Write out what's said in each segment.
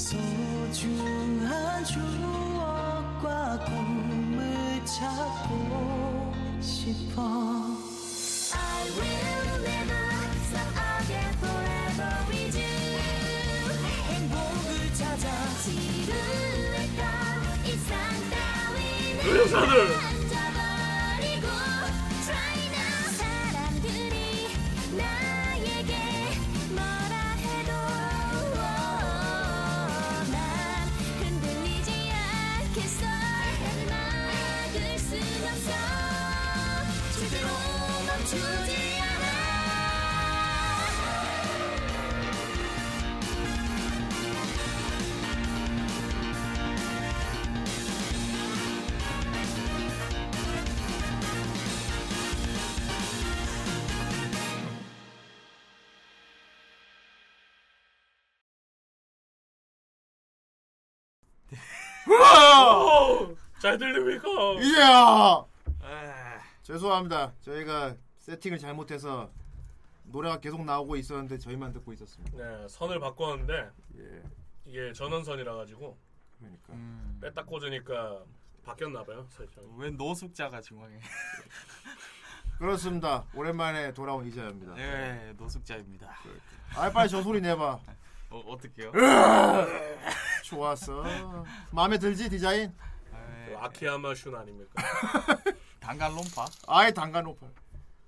소중한 추억과 꿈을 찾고 싶어 I will never stop again forever with you 행복을 찾아 지루했던 일상 따위는 이야 아, 죄송합니다. 저희가 세팅을 잘못해서 노래가 계속 나오고 있었는데 저희만 듣고 있었습니다. 네, 선을 바꿨는데 예, 이게 전원선이라 가지고 그러니까 음. 뺐다 꽂으니까 바뀌었나 봐요. 왜 노숙자가 중앙에? 그렇습니다. 오랜만에 돌아온 이자입니다. 네, 노숙자입니다. 아 빨리 저 소리 내봐. 어, 어떻게요? 좋았어. 마음에 들지 디자인? 그 아키야마 슌 아닙니까? 단간론파? 아이 단간 높아.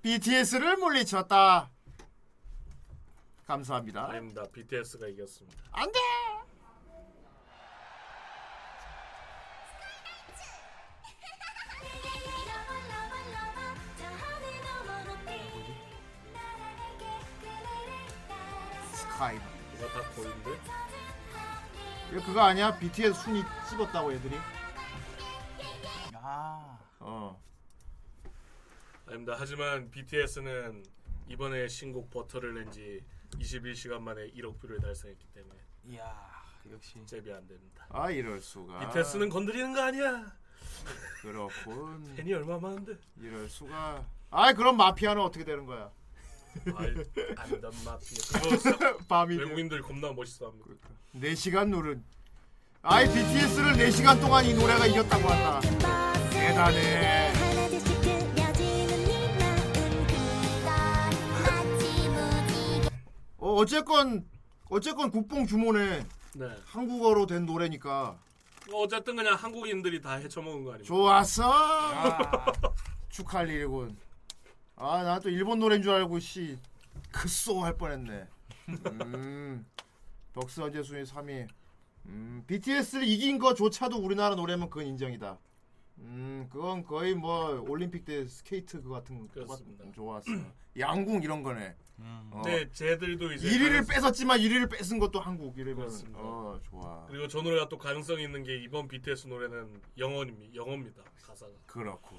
BTS를 물리쳤다. 감사합니다. 아닙니다. BTS가 이겼습니다. 안돼. 스카이. 이거 다 보이는데? 이거 그거 아니야? BTS 순위 찝었다고 애들이? 아, 어. 아닙니다. 하지만 BTS는 이번에 신곡 버터를 낸 지 21시간 만에 1억 뷰를 달성했기 때문에 이야, 역시. 잽이 안 됩니다. 아 이럴 수가. BTS는 건드리는 거 아니야. 그렇군. 팬이 얼마 많은데. 이럴 수가. 아이 그럼 마피아는 어떻게 되는 거야? 안전 마피아. 그거 밤이 외국인들 겁나 멋있어합니다. 4시간 노른 아이 BTS를 4시간 동안 이 노래가 이겼다고 한다 대단해. 네 어, 어쨌건 어쨌건 국뽕 주모네. 네. 한국어로 된 노래니까. 뭐 어쨌든 그냥 한국인들이 다 헤쳐먹은 거 아닙니까? 좋았어! 아, 축하할 일이군. 아 나 또 일본 노래인 줄 알고 씨. くそ 할 뻔했네. 음. 덕스 언제 순위 3위. 음 BTS를 이긴 거조차도 우리나라 노래면 그건 인정이다 음 그건 거의 뭐 올림픽 때 스케이트 그 같은 거 그렇습니다. 똑같- 좋았어 양궁 이런 거네 음. 어. 네, 쟤들도 이제 1위를 가능성- 뺏었지만 1위를 뺏은 것도 한국 그렇습니다. 어 좋아 그리고 저 노래가 또 가능성이 있는 게 이번 BTS 노래는 영어입니다. 영어입니다. 가사가. 그렇고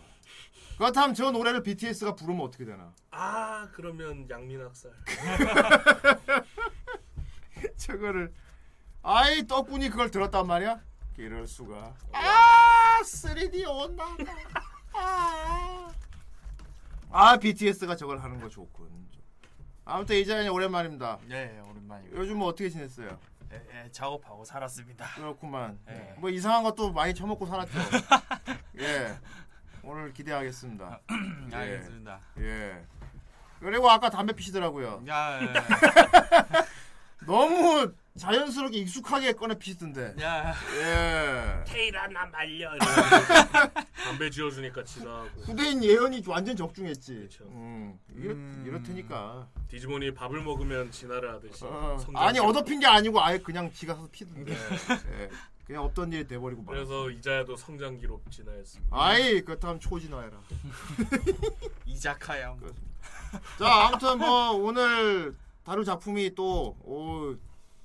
그렇다면 저 노래를 BTS가 부르면 어떻게 되나 아 그러면 양민학살. 저거를 아이 떡분이 그걸 들었단 말이야? 이럴 수가 아 3D 온다 아, 아 BTS가 저걸 하는 거 좋군 아무튼 이자연이 오랜만입니다 예, 오랜만이고. 요즘 뭐 어떻게 지냈어요? 예, 예, 작업하고 살았습니다. 그렇구만 예. 뭐 이상한 것도 많이 처먹고 살았죠 예 오늘 기대하겠습니다 예. 알겠습니다. 예 그리고 아까 담배 피시더라고요 야, 예, 너무 자연스럽게 익숙하게 꺼내 피시던데 야, 예 테이라 나 말려. 담배 지어주니까 지나고. 후대인 예언이 완전 적중했지. 그쵸. 음, 이렇, 음. 이렇다니까. 디지몬이 밥을 먹으면 진화를 하듯이. 어, 아니. 얻어핀 게 아니고 아예 그냥 지가 사서 피던데. 네. 예, 그냥 없던 일이 돼버리고 막. 그래서 이자야도 성장 기록 진화했습니다. 아이 그렇다면 초진화해라. 이자카야. 자 아무튼 뭐 오늘 다룰 작품이 또 오,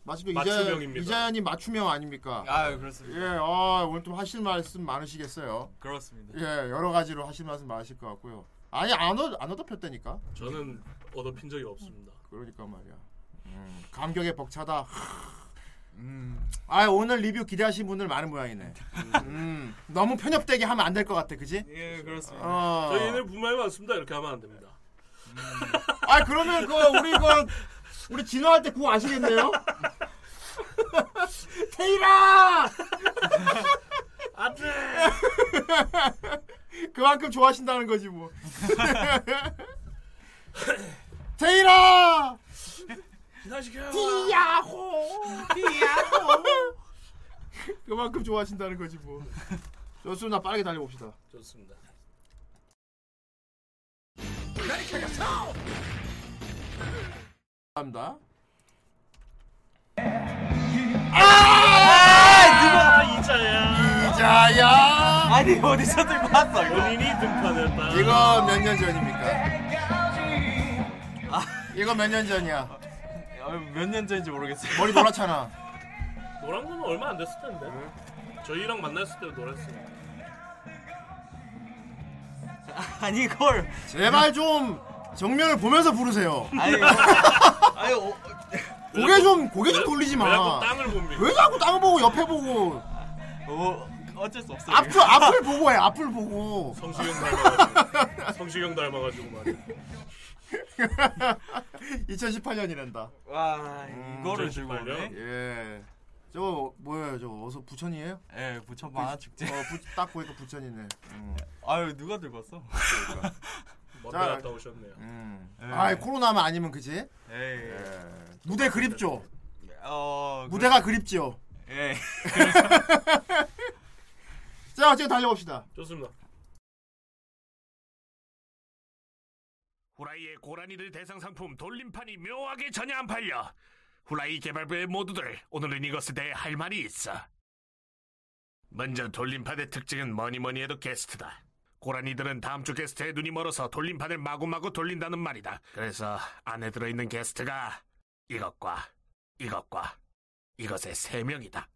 마침 또 이자, 맞춤형입니다. 이자연이 맞춤형 아닙니까? 아, 그렇습니다. 예, 아, 오늘 좀 하실 말씀 많으시겠어요. 그렇습니다. 예, 여러 가지로 하실 말씀 많으실 것 같고요. 아니 안, 얻, 안 얻어폈다니까. 저는 얻어핀 적이 없습니다. 그러니까 말이야. 음, 감격에 벅차다. 음, 아 오늘 리뷰 기대하신 분들 많은 모양이네. 음, 너무 편협되게 하면 안 될 것 같아, 그지? 예, 그렇습니다. 어. 저희는 불만이 많습니다. 이렇게 하면 안 됩니다. 아 그러면 그 우리 그 우리 진화할 때 그거 아시겠네요? 테이라 안돼. 그만큼 좋아하신다는 거지 뭐. 테이라 기다시켜. 디야호 디야호 그만큼 좋아하신다는 거지 뭐. 좋습니다. 빠르게 달려봅시다. 좋습니다. 감사합니다. 아 이자야. 자야 아니, 어디서 들고 왔어? 본인이 등판했다. 이거 몇 년 전입니까? 이거 몇 년 전이야? 어, 몇년 전인지 모르겠어요. 머리 노랗잖아. 노란 거는 얼마 안 됐을 텐데. 저희랑 만났을 때도 노랬어요. 아니, 이걸. 제발 좀 정면을 보면서 부르세요. 아니, 어, 아니, 어, 고개 좀 고개 좀 돌리지 왜 자꾸 마. 땅을 봅니까? 왜 자꾸 땅 보고 옆에 보고 어, 어쩔 수 없어요. 앞을 앞을 보고 해. 앞을 보고. 성시경 닮아가지고. 성시경 닮아가지고 말이야. 2018년이란다. 와, 음, 이거를 들고 2018 년? 오네. 예. 저거 뭐예요? 저거 어서 부천이에요? 예, 부천 만화 축제. 어, 부, 딱 보니까 부천이네. 음. 아유, 누가 들고 왔어? 먼데 자. 갔다 오셨네요. 음. 예. 아, 코로나만 아니면 그지? 에이, 예. 무대 그립죠. 어, 무대가 그립죠. 예. 자, 어쨌든 달려봅시다. 좋습니다. 후라이의 고라니들 대상 상품 돌림판이 묘하게 전혀 안 팔려. 후라이 개발부의 모두들 오늘은 이것에 대해 할 말이 있어. 먼저 돌림판의 특징은 뭐니 뭐니 해도 게스트다. 고라니들은 다음 주 게스트에 눈이 멀어서 돌림판을 마구마구 돌린다는 말이다. 그래서 안에 들어있는 게스트가 이것과 이것과 이것의 세 명이다.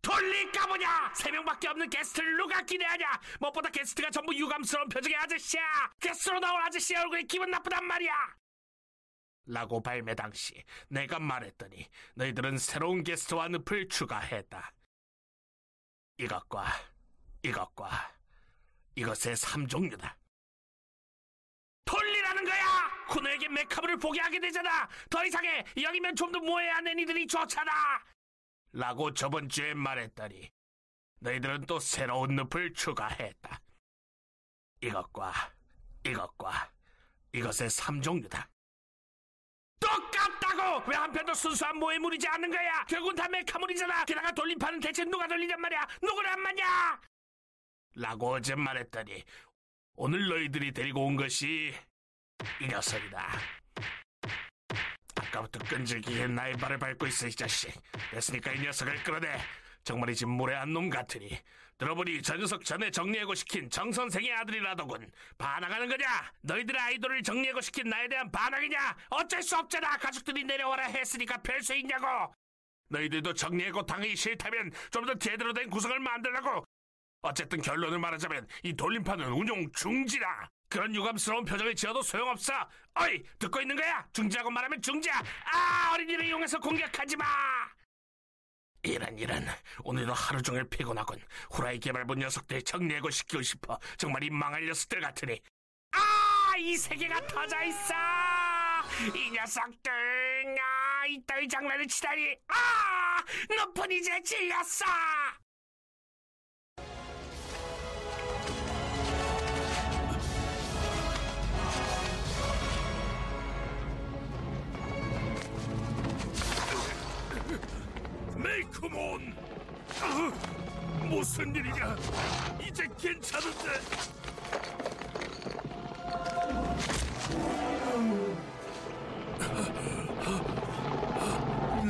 돌릴까 보냐! 세 명밖에 없는 게스트를 누가 기대하냐! 무엇보다 게스트가 전부 유감스러운 표정의 아저씨야! 게스트로 나온 아저씨 얼굴이 기분 나쁘단 말이야! 라고 발매 당시 내가 말했더니 너희들은 새로운 게스트와 늪을 추가했다. 이것과 이것과 이것의 3종류다. 돌리라는 거야! 쿠노에게 메카브를 보게 하게 되잖아. 더 이상해. 여기면 좀더 모해야 내 니들이 좋잖아. 라고 저번 주에 말했더니 너희들은 또 새로운 늪을 추가했다. 이것과 이것과 이것의 3종류다. 똑같다고! 왜 한편도 순수한 모해물이지 않는 거야? 결국은 다 메카물이잖아. 게다가 돌림판은 대체 누가 돌리냔 말이야? 누구를 안 맞냐? 라고 어제 말했더니 오늘 너희들이 데리고 온 것이 이 녀석이다. 아까부터 끈질기게 나의 발을 밟고 있어 이 자식. 됐으니까 이 녀석을 끌어내. 정말이지 무례한 놈 같으니. 들어보니 저 녀석 전에 정리해고 시킨 정 선생의 아들이라더군. 반항하는 거냐? 너희들의 아이돌을 정리해고 시킨 나에 대한 반항이냐? 어쩔 수 없잖아. 가족들이 내려와라 했으니까 별 수 있냐고. 너희들도 정리해고 당하기 싫다면 좀 더 제대로 된 구성을 만들라고. 어쨌든 결론을 말하자면 이 돌림판은 운용 중지다. 그런 유감스러운 표정을 지어도 소용없어. 어이 듣고 있는 거야? 중지하고 말하면 중지야. 아 어린이를 이용해서 공격하지 마. 이런 이런 오늘도 하루 종일 피곤하군. 후라이 개발부 녀석들 정리해고 시키고 싶어. 정말 이 망할 녀석들 같으니. 아 이 세계가 터져 있어. 이 녀석들 아 이따위 장난을 치다니. 아 높은 이제 질렸어. 메이크몬! 아, 무슨 일이냐? 이제 괜찮은데.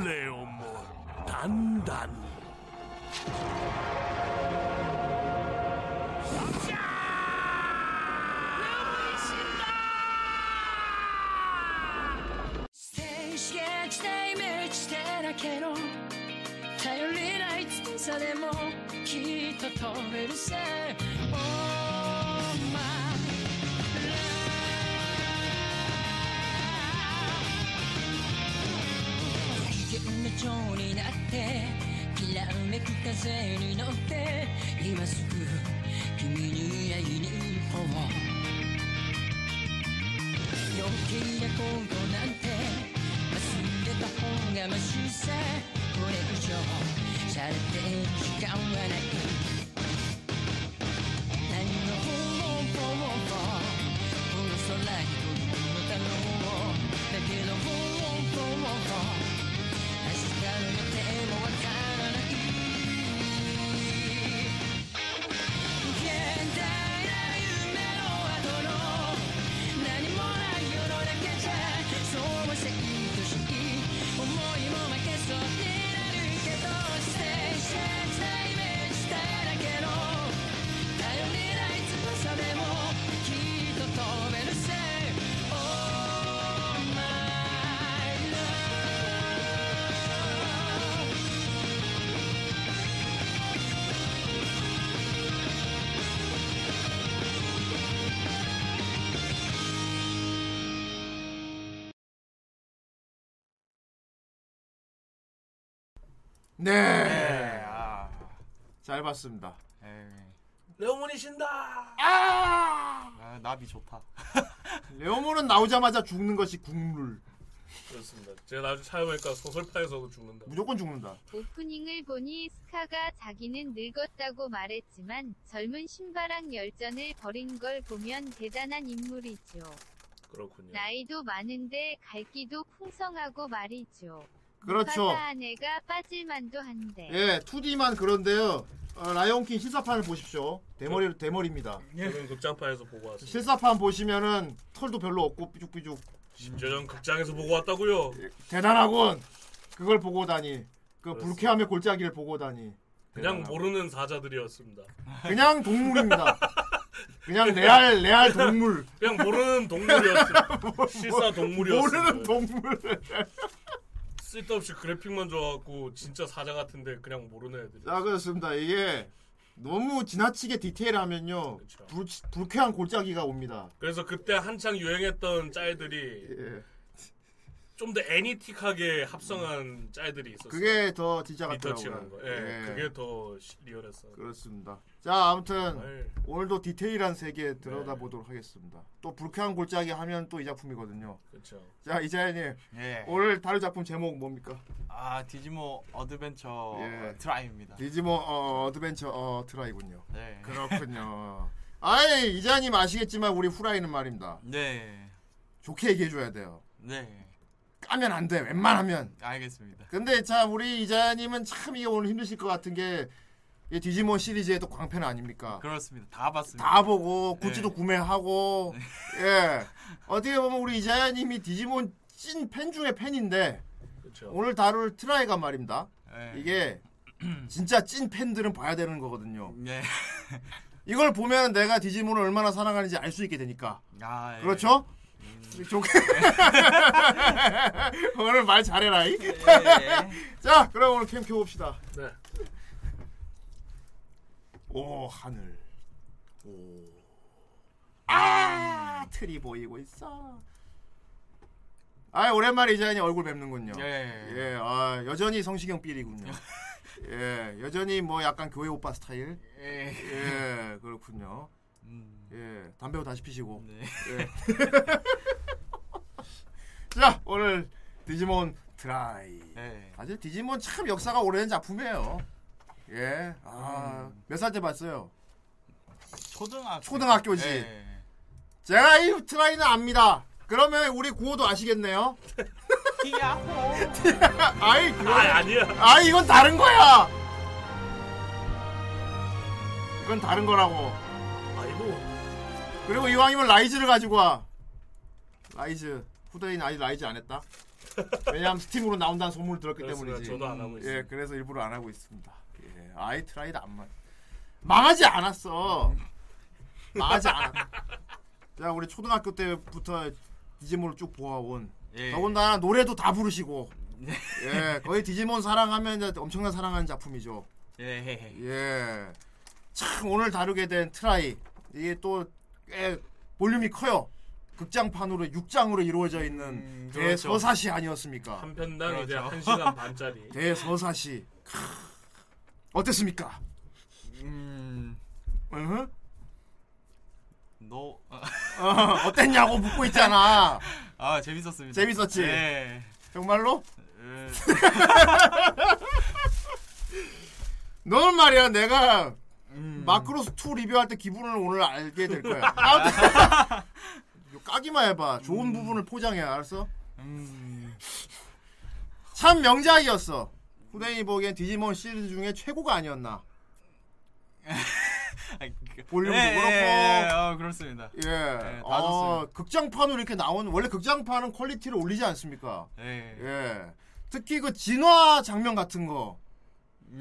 레오몬 단단. 레 ない翼でもきっと飛べるさ Oh my love 危険な蝶になってきらめく風に乗って今すぐ君に会いに行こう。余計なことなんて忘れた方がマシさ。これ以上。されて時間はない 네. 네. 아. 잘 봤습니다. 에이. 레오몬이 신다. 아, 나비 좋다. 레오몬은 나오자마자 죽는 것이 국룰. 그렇습니다. 제가 나중에 찾아보니까 소설파에서도 죽는다. 무조건 죽는다. 오프닝을 보니 스카가 자기는 늙었다고 말했지만 젊은 신바람 열전을 벌인 걸 보면 대단한 인물이죠. 그렇군요. 나이도 많은데 갈기도 풍성하고 말이죠. 그렇죠. 아내가 빠질만도 한데. 예, 2D만 그런데요. 어, 라이온킹 실사판을 보십시오. 대머리 대머리입니다. 저는 극장판에서 보고 왔습니다. 실사판 보시면은 털도 별로 없고 삐죽삐죽 심지어 전 극장에서 보고 왔다고요. 대단하군. 그걸 보고 다니. 그 그렇습니다. 불쾌함의 골짜기를 보고 다니. 그냥 모르는 사자들이었습니다. 그냥 동물입니다. 그냥 레알 레알 동물. 그냥 모르는 동물이었습니다. 실사 동물이었습니다. 모르는 동물. 쓸데없이 그래픽만 좋아갖고 진짜 사자 같은데 그냥 모르는 애들이. 자 그렇습니다. 이게 너무 지나치게 디테일하면요. 불, 불쾌한 골짜기가 옵니다. 그래서 그때 한창 유행했던 짤들이 예. 좀 더 애니틱하게 합성한 짤들이 있었어요. 그게 더 진짜 같더라고요. 거. 예, 예. 그게 더 시- 리얼했어. 그렇습니다. 자, 아무튼 정말 오늘도 디테일한 세계 네. 들여다 보도록 하겠습니다. 또 불쾌한 골짜기 하면 또 이 작품이거든요. 그렇죠. 자, 이자연님 예. 오늘 다룰 작품 제목 뭡니까? 아 디지몬 어드벤처 예. 트라이입니다. 디지몬 어, 어드벤처 어, 트라이군요. 네. 그렇군요. 아이 이자야님 아시겠지만 우리 후라이는 말입니다. 네. 좋게 얘기해줘야 돼요. 네. 까면 안 돼. 웬만하면. 알겠습니다. 근데 자 우리 이자야님은 참 이게 오늘 힘드실 것 같은 게 이 디지몬 시리즈의 또 광팬 아닙니까? 그렇습니다. 다 봤습니다. 다 보고 굿즈도 네. 구매하고 예 어떻게 보면 우리 이자야님이 디지몬 찐 팬 중에 팬인데 그렇죠. 오늘 다룰 트라이가 말입니다. 네. 이게 진짜 찐 팬들은 봐야 되는 거거든요. 네. 이걸 보면 내가 디지몬을 얼마나 사랑하는지 알 수 있게 되니까. 아, 예. 그렇죠? 좋게. 오늘 말 잘해라. 이. 예. 자, 그럼 오늘 캠 켜봅시다. 네. 오, 하늘. 오. 아, 틀이 보이고 있어. 아, 오랜만에 이자야님 얼굴 뵙는군요. 예. 예, 아, 여전히 성시경 삘이군요. 예, 여전히 뭐 약간 교회 오빠 스타일. 예. 예, 그렇군요. 음. 예, 담배도 다시 피시고. 네. 예. 자, 오늘 디지몬 트라이. 네. 사실 디지몬 참 역사가 오래된 작품이에요. 예, 아, 음. 몇살 때 봤어요? 초등학교. 초등학교지. 예. 제가 이 트라이는 압니다. 그러면 우리 구호도 아시겠네요? 아이, 아 그거, 아니야. 아, 이건 다른 거야! 이건 다른 거라고. 아이고. 그리고 이왕이면 라이즈를 가지고 와. 라이즈. 후대인 아직 라이즈 안 했다. 왜냐하면 스팀으로 나온다는 소문을 들었기. 때문이지. 저도 안 하고 있어요. 예, 그래서 일부러 안 하고 있습니다. 예, 아이 트라이드 안 망. 망하지 않았어. 망하지 않았. 자, 우리 초등학교 때부터 디지몬을 쭉 보아온. 예. 더군다나 노래도 다 부르시고. 예, 거의 디지몬 사랑하면 엄청난 사랑하는 작품이죠. 예. 예. 참 오늘 다루게 된 트라이 이게 또 꽤 볼륨이 커요. 극장판으로 6장으로 이루어져 있는 음, 그렇죠. 대서사시 아니었습니까? 한 편당 이제 그렇죠. 한 시간 반짜리. 대서사시. 크. 어땠습니까? 음. 너. 아, 어, 어땠냐고 묻고 있잖아. 아 재밌었습니다. 재밌었지? 예. 정말로? 예. 너는 말이야 내가 음. 마크로스 2 리뷰할 때 기분을 오늘 알게 될 거야. 아무튼 까기만 해봐. 좋은 부분을 포장해 알았어? 음. 참 명작이었어. 후대인이 보기엔 디지몬 시리즈 중에 최고가 아니었나. 아니, 그- 볼륨도 예, 그렇고. 예, 예, 어, 그렇습니다. 예. 다 어, 좋습니다. 극장판으로 이렇게 나오는 원래 극장판은 quality를 올리지 않습니까? 예. 예. 특히 그 진화 장면 같은 거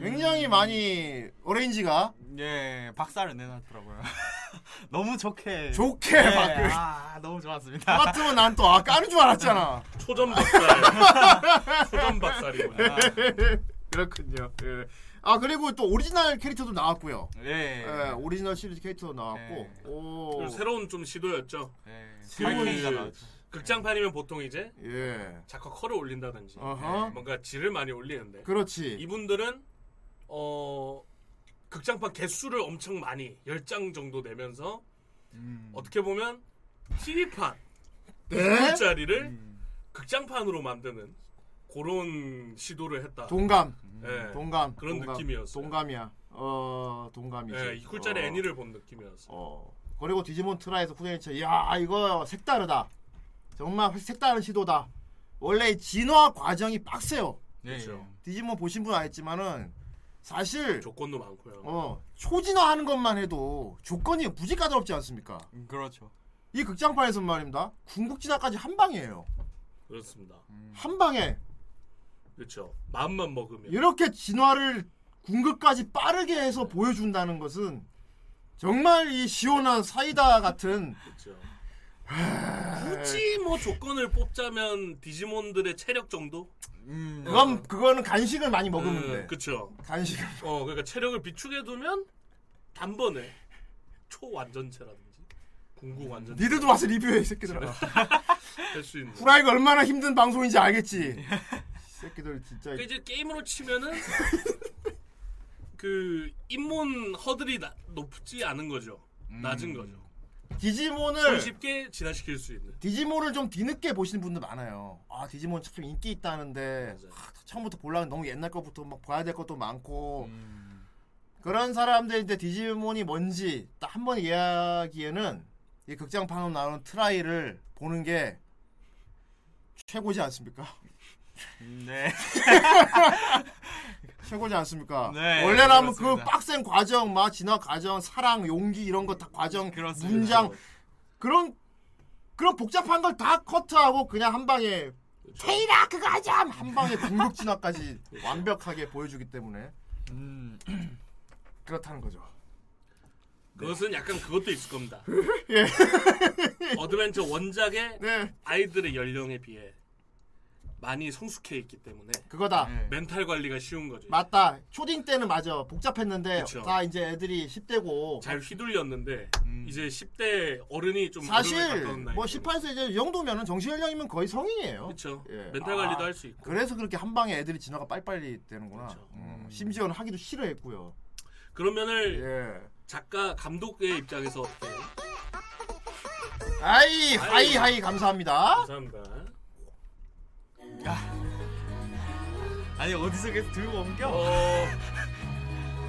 굉장히 음. 많이 arrange가 예, 박살을 내놨더라고요. 너무 좋게. 좋게 예, 막 그- 아, 너무 좋았습니다. 저 같으면 난 또 아 까는 줄 알았잖아. 초전 박살. 초전 박살이군요. 그렇군요. 예. 아 그리고 또 오리지널 캐릭터도 나왔고요. 예. 예, 오리지널 시리즈 캐릭터도 나왔고. 예. 오. 새로운 좀 시도였죠. 예. 새로운 그. 극장판이면 보통 이제 예. 작화 퀄을 올린다든지 어허. 뭔가 질을 많이 올리는데 그렇지. 이분들은 어 극장판 개수를 엄청 많이 10장 정도 내면서 음. 어떻게 보면 TV판 네? 2짜리를 음. 극장판으로 만드는 그런 시도를 했다. 동감. 예. 동감. 그런 동감. 느낌이었어요. 동감이야. 어, 동감이지. 예, 이 쿨짜리 어. 애니를 본 느낌이었어. 어. 그리고 디지몬 트라에서 후대인처 야 이거 색다르다. 정말 색다른 시도다. 원래 이 진화 과정이 빡세요. 예. 그렇죠. 디지몬 보신 분 알지만은 사실 조건도 많고요. 어 초진화 하는 것만 해도 조건이 무지 까다롭지 않습니까? 음, 그렇죠. 이 극장판에서 말입니다. 궁극진화까지 한 방이에요. 그렇습니다. 음. 한 방에 그렇죠. 마음만 먹으면 이렇게 진화를 궁극까지 빠르게 해서 보여준다는 것은 정말 이 시원한 사이다 같은 그렇죠. 굳이 뭐 조건을 뽑자면 디지몬들의 체력 정도? 음. 그건 그거는 간식을 많이 먹으면 돼. 음, 그쵸. 간식을 어, 그러니까 체력을 비축해 두면 단번에 초 완전체라든지 궁극 완전 니들도 와서 리뷰해 이 새끼들아. 할수 있는. 후라이가 얼마나 힘든 방송인지 알겠지. 이 새끼들 진짜. 그러니까 이제 게임으로 치면은 그 입문 허들이 나- 높지 않은 거죠. 낮은 거죠. 디지몬을 손쉽게 진화시킬 수 있는. 디지몬을 좀 뒤늦게 보시는 분들 많아요. 아 디지몬 참 인기 있다는데. 아, 처음부터 보려면 너무 옛날 것부터 막 봐야 될 것도 많고 음. 그런 사람들인데 디지몬이 뭔지 딱 한 번 이야기에는 이 극장판으로 나오는 트라이를 보는 게 최고지 않습니까? 네. 최고지 않습니까? 네, 원래라면 그. 빡센 과정, 막 진화 과정, 사랑, 용기 이런 거 다 과정, 그렇습니다. 문장 그런 그런 복잡한 걸 다 커트하고 그냥 한 방에. 태일아 그거 하자 한 방에 궁극 진화까지 완벽하게 보여주기 때문에 음. 그렇다는 거죠. 그것은 약간 그것도 있을 겁니다. 예. 어드벤처 원작의 네, 아이들의 연령에 비해 많이 성숙해 있기 때문에 그거다. 네. 멘탈 관리가 쉬운 거죠. 맞다. 초딩 때는 맞아. 복잡했는데 그쵸. 다 이제 애들이 10대고 잘 휘둘렸는데 음. 이제 10대 어른이 좀 사실. 뭐 18세 이제 이 정도면은 정신 연령이면 거의 성인이에요. 그렇죠. 예. 멘탈 아, 관리도 할수 있고. 그래서 그렇게 한 방에 애들이 진화가 빨리빨리 되는구나. 음, 심지어는 하기도 싫어했고요. 그런 면을 예. 작가 감독의 입장에서 어떻게 해요? 아이 하이 하이 감사합니다. 감사합니다. 아니 어디서 계속 들고 옮겨? 어,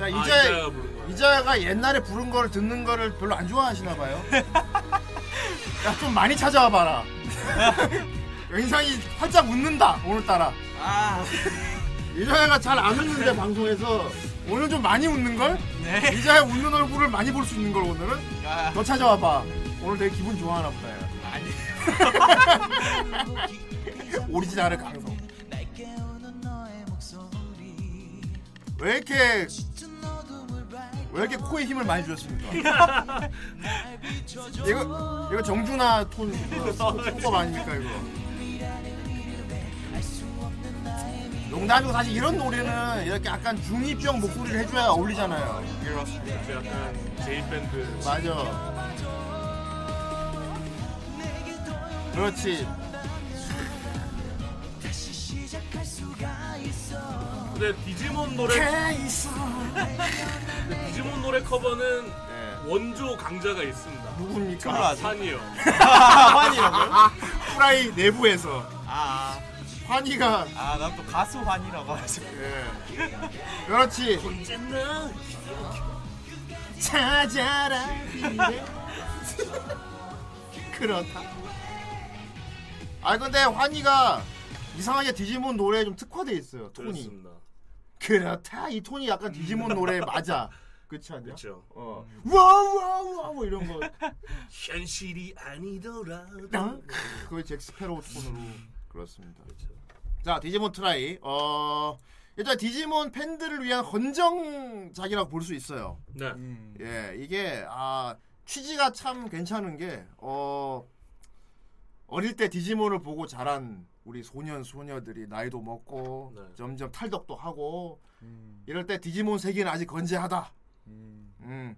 야, 아, 이제 이자가 부른 거야. 이자가 옛날에 부른 거를 듣는 거를 별로 안 좋아하시나 봐요. 야 좀 많이 찾아와 봐라. 인상이 활짝 웃는다 오늘따라. 아. 이자가 잘 안 웃는데 방송에서 오늘 좀 많이 웃는 걸? 네. 이자의 웃는 얼굴을 많이 볼 수 있는 걸 오늘은 아. 더 찾아와 봐. 오늘 되게 기분 좋아하나 보다. 야. 아니. 오리지널의 강성. 날 깨우는 너의 목소리 왜 이렇게 왜 이렇게 코에 힘을 많이 주셨습니까? 이거 이거 정준하 톤 소법 아닙니까 이거? 농담이고 사실 이런 노래는 이렇게 약간 중이병 목소리를 해줘야 어울리잖아요. 그렇습니다. 그 약간 제이 밴드 맞아. 그렇지. 근데 디지몬 노래 근데 디지몬 노래 커버는 네. 원조 강자가 있습니다. 누굽니까? 플라즈. 산이요. 환이라고요? 프라이 내부에서 아. 환희가 아, 난 또 가수 환이라고 하죠. 예. 그렇지. 찾아라. 그렇다. 아 근데 환희가 이상하게 디지몬 노래에 좀 특화돼 있어요 톤이. 그렇습니다. 그렇다 이 톤이 약간 디지몬 노래 맞아. 그렇지 않냐? 그렇죠. 어. 와와와 뭐 이런 거. 현실이 아니더라. 어? 그거 잭 스패로우 톤으로 그렇습니다. 그렇죠. 자 디지몬 트라이. 어 일단 디지몬 팬들을 위한 헌정작이라고 볼 수 있어요. 네. 음. 예, 이게 아 취지가 참 괜찮은 게 어 어릴 때 디지몬을 보고 자란 우리 소년 소녀들이 나이도 먹고 네. 점점 탈덕도 하고 음. 이럴 때 디지몬 세계는 아직 건재하다. 음. 음.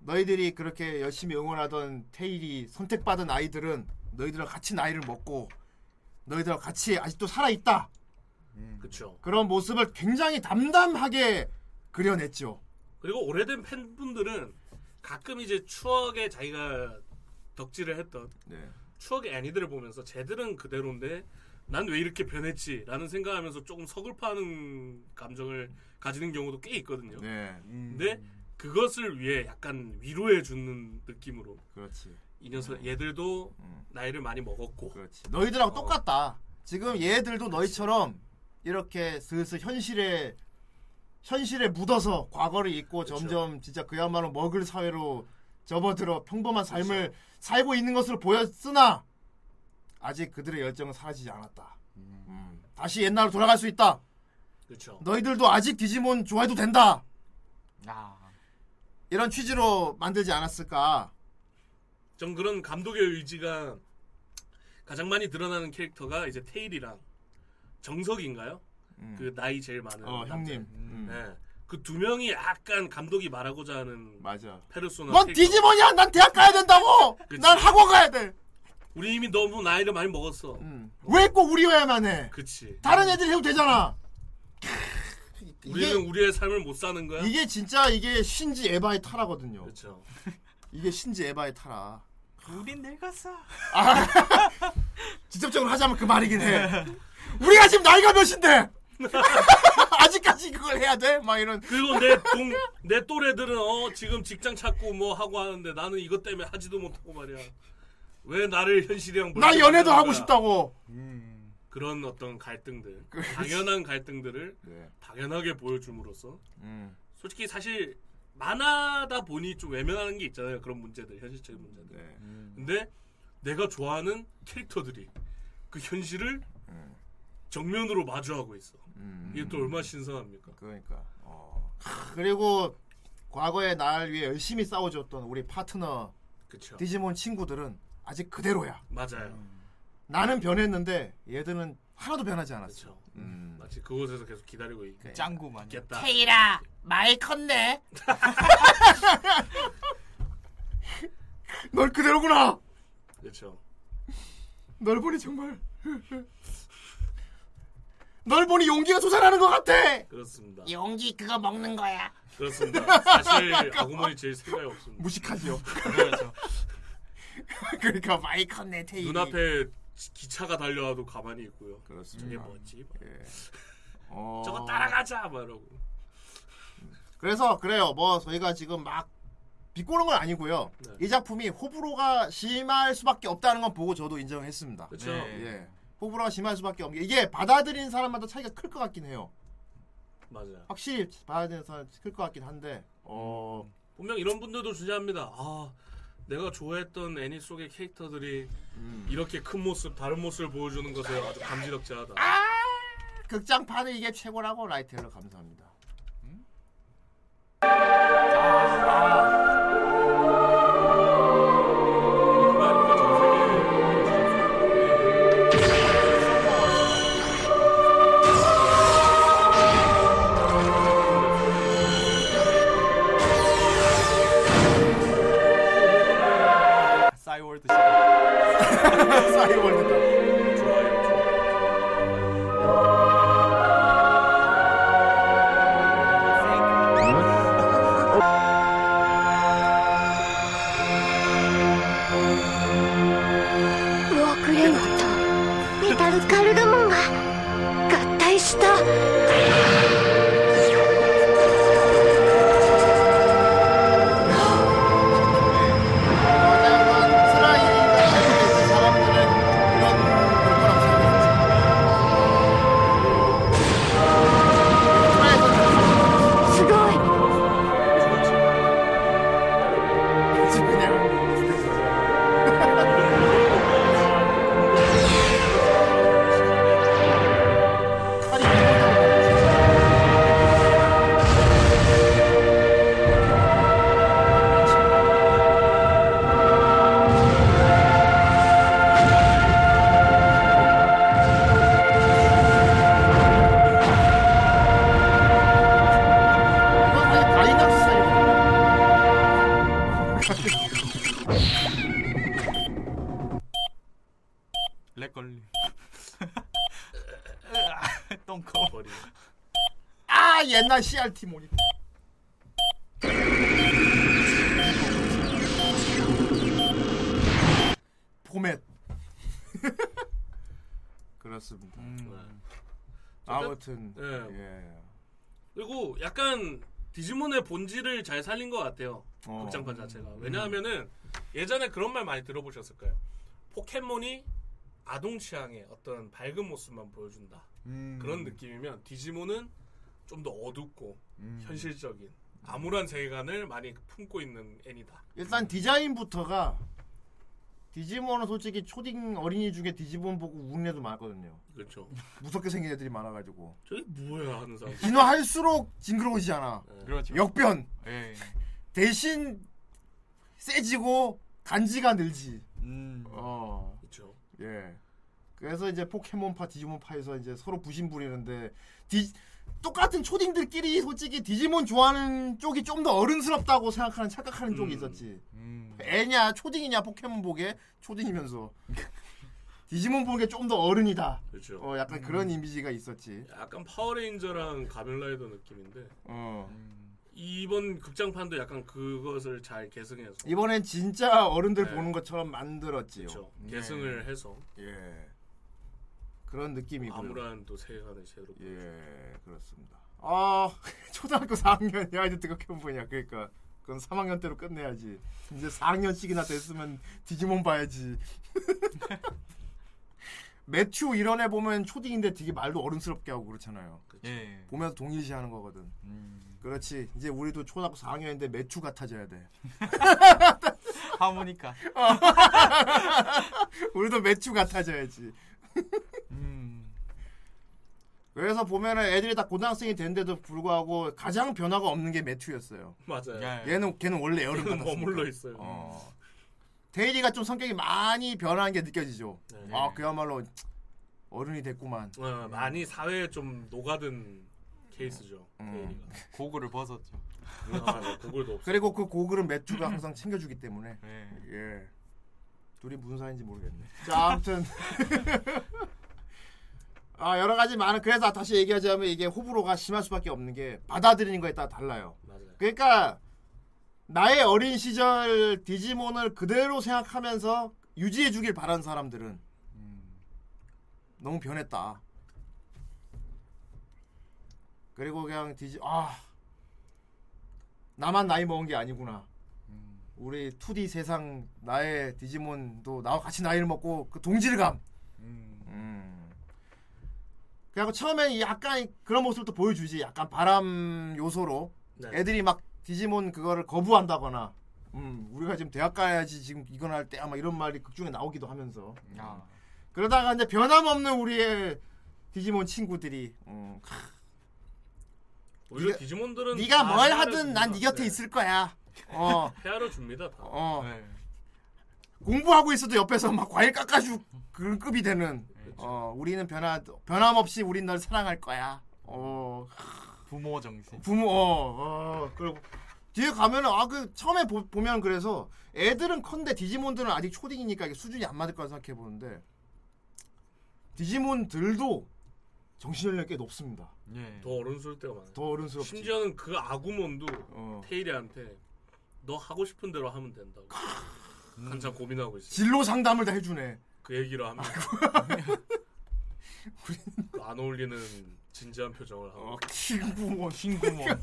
너희들이 그렇게 열심히 응원하던 테일이 선택받은 아이들은 너희들과 같이 나이를 먹고 너희들과 같이 아직도 살아 있다. 음. 그렇죠. 그런 모습을 굉장히 담담하게 그려냈죠. 그리고 오래된 팬분들은 가끔 이제 추억에 자기가 덕질을 했던 네. 추억의 애니들을 보면서 쟤들은 그대로인데 난 왜 이렇게 변했지라는 생각하면서 조금 서글퍼하는 감정을 가지는 경우도 꽤 있거든요. 네. 음. 근데 그것을 위해 약간 위로해 주는 느낌으로 그렇지. 이 녀석 얘들도 음. 나이를 많이 먹었고 그렇지. 너희들하고 어. 똑같다. 지금 얘들도 너희처럼 이렇게 슬슬 현실에 현실에 묻어서 과거를 잊고 그렇죠. 점점 진짜 그야말로 먹을 사회로 접어들어 평범한 삶을 살고 있는 것으로 보였으나 아직 그들의 열정은 사라지지 않았다. 음. 다시 옛날로 돌아갈 수 있다. 그렇죠. 너희들도 아직 디지몬 좋아해도 된다. 아. 이런 취지로 만들지 않았을까. 전 그런 감독의 의지가 가장 많이 드러나는 캐릭터가 이제 테일이랑 정석인가요? 음. 그 나이 제일 많은 어. 형님. 음. 네. 그 두 명이 약간 감독이 말하고자 하는 맞아. 페르소나. 넌 캐릭터. 디지몬이야. 난 대학 가야 된다고. 그치. 난 학원 가야 돼. 우리 이미 너무 나이를 많이 먹었어. 음. 왜 꼭 우리여야만 해? 그치. 다른 애들이 해도 되잖아. 우리는 이게, 우리의 삶을 못 사는 거야. 이게 진짜 이게 신지 에바의 타라거든요. 그렇죠. 이게 신지 에바의 타라. 우린 늙었어. 직접적으로 하자면 그 말이긴 해. 우리가 지금 나이가 몇인데? 아직까지 그걸 해야 돼? 막 이런. 그리고 내 동, 내 또래들은 어 지금 직장 찾고 뭐 하고 하는데 나는 이것 때문에 하지도 못하고 말이야. 왜 나를 현실이랑 나 연애도 하고? 싶다고. 그런 어떤 갈등들, 당연한 갈등들을 네. 당연하게 보여줌으로써 음. 솔직히 사실 만화다 보니 좀 외면하는 게 있잖아요. 그런 문제들, 현실적인 문제들. 네. 근데 내가 좋아하는 캐릭터들이 그 현실을 정면으로 마주하고 있어. 음. 이게 또 얼마나 신선합니까? 그러니까. 어. 그리고 과거에 날 위해 열심히 싸워줬던 우리 파트너 그쵸. 디지몬 친구들은 아직 그대로야. 맞아요. 나는 변했는데 얘들은 하나도 변하지 않았어. 그쵸. 음. 마치 그곳에서 계속 기다리고 있- 짱구 마냥. 있겠다. 테이라 많이 컸네. 널 그대로구나. 그렇죠. 널 보니 정말 널 보니 용기가 솟아나는 것 같아. 그렇습니다. 용기 그거 먹는 거야. 그렇습니다. 사실 아구몬이 제일 생각이 없습니다. 무식하죠. 그렇죠. 그러니까 많이 컸네 테이. 눈앞에 지- 기차가 달려와도 가만히 있고요. 저게 그렇습니다. 뭐지? 예. 어... 저거 따라가자 막 이러고. 그래서 그래요. 뭐 저희가 지금 막 비꼬는 건 아니고요. 네. 이 작품이 호불호가 심할 수밖에 없다는 건 보고 저도 인정했습니다. 그렇죠. 네. 예. 호불호가 심할 수밖에 없는 게 이게 받아들인 사람마다 차이가 클 것 같긴 해요. 맞아요. 확실히 받아들이는 사람 클 것 같긴 한데 어 분명 이런 분들도 존재합니다. 아, 내가 좋아했던 애니 속의 캐릭터들이 음. 이렇게 큰 모습, 다른 모습을 보여주는 것에 아주 감지덕지하다. 극장판은 이게 최고라고 라이트헬러 감사합니다. 그거 시 약간 디지몬의 본질을 잘 살린 것 같아요. 어. 극장판 자체가. 왜냐하면은 예전에 그런 말 많이 들어보셨을 거예요. 포켓몬이 아동 취향의 어떤 밝은 모습만 보여준다. 음. 그런 느낌이면 디지몬은 좀 더 어둡고 음. 현실적인 암울한 세계관을 많이 품고 있는 애니다. 일단 디자인부터가 디지몬은 솔직히 초딩 어린이 중에 디지몬 보고 우는 애도 많거든요 그렇죠. 무섭게 생긴 애들이 많아가지고 저게 뭐야 하는 사람. 진화할수록 징그러워지잖아 그렇죠. 역변 예. 대신 세지고 간지가 늘지 음. 어 그렇죠. 예. 그래서 이제 포켓몬파, 디지몬파에서 이제 서로 부심 부리는데 디 똑같은 초딩들끼리 솔직히 디지몬 좋아하는 쪽이 좀 더 어른스럽다고 생각하는 착각하는 쪽이 음. 있었지. 음. 애냐 초딩이냐 포켓몬 보게 초딩이면서 디지몬 보게 좀 더 어른이다. 그렇죠. 어 약간 그런 이미지가 있었지. 약간 파워레인저랑 가면라이더 느낌인데 어 음. 이번 극장판도 약간 그것을 잘 계승해서 이번엔 진짜 어른들 네. 보는 것처럼 만들었지요. 그렇죠. 네. 계승을 해서 예 그런 느낌이고요. 아무런 또 세계관을 제대로 예 그렇습니다. 아 초등학교 4학년 야 이제 어떻게 보냐 그러니까 그건 3학년 때로 끝내야지. 이제 4학년씩이나 됐으면 디지몬 봐야지. 매튜 이런 애 보면 초딩인데 되게 말도 어른스럽게 하고 그렇잖아요. 예. 보면서 동일시하는 거거든. 음. 그렇지. 이제 우리도 초등학교 4학년인데 매튜 같아져야 돼. 하모니카. 우리도 매튜 같아져야지. 음. 그래서 보면은 애들이 다 고등학생이 된데도 불구하고 가장 변화가 없는 게 매튜였어요. 맞아요. 예. 얘는 걔는 원래 어른 걔는 같았으니까. 머물러 있어요. 어. 태일이가 좀 성격이 많이 변한 게 느껴지죠. 네. 아 그야말로 어른이 됐구만. 어, 많이 사회에 좀 녹아든 케이스죠. 음. 태일이가. 고글을 벗었죠. 아, 네, 고글도 없어. 그리고 그 고글은 매튜가 항상 챙겨주기 때문에 예. 예. 둘이 무슨 사이인지 모르겠네. 자, 아무튼 아 여러 가지 많은 그래서 다시 얘기하자면 이게 호불호가 심할 수밖에 없는 게 받아들이는 거에 따라 달라요. 맞아요. 그러니까 나의 어린 시절 디지몬을 그대로 생각하면서 유지해 주길 바라는 사람들은 음. 너무 변했다. 그리고 그냥 디지 아 나만 나이 먹은 게 아니구나. 음. 우리 2D 세상 나의 디지몬도 나와 같이 나이를 먹고 그 동질감. 음. 음. 그래갖고 처음엔 약간 그런 모습도 보여주지. 약간 바람 요소로 네. 애들이 막 디지몬 그거를 거부한다거나. 음, 우리가 지금 대학 가야지 지금 이건 할 때 아마 이런 말이 극중에 나오기도 하면서. 아. 그러다가 이제 변함없는 우리의 디지몬 친구들이 음, 오히려 네가- 디지몬들은 네가 다뭘 하든. 난 네 곁에 네. 있을 거야. 어, 헤아려 줍니다. 다. 어. 네. 공부하고 있어도 옆에서 막 과일 깎아주 그런 급이 되는. 그렇죠. 어, 우리는 변화 변함없이 우린 널 사랑할 거야. 어, 부모 정신. 부모, 어, 어, 그리고 뒤에 가면은 아 그 처음에 보, 면 그래서 애들은 컨대 디지몬들은 아직 초딩이니까 이게 수준이 안 맞을 거라 생각해 보는데 디지몬들도 정신 연령 꽤 높습니다. 예. 더 어른스러울 때가 많아요. 더 어른스럽지. 심지어는 그 아구몬도 어. 테일이한테 너 하고 싶은 대로 하면 된다고 음. 한참 고민하고 있어. 진로 상담을 다 해주네. 그 얘기를 하면 그 안 어울리는 진지한 표정을 하고 어, 킹부모. 흰구멍.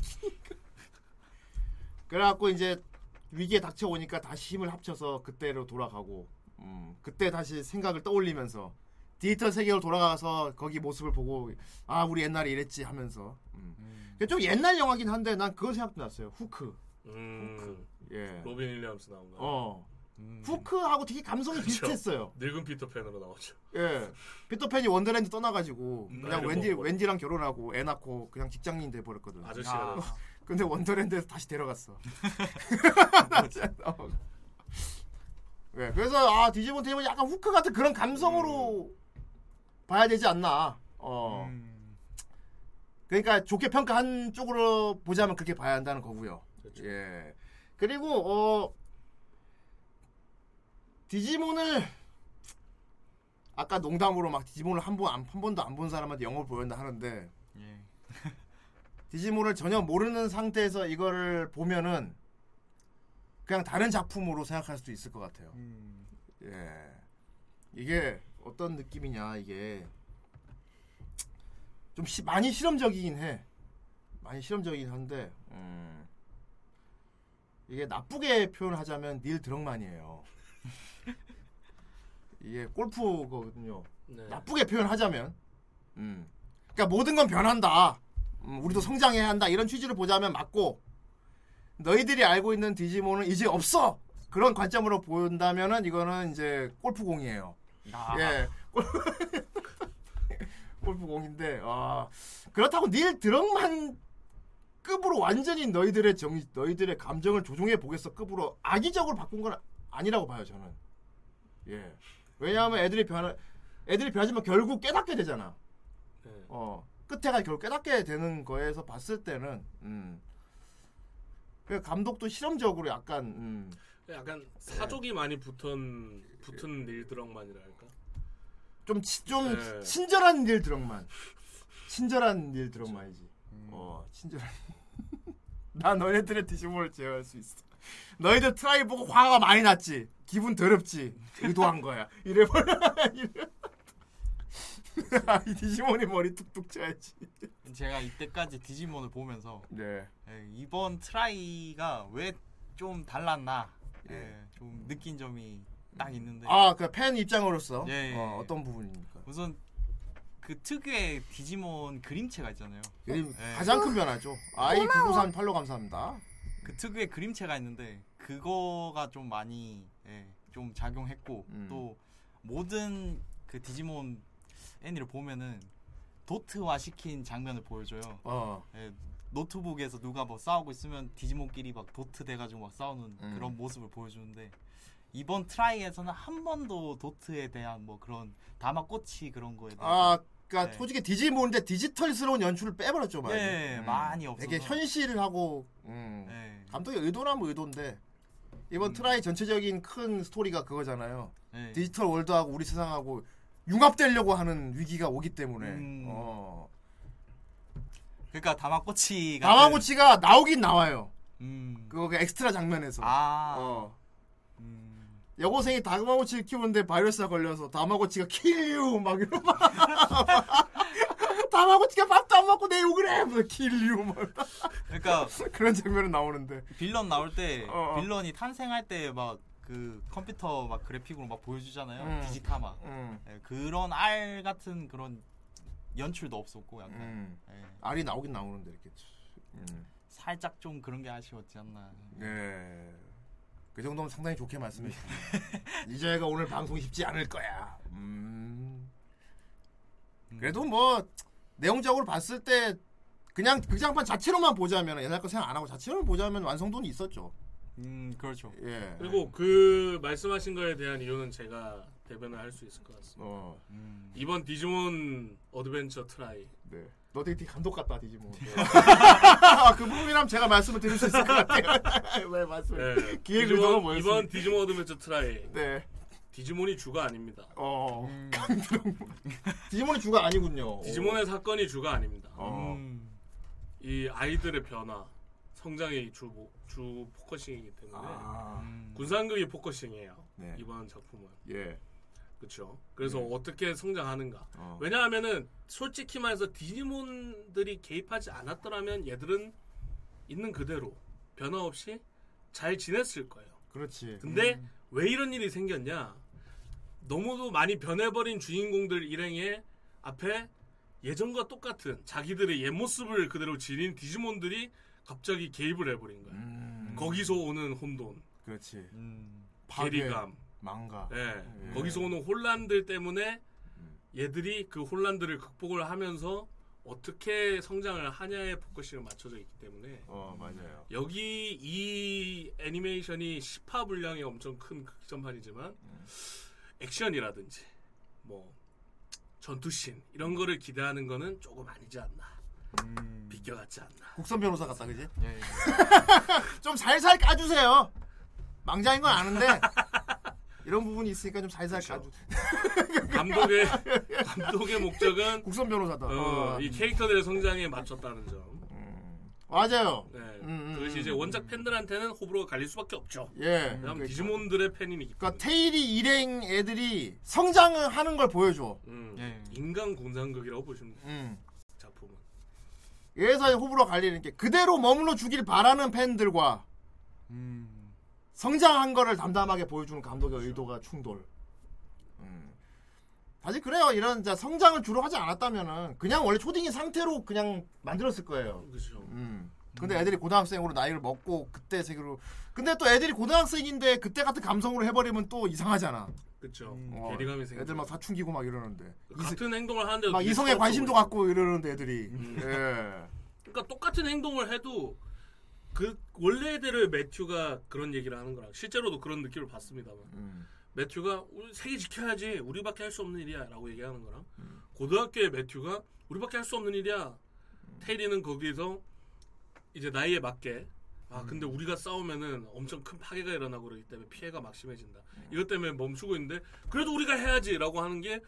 그래갖고 이제 위기에 닥쳐오니까 다시 힘을 합쳐서 그때로 돌아가고 음, 그때 다시 생각을 떠올리면서 디지털 세계로 돌아가서 거기 모습을 보고 아 우리 옛날에 이랬지 하면서 음. 음. 좀 옛날 영화긴 한데 난 그거 생각도 났어요 후크 음, 예. 로빈 윌리엄스 나온 거. 어 음. 후크하고 되게 감성이 그쵸. 비슷했어요 늙은 피터팬으로 나오죠. 예 피터팬이 원더랜드 떠나가지고 음, 그냥 먹고. 웬디랑 결혼하고 애 낳고 그냥 직장인 돼 버렸거든 아저씨가 아. 근데 원더랜드에서 다시 데려갔어. 어. 네, 그래서 아 디지몬 트라이를 약간 후크 같은 그런 감성으로 봐야 되지 않나. 어. 음. 그러니까 좋게 평가한 쪽으로 보자면 그렇게 봐야 한다는 거고요. 그렇죠. 예. 그리고 어 디지몬을 아까 농담으로 막 디지몬을 한 번 한 번도 안 본 사람한테 영어를 보였다 하는데 예. 디지몬을 전혀 모르는 상태에서 이거를 보면은 그냥 다른 작품으로 생각할 수도 있을 것 같아요. 음. 예. 이게 어떤 느낌이냐 이게 좀 시- 많이 실험적이긴 해. 많이 실험적이긴 한데 음, 이게 나쁘게 표현하자면 닐 드럭만이에요. 이게 골프거든요. 네. 나쁘게 표현하자면, 음. 그러니까 모든 건 변한다. 음, 우리도 성장해야 한다. 이런 취지로 보자면 맞고, 너희들이 알고 있는 디지몬은 이제 없어. 그런 관점으로 본다면은 이거는 이제 골프공이에요. 아. 예, 골- 골프공인데, 아 그렇다고 닐 드럭만 급으로 완전히 너희들의 정, 너희들의 감정을 조종해 보겠어 급으로 악의적으로 바꾼 건 아니라고 봐요 저는. 예. 왜냐하면 애들이 변하, 애들이 변하지만 결국 깨닫게 되잖아. 네. 어. 끝에가 결국 깨닫게 되는 거에서 봤을 때는 음. 그 감독도 실험적으로 약간 음. 약간 사족이 많이 붙은 붙은 닐 드럭만이라 할까? 좀, 치- 좀 네. 친절한 닐 드럭만 친절한 닐 드럭만이지 어 친절한 나 너희들의 디지몬을 제어할 수 있어 너희들 트라이 보고 화가 많이 났지 기분 더럽지 의도한 거야 이래 버려 이래. 이 디지몬이 머리 툭툭 쳐야지 제가 이때까지 디지몬을 보면서 네 예, 이번 트라이가 왜 좀 달랐나 예, 좀 느낀 점이 딱 있는데 아, 그 팬 입장으로서 예, 예, 어, 예. 어떤 부분입니까? 우선 그 특유의 디지몬 그림체가 있잖아요. 그림 예. 가장 큰 변화죠. 아이 993 팔로 감사합니다. 그 특유의 그림체가 있는데 그거가 좀 많이 예, 좀 작용했고 음. 또 모든 그 디지몬 애니를 보면은 도트화 시킨 장면을 보여줘요. 어, 예, 노트북에서 누가 뭐 싸우고 있으면 디지몬끼리 막 도트 돼가지고 막 싸우는 음. 그런 모습을 보여주는데 이번 트라이에서는 한 번도 도트에 대한 뭐 그런 다마꼬치 그런 거에 대해서 아, 그러니까 네. 솔직히 디지몬인데 디지털스러운 연출을 빼버렸죠, 많이. 예, 많이 없어서. 되게 현실하고 음. 예, 감독의 의도라면 의도인데 이번 음. 트라이 전체적인 큰 스토리가 그거잖아요. 예. 디지털 월드하고 우리 세상하고 융합되려고 하는 위기가 오기 때문에. 음. 어. 그러니까 다마꼬치 같은- 다마고치가 나오긴 나와요. 음. 그거 그 엑스트라 장면에서. 아 어. 음. 여고생이 다마고치를 키우는데 바이러스가 걸려서 다마고치가 kill you 막 이러 막 다마고치가 밥도 안 먹고 내 욕을 해! 뭐 kill you 막 그러니까 그런 장면은 나오는데 빌런 나올 때 어, 어. 빌런이 탄생할 때막 그 컴퓨터 막 그래픽으로 막 보여주잖아요. 음. 디지타마. 음, 예, 그런 알 같은 그런 연출도 없었고 약간 음. 예, 알이 나오긴 나오는데 이렇게 음. 살짝 좀 그런 게 아쉬웠지 않나. 네. 그 정도면 상당히 좋게 말씀해 주셨네요. 이제가 오늘 방송이 쉽지 않을 거야. 음. 그래도 뭐 내용적으로 봤을 때 그냥 극장판 자체로만 보자면 옛날 거 생각 안 하고 자체로만 보자면 완성도는 있었죠. 음 그렇죠. 예. 그리고 그 말씀하신 거에 대한 이유는 제가 대변을 할 수 있을 것 같습니다. 어. 음. 이번 디지몬 어드벤처 트라이 네. 너 되게 감독 같다 디지몬. 아, 그 부분이라면 제가 말씀을 드릴 수 있을 것 같아요. 왜 말씀을? 네, 기획 의도가 뭐였습니까? 이번 디지몬 어드벤처 트라이 네. 디지몬이 주가 아닙니다. 어. 음. 디지몬이 주가 아니군요. 디지몬의 사건이 주가 아닙니다. 어. 음. 이 아이들의 변화, 성장이 주, 주 focusing이기 때문에 아. 음. 군상극이 focusing이에요. 네. 이번 작품은 예. 그렇죠. 그래서 네. 어떻게 성장하는가? 어. 왜냐하면은 솔직히 말해서 디지몬들이 개입하지 않았더라면 얘들은 있는 그대로 변화 없이 잘 지냈을 거예요. 그렇지. 근데 음. 왜 이런 일이 생겼냐? 너무도 많이 변해버린 주인공들 일행의 앞에 예전과 똑같은 자기들의 옛 모습을 그대로 지닌 디지몬들이 갑자기 개입을 해버린 거야. 음. 거기서 오는 혼돈, 그렇지. 음. 괴리감, 망가. 예. 예. 거기서 오는 혼란들 때문에 얘들이 그 혼란들을 극복을 하면서 어떻게 성장을 하냐에 focusing을 맞춰져 있기 때문에 어 맞아요. 여기 이 애니메이션이 10화 분량이 엄청 큰 극장판이지만 액션이라든지 뭐 전투씬 이런 거를 기대하는 거는 조금 아니지 않나 음. 비껴갔지 않나 국선 변호사 같다 그지? 예, 예. 좀 살살 까주세요. 망자인 건 아는데 이런 부분이 있으니까 좀 살살 까주. 감독의 감독의 목적은 국선 변호사다. 어, 어. 이 캐릭터들의 성장에 맞췄다는 점 음. 맞아요. 네. 음, 음, 그것이 이제 음. 원작 팬들한테는 호불호가 갈릴 수밖에 없죠 예. 왜냐면 그러니까, 디지몬들의 팬이니까 그러니까 테일이 일행 애들이 성장을 하는 걸 보여줘. 음, 예. 인간 공상극이라고 보시면 돼요 음. 작품은 여기서 호불호 갈리는 게 그대로 머물러 주길 바라는 팬들과 음. 성장한 거를 담담하게 보여주는 감독의 의도가 충돌. 음. 사실 그래요. 이런 자, 성장을 주로 하지 않았다면은 그냥 원래 초딩인 상태로 그냥 만들었을 거예요. 그렇죠 음. 근데 애들이 고등학생으로 나이를 먹고 그때 세계로 근데 또 애들이 고등학생인데 그때 같은 감성으로 해버리면 또 이상하잖아. 그렇죠 음. 어, 괴리감이 생겨 애들 막 사춘기고 막 이러는데 같은 행동을 하는데 막 이성에 관심도 갖고 이러는데 애들이. 음. 예. 그러니까 똑같은 행동을 해도 그 원래대로의 매튜가 그런 얘기를 하는 거라 실제로도 그런 느낌을 받습니다만 음. 매튜가 우리 세계 지켜야지 우리밖에 할 수 없는 일이야라고 얘기하는 거랑 고등학교의 매튜가 우리밖에 할 수 없는 일이야. 테일이는 거기서 이제 나이에 맞게 아 근데 우리가 싸우면은 엄청 큰 파괴가 일어나고 그러기 때문에 피해가 막 심해진다. 이것 때문에 멈추고 있는데 그래도 우리가 해야지라고 하는 게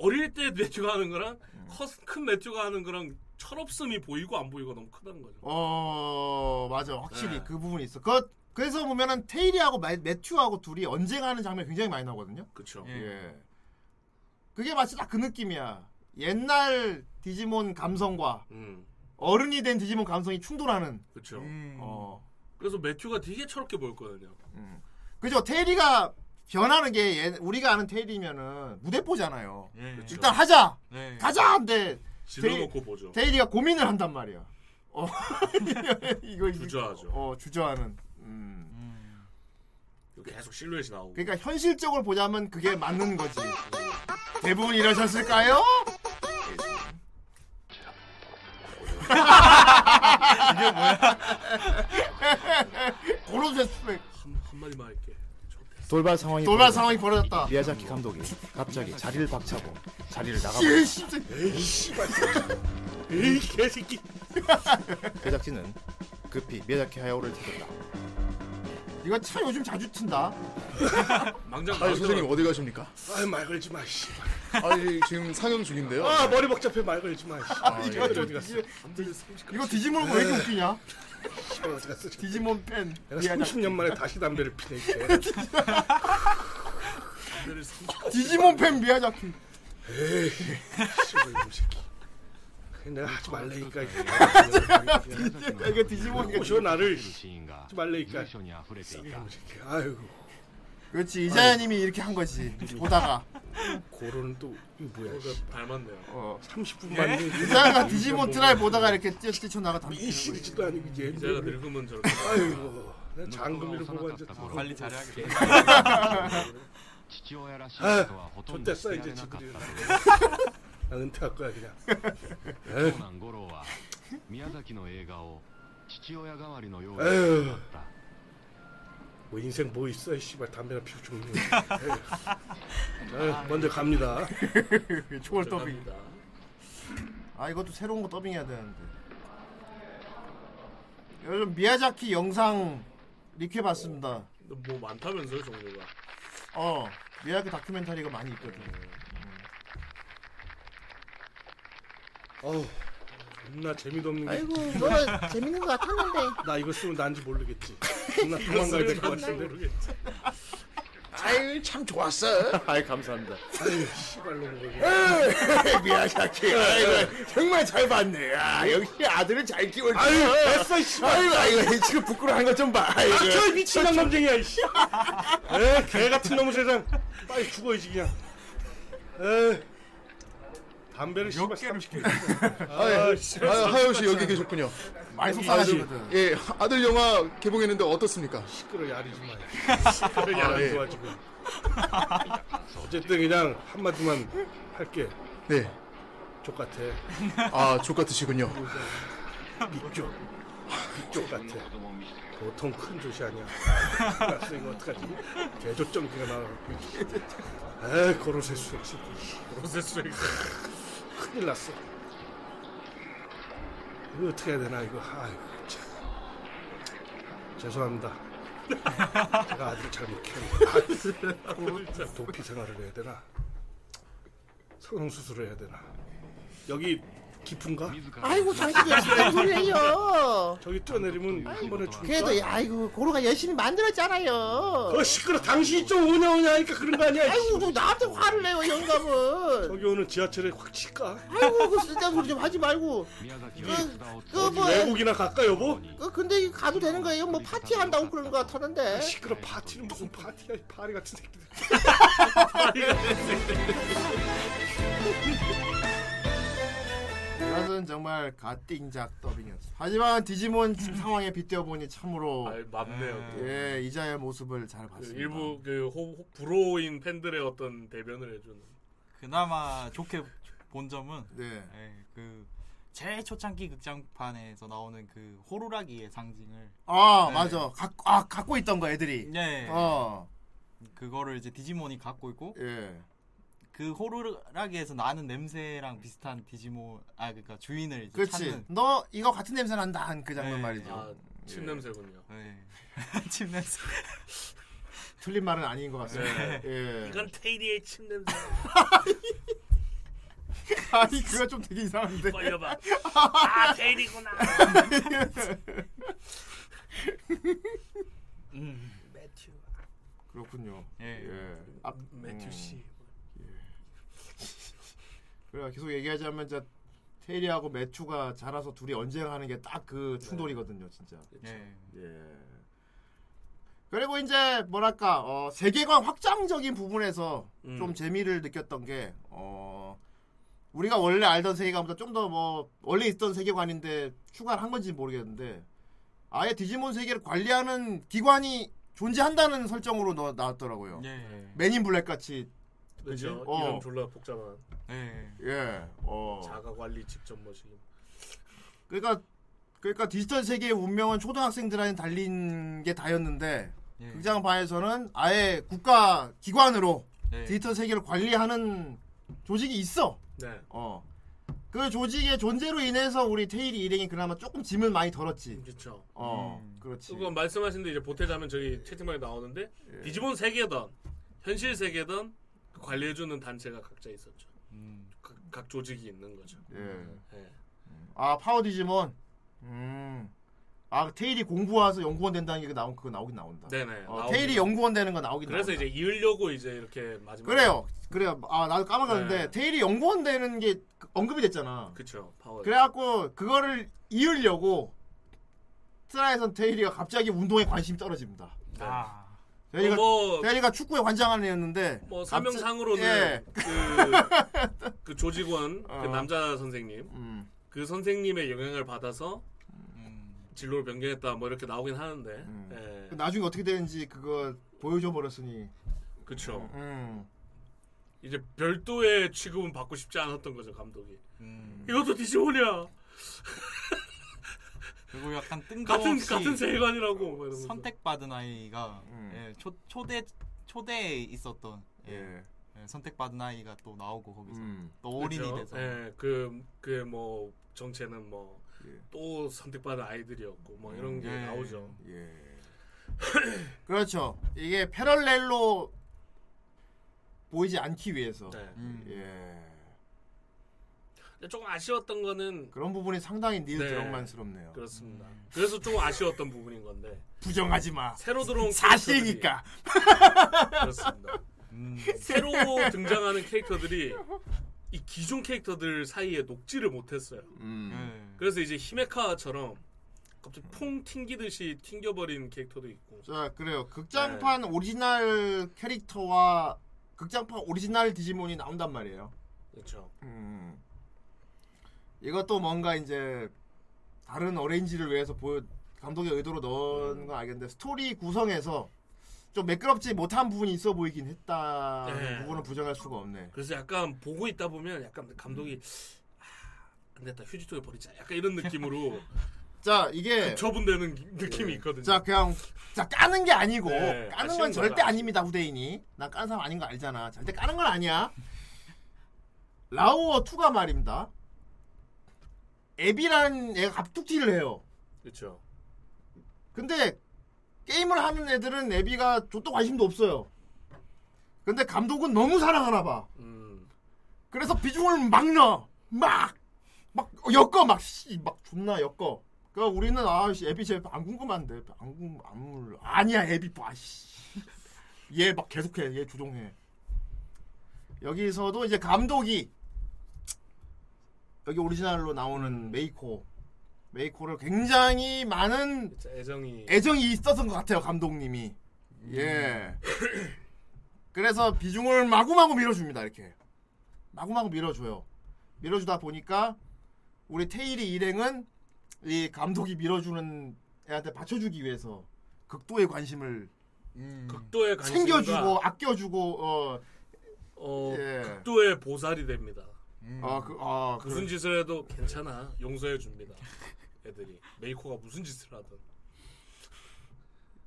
어릴 때 매튜가 하는 거랑 커- 큰 매튜가 하는 거랑 철없음이 보이고 안 보이고 너무 크다는 거죠. 어 맞아 확실히 네. 그 부분이 있어. 그 그래서 보면은 테일이하고 마- 매튜하고 둘이 언쟁하는 장면 굉장히 많이 나오거든요. 그렇죠. 예. 예. 그게 마치 딱 그 느낌이야. 옛날 디지몬 감성과 음, 어른이 된 디지몬 감성이 충돌하는. 그렇죠. 음. 어. 그래서 매튜가 되게 철없게 보였거든요. 음. 그죠? 테일이가 변하는 게 얘- 우리가 아는 테일이면은 무대뽀잖아요. 예. 일단 하자. 네. 가자. 한데 질러놓고 보죠. 테일이가 고민을 한단 말이야. 어. 이거 주저하죠. 어, 주저하는. 음. 음. 계속 실루엣이 나오고. 그러니까 현실적으로 보자면 그게 맞는 거지. 대부분 이러셨을까요? 이게 뭐야? 고로 됐을 한, 한마디만 할게. 돌발 상황이 돌발 벌어졌다. 상황이 벌어졌다. 미야자키 감독이 갑자기 자리를 박차고 자리를 나가고 씨, 진짜. 에이 씨발. 에이 개새끼. 제작진은 급히 미야자키 하야오를 찾았다. 이거 차 요즘 자주 튄다. 망장 아니 선생님 어디 가십니까? 아유 말 걸지 마. 씨. 아니 지금 상영 중인데요. 아 머리 복잡해 말 걸지 마. 씨. 아, 이거 예. 어디 갔어? 이거 디지몬 왜 이렇게 웃기냐? 디지몬 팬. 내가 30년 만에 다시 담배를 피네 이게. 디지몬 팬 미야자키. 에이, 이 새끼. 내가 하지 말래니까. 이게 아, 디지몬이가 저 나를 아, 하지 말래니까. 아이고. 그렇지 이자연님이 이렇게 한 거지 보다가. 고로는 또 이거 뭐야? 씨. 닮았네요. 어 30분만 이자가 디지몬 트라이 보다가 이렇게 뛰쳐 나가다. 이씨도 아니고 이제 이자가 늙으면 저렇게. 아이고 어. 장금이를 보고 앉았 관리 잘해야겠다. 예. 아, 좋댔어 이제 지들이. 나 은퇴할 거야 그냥. 에휴. 에휴. 뭐 인생 뭐 있어? 이 씨발 담배나 피우 죽는 거 먼저 갑니다. 초월 더빙이다. 아 이것도 새로운 거 더빙해야 되는데. 요즘 미야자키 영상 리퀘 봤습니다. 뭐 많다면서요 종류가? 어 미야자키 다큐멘터리가 많이 있거든 요. 어. 음. 존나 재미도 없는 게. 아이고 이거 재밌는 거 같았는데. 나 이거 쓰면 난지 모르겠지. 존나 도망가야 될 것 같은데. 모르겠지 아유 참 좋았어. 아이 감사합니다. 아유 씨발 놈 거기. 미야자키. 아이고 정말 잘 봤네. 아 역시 아들을 잘 키웠지. 아유 됐어 씨발. 아이고 아이고 지금 부끄러워하는 것 좀 봐. 아이고. 저 미친 남쟁이야 이씨. 에, 개 같은 놈의 세상. 빨리 죽어야지 그냥. 에. 담배를 씨발 30개. 아, 아, 하여 씨 여기 계셨군요. 많이 속상하시거든. 예, 아들 영화 개봉했는데 어떻습니까? 시끄러 야리지 마. 시끄러 야리 예. 좋아 지금. 어쨌든 그냥 한 마디만 할게. 네. 족 같아. 아, 족 같으시군요. 빅족. 빅족 같아. 보통 큰 족이 아니야. 알았어 이거 어떡하지? 개조정기가 나와. 에이 고로세 수액 새끼. 로세 수액 큰일 났어. 이거 어떻게 해야 되나 이거. 아이고 참. 죄송합니다. 제가 아들 잘못 키웠네. 도피 생활을 해야 되나? 성형 수술을 해야 되나? 여기 깊은가? 아이고 당신이 무슨 소리예요? 저기 뛰어내리면 한 번에 죽을까? 그래도 아이고 고로가 열심히 만들었잖아요. 그 시끄러 당신이 좀 오냐 오냐 하니까 그런 거 아니야? 아이고 좀 나한테 화를 내요 영감은. 저기 오는 지하철에 확 칠까? 아이고 그 쓸데없는 소리 좀 하지 말고. 그그뭐 외국이나 갈까 여보? 그 근데 가도 되는 거예요? 뭐 파티 한다고 그러는 거 같았는데. 시끄러 파티는 무슨 파티야? 파리 같은 새끼들. 파리 같은 새끼들. 이것은 정말 가띵작 더빙이었어. 하지만 디지몬 상황에 빗대어 보니 참으로 아 맞네요 또. 예 이자의 모습을 잘그 봤습니다. 일부 그 호, 호- 불호인 팬들의 어떤 대변을 해주는 그나마 좋게 본 점은 네. 예, 그 최초창기 극장판에서 나오는 그 호루라기의 상징을 아 네. 맞아. 각, 아 갖고 있던 거 애들이. 네 어. 그거를 이제 디지몬이 갖고 있고 예. 그 호루라기에서 나는 냄새랑 비슷한 디지몬 아 그러니까 주인을 이제 그렇지. 찾는 너 이거 같은 냄새 난다 한 그 장면 네. 말이죠. 아, 침 예. 냄새군요. 네. 침 냄새. 틀린 말은 아닌 것 같습니다. 네. 예. 이건 테일리의 침 냄새. 아니 그거 좀 되게 이상한데. 걸려봐. 아 테일이구나. 음. 매튜. 그렇군요. 예. 예. 아, 매튜 음. 씨. 그래 계속 얘기하자면 자 테일이하고 매튜가 자라서 둘이 언쟁 하는 게 딱 그 충돌이거든요, 진짜. 예. 예. 그리고 이제 뭐랄까 어, 세계관 확장적인 부분에서 음. 좀 재미를 느꼈던 게 어, 우리가 원래 알던 세계관보다 좀 더 뭐 원래 있던 세계관인데 추가를 한 건지 모르겠는데 아예 디지몬 세계를 관리하는 기관이 존재한다는 설정으로 너, 나왔더라고요. 예. 맨인 블랙 같이 그렇죠. 어. 이름 졸라 복잡한 예. 예. 어. 자가 관리 직접 모시기. 그러니까 그러니까 디지털 세계의 운명은 초등학생들한테 달린 게 다였는데 예. 극장판에서는 아예 국가 기관으로 예. 디지털 세계를 관리하는 조직이 있어. 네. 어. 그 조직의 존재로 인해서 우리 테일이 일행이 그나마 조금 짐을 많이 덜었지. 그렇죠. 어, 음. 그렇지. 그거 말씀하신 데 이제 보태자면 저기 채팅방에 나오는데 디지몬 세계든 현실 세계든 그 관리해주는 단체가 각자 있었죠. 음. 각, 각 조직이 있는 거죠. 예. 예. 아 파워 디지몬. 음. 아 태일이 공부 와서 연구원 된다는 게 나온 그거 나오긴 나온다. 네네. 어, 태일이. 연구원 되는 거 나오긴 그래서 나온다. 이제 이으려고 이제 이렇게 마지막. 그래요. 그래요. 아 나도 까먹었는데 네. 태일이 연구원 되는 게 언급이 됐잖아. 그쵸. 파워. 그래갖고 그거를 이으려고 트라에선 테일이가 갑자기 운동에 관심이 떨어집니다. 네. 아. 테일이가, 뭐- 테일이가 축구에 관장하는 애였는데 뭐 설명상으로는 예. 그, 그 조직원 그 어. 남자 선생님 음, 그 선생님의 영향을 받아서 음. 진로를 변경했다 뭐 이렇게 나오긴 하는데 음. 예. 그 나중에 어떻게 되는지 그거 보여줘 버렸으니 그쵸 음. 이제 별도의 취급은 받고 싶지 않았던 거죠 감독이 음. 이것도 디지몬이야 그리고 약간 같은 뜬금없이 같은 세계관이라고 막 이러면서. 선택받은 아이가 음. 예, 초, 초대 초대에 있었던 예, 예. 예, 선택받은 아이가 또 나오고 거기서 음. 또 어린이 그쵸? 돼서 예, 그, 그, 뭐, 정체는 뭐, 예. 또 선택받은 아이들이었고, 뭐, 이런 게 예. 나오죠. 예. 그렇죠. 이게 패럴렐로 보이지 않기 위해서. 네. 음. 예. 근데 조금 아쉬웠던 거는, 그런 부분이 상당히 닐 네. 드럭만스럽네요. 그렇습니다. 그래서 조금 아쉬웠던 부분인 건데, 부정하지 마. 새로 들어온 사실이니까. 그렇습니다. 음. 새로 등장하는 캐릭터들이 이 기존 캐릭터들 사이에 녹지를 못했어요. 음. 예. 그래서 이제 히메카처럼 갑자기 퐁 튕기듯이 튕겨버린 캐릭터도 있고. 자, 그래요. 극장판 오리지널 캐릭터와 극장판 오리지널 디지몬이 나온단 말이에요. 그렇죠. 음. 이것도 뭔가 이제 다른 arrange를 위해서 보여 감독의 의도로 넣은 건 알겠는데 스토리 구성에서 좀 매끄럽지 못한 부분이 있어 보이긴 했다는 네. 부분은 부정할 수가 없네. 그래서 약간 보고 있다 보면 약간 감독이 아, 안 됐다 휴지통에 버리자 약간 이런 느낌으로 자, 이게 처분되는 기- 느낌이 있거든요. 예. 자, 그냥 자 까는 게 아니고 네, 까는 건 절대 거죠, 아닙니다, 후대인이. 난 까는 사람 아닌 거 알잖아. 절대 까는 건 아니야. 라오어 2가 말입니다. 앱이라는 애가 갑툭튀를 해요. 그렇죠. 근데 게임을 하는 애들은 애비가 족도 관심도 없어요. 근데 감독은 너무 사랑하나 봐. 음, 그래서 비중을 막 넣어. 막! 막 엮어 막 씨, 막 존나 엮어. 그러니까 우리는 아 씨 애비 쟤안 궁금한데 안 궁금 안 물. 아니야 애비 봐 씨. 얘 막 계속해. 얘 조종해. 여기서도 이제 감독이 여기 오리지널로 나오는 메이코 메이코를 굉장히 많은 애정이 애정이 있었던 것 같아요 감독님이 예 그래서 비중을 마구마구 밀어줍니다 이렇게 마구마구 밀어줘요 밀어주다 보니까 우리 태일이 일행은 이 감독이 밀어주는 애한테 받쳐주기 위해서 극도의 관심을 음. 극도의 관심과 챙겨주고 아껴주고 어, 어, 예. 극도의 보살이 됩니다. 음. 아, 그, 아, 무슨 그래. 짓을 해도 괜찮아 용서해 줍니다. 애들이 메이코가 무슨 짓을 하든.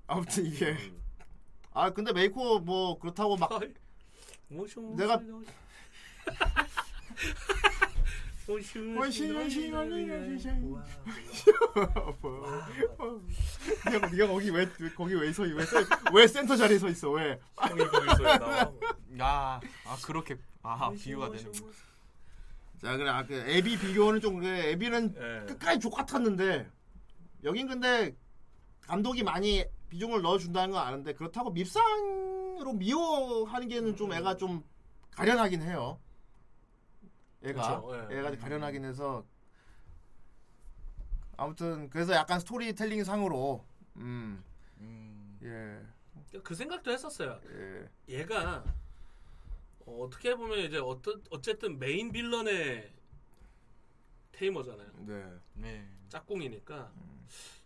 아무튼 이게 음. 아 근데 메이코 뭐 그렇다고 막 뭐좀 내가 원신, 원신, 원신, 원신. 네가 네가 거기 왜 왜- 거기 왜 서? 왜, 세- 왜 센터 자리에 서 있어? 왜? 형이 거기서 나와. 아, 아 그렇게 아 비유가 되는. 자 그래 아그 애비 비교는 좀 그래 애비는 예. 끝까지 족 같았는데 여긴 근데 감독이 많이 비중을 넣어준다는 건 아는데 그렇다고 밉상으로 미워하는 게는 좀 애가 좀 가련하긴 해요. 애가 그쵸, 예. 애가 가련하긴 해서 아무튼 그래서 약간 스토리텔링 상으로 음, 예, 그 생각도 했었어요. 예. 얘가 어, 어떻게 보면 이제 어떤 어쨌든 메인 빌런의 tamer잖아요. 네. 네. 짝꿍이니까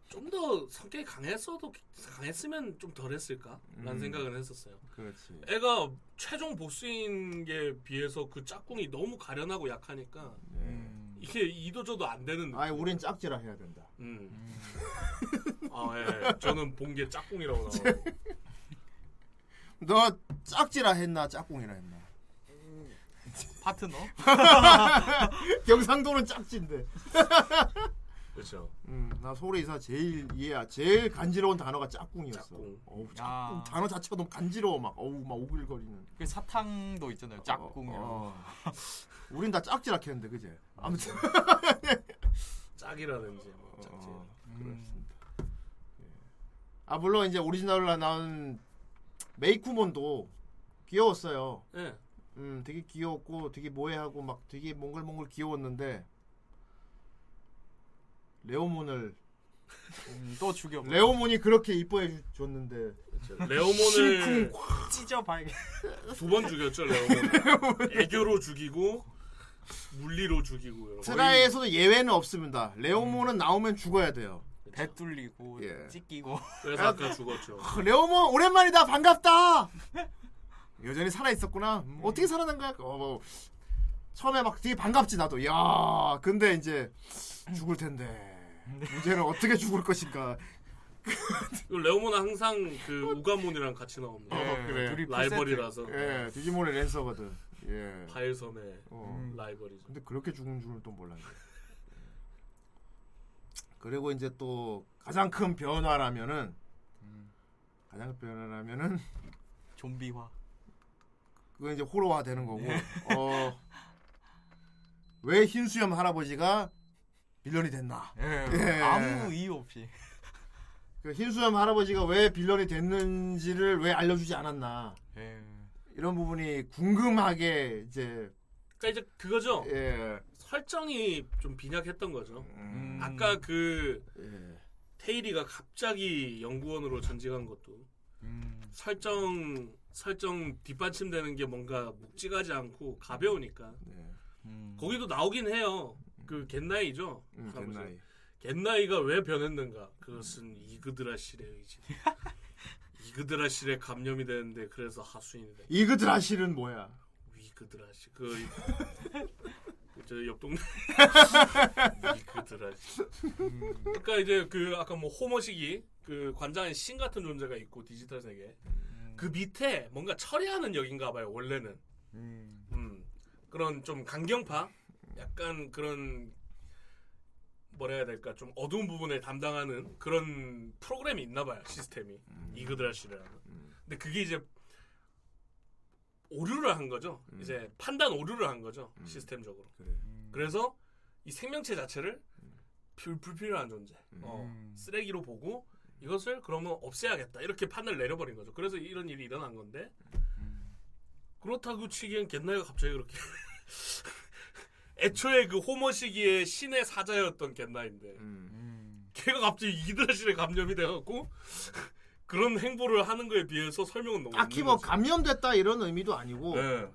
좀더 성격이 강했어도 강했으면 좀 덜했을까라는 음. 생각을 했었어요. 그렇지. 애가 최종 보스인 게 비해서 그 짝꿍이 너무 가련하고 약하니까 이게 이도저도 안 되는. 네. 아니 우린 짝지라 해야 된다. 음. 아 예. 저는 본 게 짝꿍이라고 나와요. 너 짝지라 했나 짝꿍이라 했나? 파트너? 경상도는 짝지인데. 그렇죠. 음, 나 서울에서 제일 이해야 제일 간지러운 단어가 짝꿍이었어. 짝꿍. 어우, 짝꿍 아. 단어 자체가 너무 간지러워 막 어우 막 오글거리는. 그 사탕도 있잖아요. 짝꿍이랑. 어. 우린 다 짝지라 했는데 그제. 아무튼 짝이라든지 뭐 짝지. 어, 그렇습니다. 예. 아 물론 이제 오리지널로 나온 메이쿠몬도 귀여웠어요. 예. 음, 되게 귀여웠고 되게 모해하고 막 되게 몽글몽글 귀여웠는데 레오몬을 음, 또 죽여. 레오몬이 그렇게 이뻐해 주- 줬는데. 레오몬을 찢어 발견. 두번 죽였죠 레오몬. 애교로 죽이고 물리로 죽이고. 트라이에서도 예외는 없습니다. 레오몬은 나오면 죽어야 돼요. 배 뚫리고 예. 찢기고. 그래서 아까 죽었죠. 아, 레오몬 오랜만이다 반갑다. 여전히 살아 있었구나. 음, 어떻게 살아난 거야? 어, 뭐, 처음에 막 되게 반갑지 나도. 야, 근데 이제 죽을 텐데. 문제는 어떻게 죽을 것인가. 그 레오몬은 항상 그 우가몬이랑 같이 나옵니다. 어, 그래. 둘이 라이벌이라서. 예, 디지몬의 랜서거든. 예. 바일섬의 어. 라이벌이죠. 근데 그렇게 죽은 줄은 또 몰랐네. 그리고 이제 또 가장 큰 변화라면은 가장 큰 변화라면은 좀비화. 그건 이제 호러화 되는 거고. 어. 왜 흰수염 할아버지가 빌런이 됐나? 예. 예. 아무 이유 없이. 그 흰수염 할아버지가 왜 빌런이 됐는지를 왜 알려주지 않았나? 예. 이런 부분이 궁금하게 이제 그러니까 이제 그거죠. 예. 설정이 좀 빈약했던 거죠. 음. 아까 그 예. 테일이가 갑자기 연구원으로 전직한 것도 음. 설정 설정 뒷받침되는 게 뭔가 묵직하지 않고 가벼우니까 음. 거기도 나오긴 해요. 그 겐나이죠. 음. 겐나이. 겐나이가 왜 변했는가? 그것은 이그드라실의 의지. 이그드라실에 감염이 되는데 그래서 하수인이 돼. 이그드라실은 뭐야? 이그드라실 그. 저 옆 동네 이그드라실. 그러니까 이제 그 아까 뭐 호머식이 그 관장의 신 같은 존재가 있고 디지털 세계 그 밑에 뭔가 처리하는 역인가 봐요 원래는. 음. 음, 그런 좀 강경파? 약간 그런 뭐라 해야 될까? 좀 어두운 부분을 담당하는 그런 프로그램이 있나 봐요 시스템이. 이그드라시라는. 근데 그게 이제 오류를 한 거죠. 이제 판단 오류를 한 거죠 시스템적으로. 그래 서 이 생명체 자체를 불, 불필요한 존재. 어, 음. 쓰레기로 보고 이것을 그러면 없애야겠다 이렇게 판단을 내려버린 거죠 그래서 이런 일이 일어난 건데 그렇다고 치기엔 겟나이가 갑자기 그렇게 애초에 그 호모 시기의 신의 사자였던 겟나인데 음. 걔가 갑자기 이드라실에 감염이 돼갖고 그런 행보를 하는 거에 비해서 설명은 너무 딱히 뭐. 감염됐다 이런 의미도 아니고 네.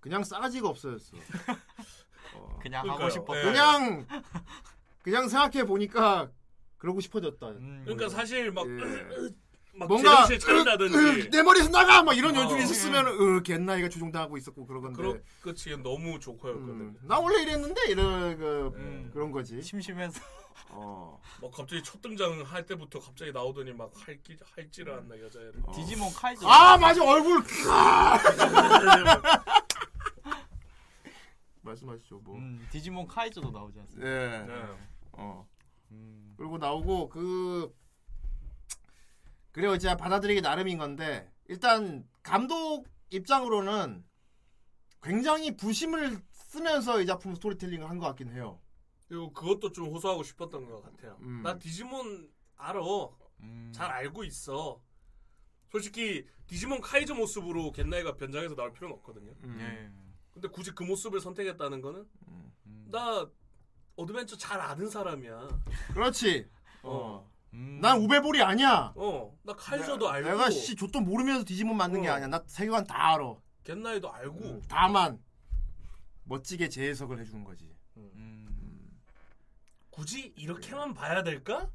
그냥 싸가지가 없어졌어. 그냥 그러니까요. 하고 싶었다. 예. 그냥 그냥 생각해 보니까 그러고 싶어졌다. 음. 그러니까 사실 막, 예. 막 뭔가 재료실 차린다든지 내 머리에서 나가 막 이런 어. 연출이 있었으면 으 겟나이가 조종당하고 있었고 그러건데 그렇 그치 너무 조커였거든. 음, 나 원래 이랬는데 이런 그 음. 그런 거지. 심심해서. 어. 막 갑자기 첫 등장 할 때부터 갑자기 나오더니 막 할기 할지를 않나 여자애를. 디지몬 카이즈. 아 맞아 얼굴. 아! 말씀하시죠. 뭐. 음, 디지몬 카이저도 나오지 않습니까? 예. 네. 어. 음, 그리고 나오고 그 그래요. 제가 받아들이기 나름인 건데 일단 감독 입장으로는 굉장히 부심을 쓰면서 이 작품 스토리텔링을 한 것 같긴 해요. 그리고 그것도 좀 호소하고 싶었던 것 같아요. 음. 나 디지몬 알아. 음. 잘 알고 있어. 솔직히 디지몬 카이저 모습으로 겐나이가 변장해서 나올 필요는 없거든요. 음. 예. 근데 굳이 그 모습을 선택했다는 거는 음. 나 어드벤처 잘 아는 사람이야. 그렇지. 어. 음. 난 우베볼이 아니야. 어. 나 내가, 알고. 내가 씨 좆도 모르면서 디지몬 만든 게 어. 아니야. 나 세계관 다 알아. 겐나이도 알고. 다만 멋지게 재해석을 해주는 거지. 음. 굳이 이렇게만 봐야 될까?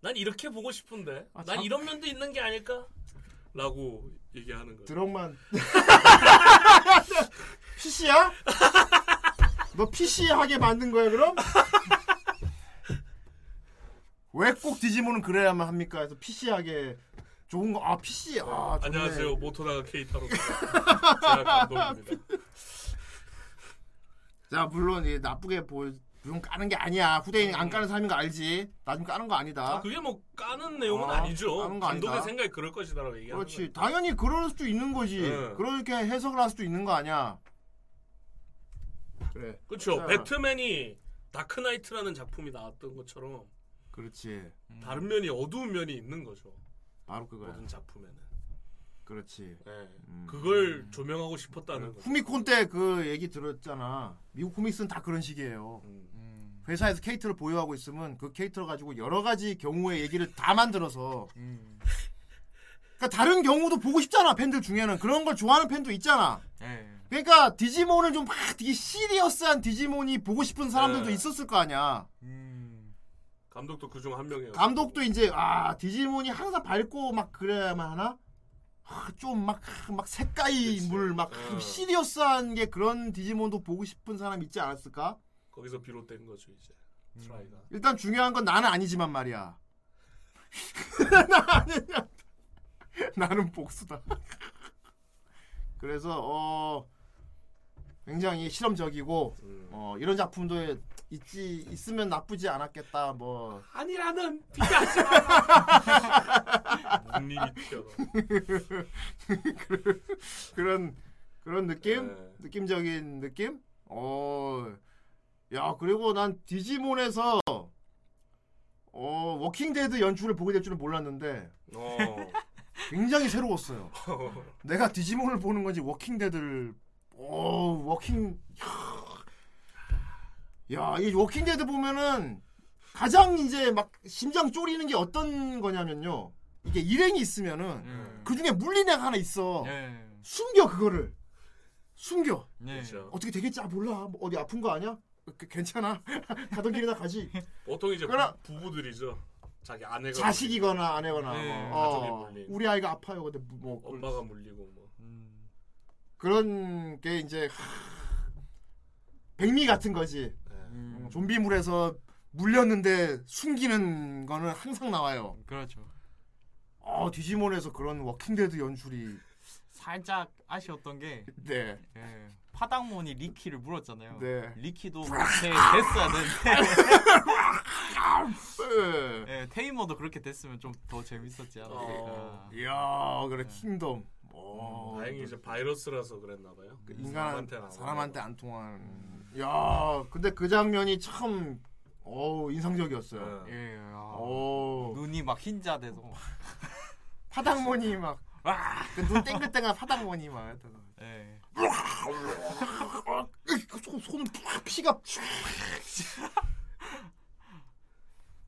난 이렇게 보고 싶은데. 아, 난 참- 이런 면도 있는 게 아닐까? 라고 얘기하는 거죠. 드럭만. PC야? 너 PC하게 만든 거야 그럼? 왜 꼭 디지몬은 그래야만 합니까? 해서 PC하게 좋은 거. 아 PC. 아 좋네. 안녕하세요. 모토나가 케이타로. 제가 감독입니다. 자 물론 이 나쁘게 보. 물론 까는 게 아니야. 후대인 안 까는 사람인 거 알지? 나 좀 까는 거 아니다. 아, 그게 뭐 까는 내용은 어, 아니죠. 까는 거 감독의 아니다. 생각이 그럴 것이다라고 얘기하는 그렇지. 거죠. 당연히 그럴 수도 있는 거지. 네. 그렇게 해석을 할 수도 있는 거 아니야. 그래. 그렇죠. 자, 배트맨이 다크나이트라는 작품이 나왔던 것처럼 그렇지. 다른 면이 어두운 면이 있는 거죠. 바로 그거야. 모든 작품에는. 그렇지. 네. 음. 그걸 조명하고 싶었다는 거죠. 후미콘 때 그 얘기 들었잖아. 미국 comics는 다 그런 식이에요. 음. 회사에서 캐릭터를 보유하고 있으면 그 캐릭터를 가지고 여러 가지 경우의 얘기를 다 만들어서 음. 그러니까 다른 경우도 보고 싶잖아 팬들 중에는 그런 걸 좋아하는 팬도 있잖아. 예. 그러니까 디지몬을 좀 막 되게 serious한 디지몬이 보고 싶은 사람들도 네. 있었을 거 아니야. 음. 감독도 그중 한 명이에요. 감독도 이제 아 디지몬이 항상 밝고 막 그래야만 하나? 좀막막 색깔이 그치. 물막 어. serious한 게 그런 디지몬도 보고 싶은 사람 있지 않았을까? 거기서 비롯된 거죠 이제. 트라이가. 일단 중요한 건 나는 아니지만 말이야. 나는. 나는 복수다. 그래서 어 굉장히 실험적이고 음. 어 이런 작품도 있지 있으면 나쁘지 않았겠다 뭐 아니라는 비하지 마. 눈님이 튀어. 그런 그런 느낌 네. 느낌적인 느낌 어야 그리고 난 디지몬에서 어 워킹데드 연출을 보게 될 줄은 몰랐는데 어. 굉장히 새로웠어요. 내가 디지몬을 보는 건지 워킹데드를 오 워킹 야이 워킹 데드 보면은 가장 이제 막 심장 쫄이는 게 어떤 거냐면요 이게 일행이 있으면은 음. 그 중에 물린 애가 하나 있어 예. 숨겨 그거를 숨겨 예. 그렇죠. 어떻게 되겠지 아 몰라 뭐 어디 아픈 거 아니야 그, 괜찮아 가던 길이나 가지 보통 이제 그러나- 부, 부부들이죠. 자기 아내가 자식이거나 아내거나 네, 뭐, 가족이 어, 물린. 우리 아이가 아파요 근데 뭐 물리고, 엄마가 물리고 뭐. 음. 그런 게 이제 하, 백미 같은 거지. 네. 음. 좀비물에서 물렸는데 숨기는 거는 항상 나와요. 그렇죠. 어, 디지몬에서 그런 워킹데드 연출이 살짝 아쉬웠던 게 네. 예, 파당몬이 리키를 물었잖아요. 네. 리키도 그렇게 됐어야 되는데 네. 예, 테이머도 그렇게 됐으면 좀 더 재밌었지 않았을까. 어. 이야, 그래 킹덤. 어, 다행히 이제 바이러스라서 그랬나 봐요. 그 인간 사람한테는 안 사람한테. 안 통한. 야, 근데 그 장면이 참 어, 인상적이었어요. 네. 예, 아, 오. 눈이 막 흰자 돼서 파당몬이 막 와, 그눈 땡글땡글 파당몬이 막 했다가. 예. 그 손, 손 피가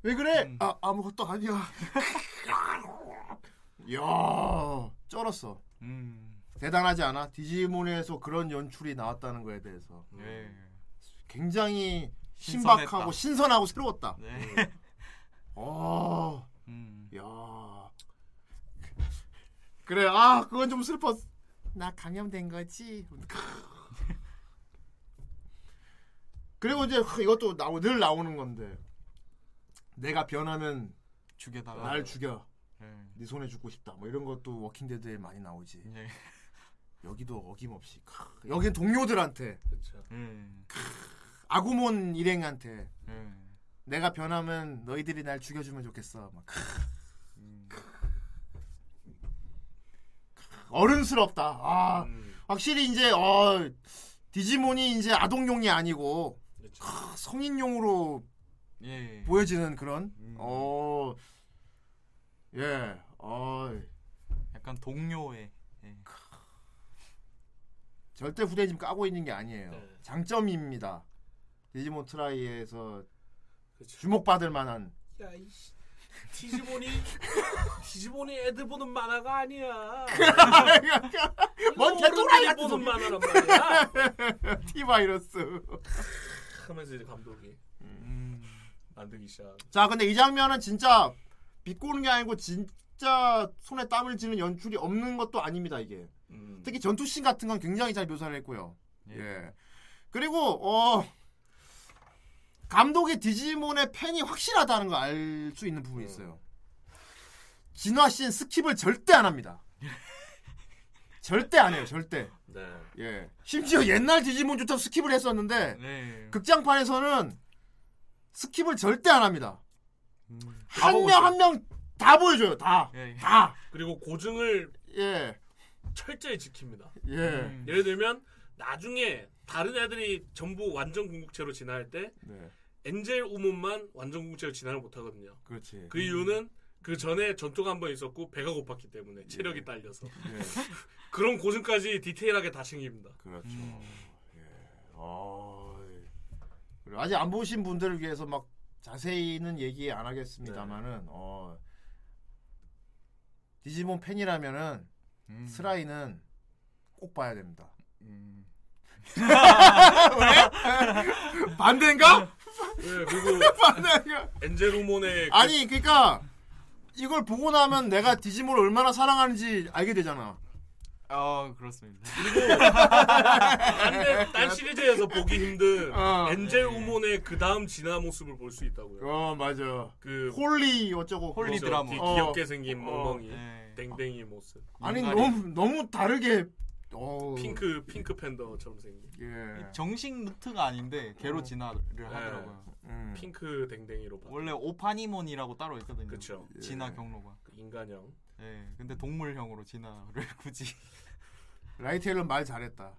왜 그래? 음. 아 아무것도 아니야. 이야 쩔었어. 음. 대단하지 않아? 디지몬에서 그런 연출이 나왔다는 거에 대해서 예. 굉장히 신선했다. 신박하고 신선하고 새로웠다. 네. 어, 음. 야 그래 아 그건 좀 슬펐. 나 감염된 거지. 그리고 이제 이것도 나오, 늘 나오는 건데 내가 변하면 죽여다가 날 죽여. 예. 네 손에 죽고 싶다. 뭐 이런 것도 워킹데드에 많이 나오지. 예. 여기도 어김없이 크, 여긴 동료들한테 그렇죠. 음. 아구몬 일행한테 음. 내가 변하면 너희들이 날 죽여주면 좋겠어. 막 크. 어른스럽다. 아 음, 확실히 이제 어 디지몬이 이제 아동용이 아니고 그렇죠. 크, 성인용으로 예. 보여지는 그런 음. 어 예. 어 약간 동료의 예. 절대 후대님 까고 있는 게 아니에요. 네. 장점입니다. 디지몬 트라이에서 그렇죠. 주목받을 만한 야, 이씨. 디지몬이 디지몬이 애들 보는 만화가 아니야. 뭔 개또라이 같은 보는. 만화란 말이야. 티바이러스. 하면서 이제 감독이 음. 만들기 시작. 자, 근데 이 장면은 진짜 비꼬는 게 아니고 진짜 손에 땀을 쥐는 연출이 없는 것도 아닙니다, 이게. 음. 특히 전투씬 같은 건 굉장히 잘 묘사를 했고요. 예. 예. 그리고 어 감독이 디지몬의 팬이 확실하다는 걸 알 수 있는 부분이 있어요. 진화 씬 skip을 절대 안 합니다. 절대 안 해요, 절대. 네. 예. 심지어 옛날 디지몬조차 skip을 했었는데 네. 극장판에서는 skip을 절대 안 합니다. 음. 한 보고 명한 명 다 보여줘요, 다. 예. 다. 그리고 고증을 예. 철저히 지킵니다. 예. 음. 예를 들면 나중에 다른 애들이 전부 완전 궁극체로 진화할 때 네. 엔젤 우몬만 완전 궁극체로 진화를 못 하거든요. 그렇지. 그 이유는 그 전에 전투가 한 번 있었고 배가 고팠기 때문에 체력이 딸려서 예. 그런 고증까지 디테일하게 다 챙깁니다. 그렇죠. 음. 예. 어. 그리고 아직 안 보신 분들을 위해서 막 자세히는 얘기 안 하겠습니다만은 어. 디지몬 팬이라면은 음. 트라이는 꼭 봐야 됩니다. 음. 왜? 반대인가? 네, 그리고 반대인가? 엔젤우몬의 그- 아니 그러니까 이걸 보고 나면 내가 디지몬을 얼마나 사랑하는지 알게 되잖아. 어 그렇습니다. 딴, 딴 시리즈에서 보기 힘든 어. 엔젤우몬의 그 다음 진화 모습을 볼 수 있다고요. 어 맞아. 그 홀리 어쩌고 홀리 그렇죠. 드라몬. 귀- 어. 귀엽게 생긴 어. 멍멍이 예. 댕댕이 모습 아니 인간이- 너무 너무 다르게 어 핑크 핑크 팬더처럼 생긴 예. 정식 루트가 아닌데 걔로 어. 진화를 하더라고요. 음. 핑크 댕댕이로 봐. 원래 오파니몬이라고 따로 있거든요. 그쵸. 진화 예. 경로가. 그 인간형. 예. 근데 동물형으로 진화를 굳이. 라이테일은 말 잘했다.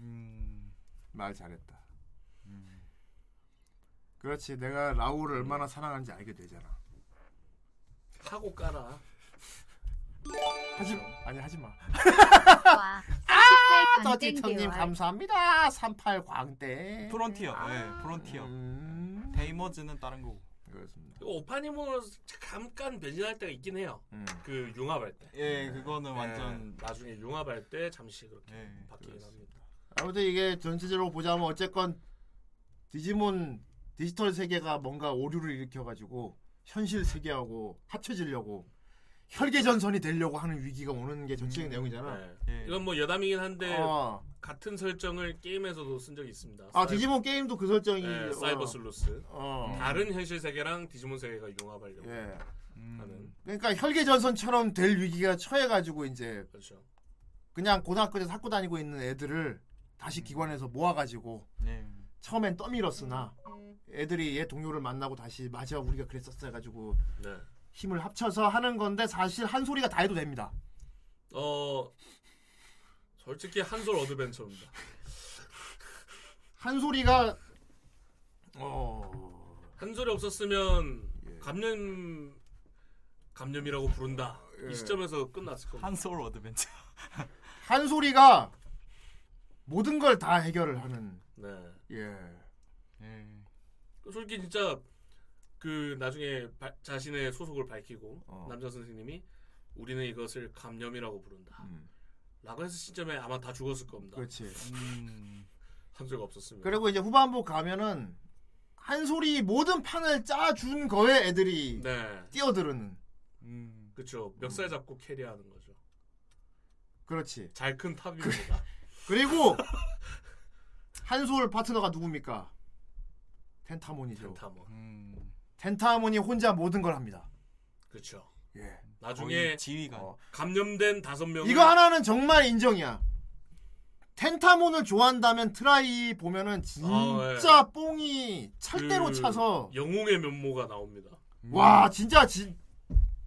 음. 말 잘했다. 음. 그렇지. 내가 라울을 얼마나 사랑하는지 알게 되잖아. 하고 깔아. 하지 아니 하지 마. 와. 38 떠티터님 광땡개월. 감사합니다. 38 광대. 프론티어. 예. 프론티어. 음. 데이머즈는 다른 거고. 그렇습니다. 그 오파니몬으로 잠깐 변신할 때가 있긴 해요. 음. 그 융합할 때. 예, 그거는 예. 완전 나중에 융합할 때 잠시 그렇게 예. 바뀌긴 그렇습니다. 합니다. 아무튼 이게 전체적으로 보자면 어쨌건 디지몬 디지털 세계가 뭔가 오류를 일으켜가지고 현실 세계하고 합쳐지려고 혈계전선이 되려고 하는 위기가 오는 게 전체적인 내용이잖아. 네. 예. 이건 뭐 여담이긴 한데 어. 같은 설정을 게임에서도 쓴 적이 있습니다. 아 사이- 디지몬 게임도 그 설정이 네, 어. 사이버 슬루스. 어. 다른 현실 세계랑 디지몬 세계가 융합하려고 예. 음. 하는 그러니까 혈계전선처럼 될 위기가 처해가지고 이제 그렇죠. 그냥 고등학교에서 학교 다니고 있는 애들을 다시 기관에서 모아가지고 예. 처음엔 떠밀었으나 애들이 얘 동료를 만나고 다시 맞아 우리가 그랬었어 해가지고 네. 힘을 합쳐서 하는 건데 사실 한 소리가 다 해도 됩니다. 어 솔직히 한솔 어드벤처입니다. 한 소리가 어 한솔이 없었으면 예. 감염 감염이라고 부른다. 예. 이 시점에서 끝났을 겁니다. 한솔 어드벤처. 한솔이가 모든 걸 다 해결을 하는 네. 예 예. 솔직히 진짜 그 나중에 바- 자신의 소속을 밝히고 어. 남자 선생님이 우리는 이것을 감염이라고 부른다. 음, 라고 했을 시점에 아마 다 죽었을 겁니다. 그렇지. 음. 한솔이가 없었으면. 그리고 이제 후반부 가면은 한솔이 모든 판을 짜준 거에 애들이 네. 뛰어드는 음. 그렇죠. 멱살 잡고 carry하는 거죠. 그렇지. 잘 큰 탑입니다. 그리고 한솔 파트너가 누굽니까? 텐타몬이죠. 텐타몬. 음. 텐타몬이 혼자 모든 걸 합니다. 그렇죠. 예. 나중에 지휘관. 어. 감염된 다섯 명을 이거 하나는 정말 인정이야. 텐타몬을 좋아한다면 트라이 보면은 진짜 아, 뽕이 찰대로 그 차서 영웅의 면모가 나옵니다. 와 진짜 지,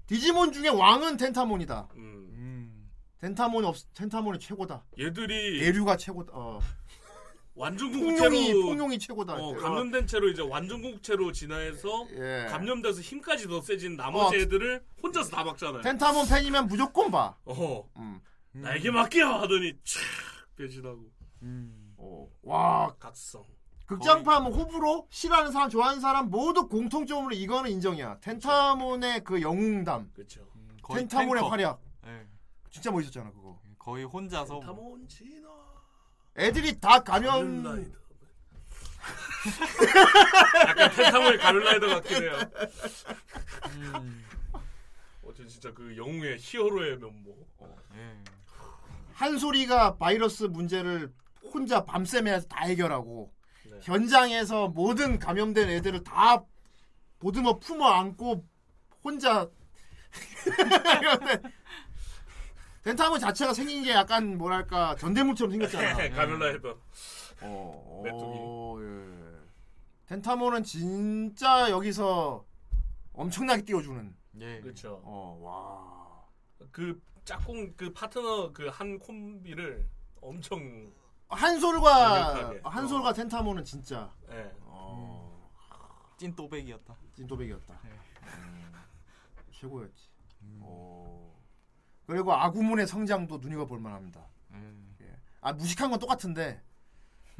디지몬 중에 왕은 텐타몬이다. 음. 텐타몬이 없 텐타몬이 최고다. 얘들이 예류가 최고다. 어. 완전 풍룡이 궁극체로 풍룡이 최고다. 어, 어. 감염된 채로 이제 완전 궁극체로 진화해서 예. 감염돼서 힘까지 더 세진 나머지 어. 애들을 혼자서 다 막잖아요. 텐타몬 팬이면 무조건 봐. 어. 음. 나에게 맡겨 하더니 촥 배신하고. 어. 와 각성. 극장판 뭐 호불호 싫어하는 사람 좋아하는 사람 모두 공통점으로 이거는 인정이야. 텐타몬의 그 영웅담. 그렇죠. 거의 텐타몬의 탱커. 활약. 예. 진짜 멋있었잖아 그거. 거의 혼자서 텐타몬 진화. 애들이 다 감염. 가면라이더. 약간 텐타몬의 가면라이더 같긴 해요. 음. 어쨌든 진짜 그 영웅의 히어로의 면모. 예. 한 소리가 바이러스 문제를 혼자 밤샘에 다 해결하고 네. 현장에서 모든 감염된 애들을 다 보듬어 품어 안고 혼자 덴타몬 자체가 생긴 게 약간 뭐랄까 전대물처럼 생겼잖아. 가면라이더. 어, 메뚜기. 어, 예. 덴타몬은 진짜 여기서 엄청나게 띄워주는. 예. 그렇죠. 어, 와. 그 짝꿍 그 파트너 그 한 콤비를 엄청 한솔과 강력하게. 한솔과 텐타몬은 진짜 예. 어, 찐 또백이었다. 찐또백이었다. 네. 음, 최고였지. 어. 그리고 아구몬의 성장도 눈여겨 볼 만합니다. 음. 예. 아 무식한 건 똑같은데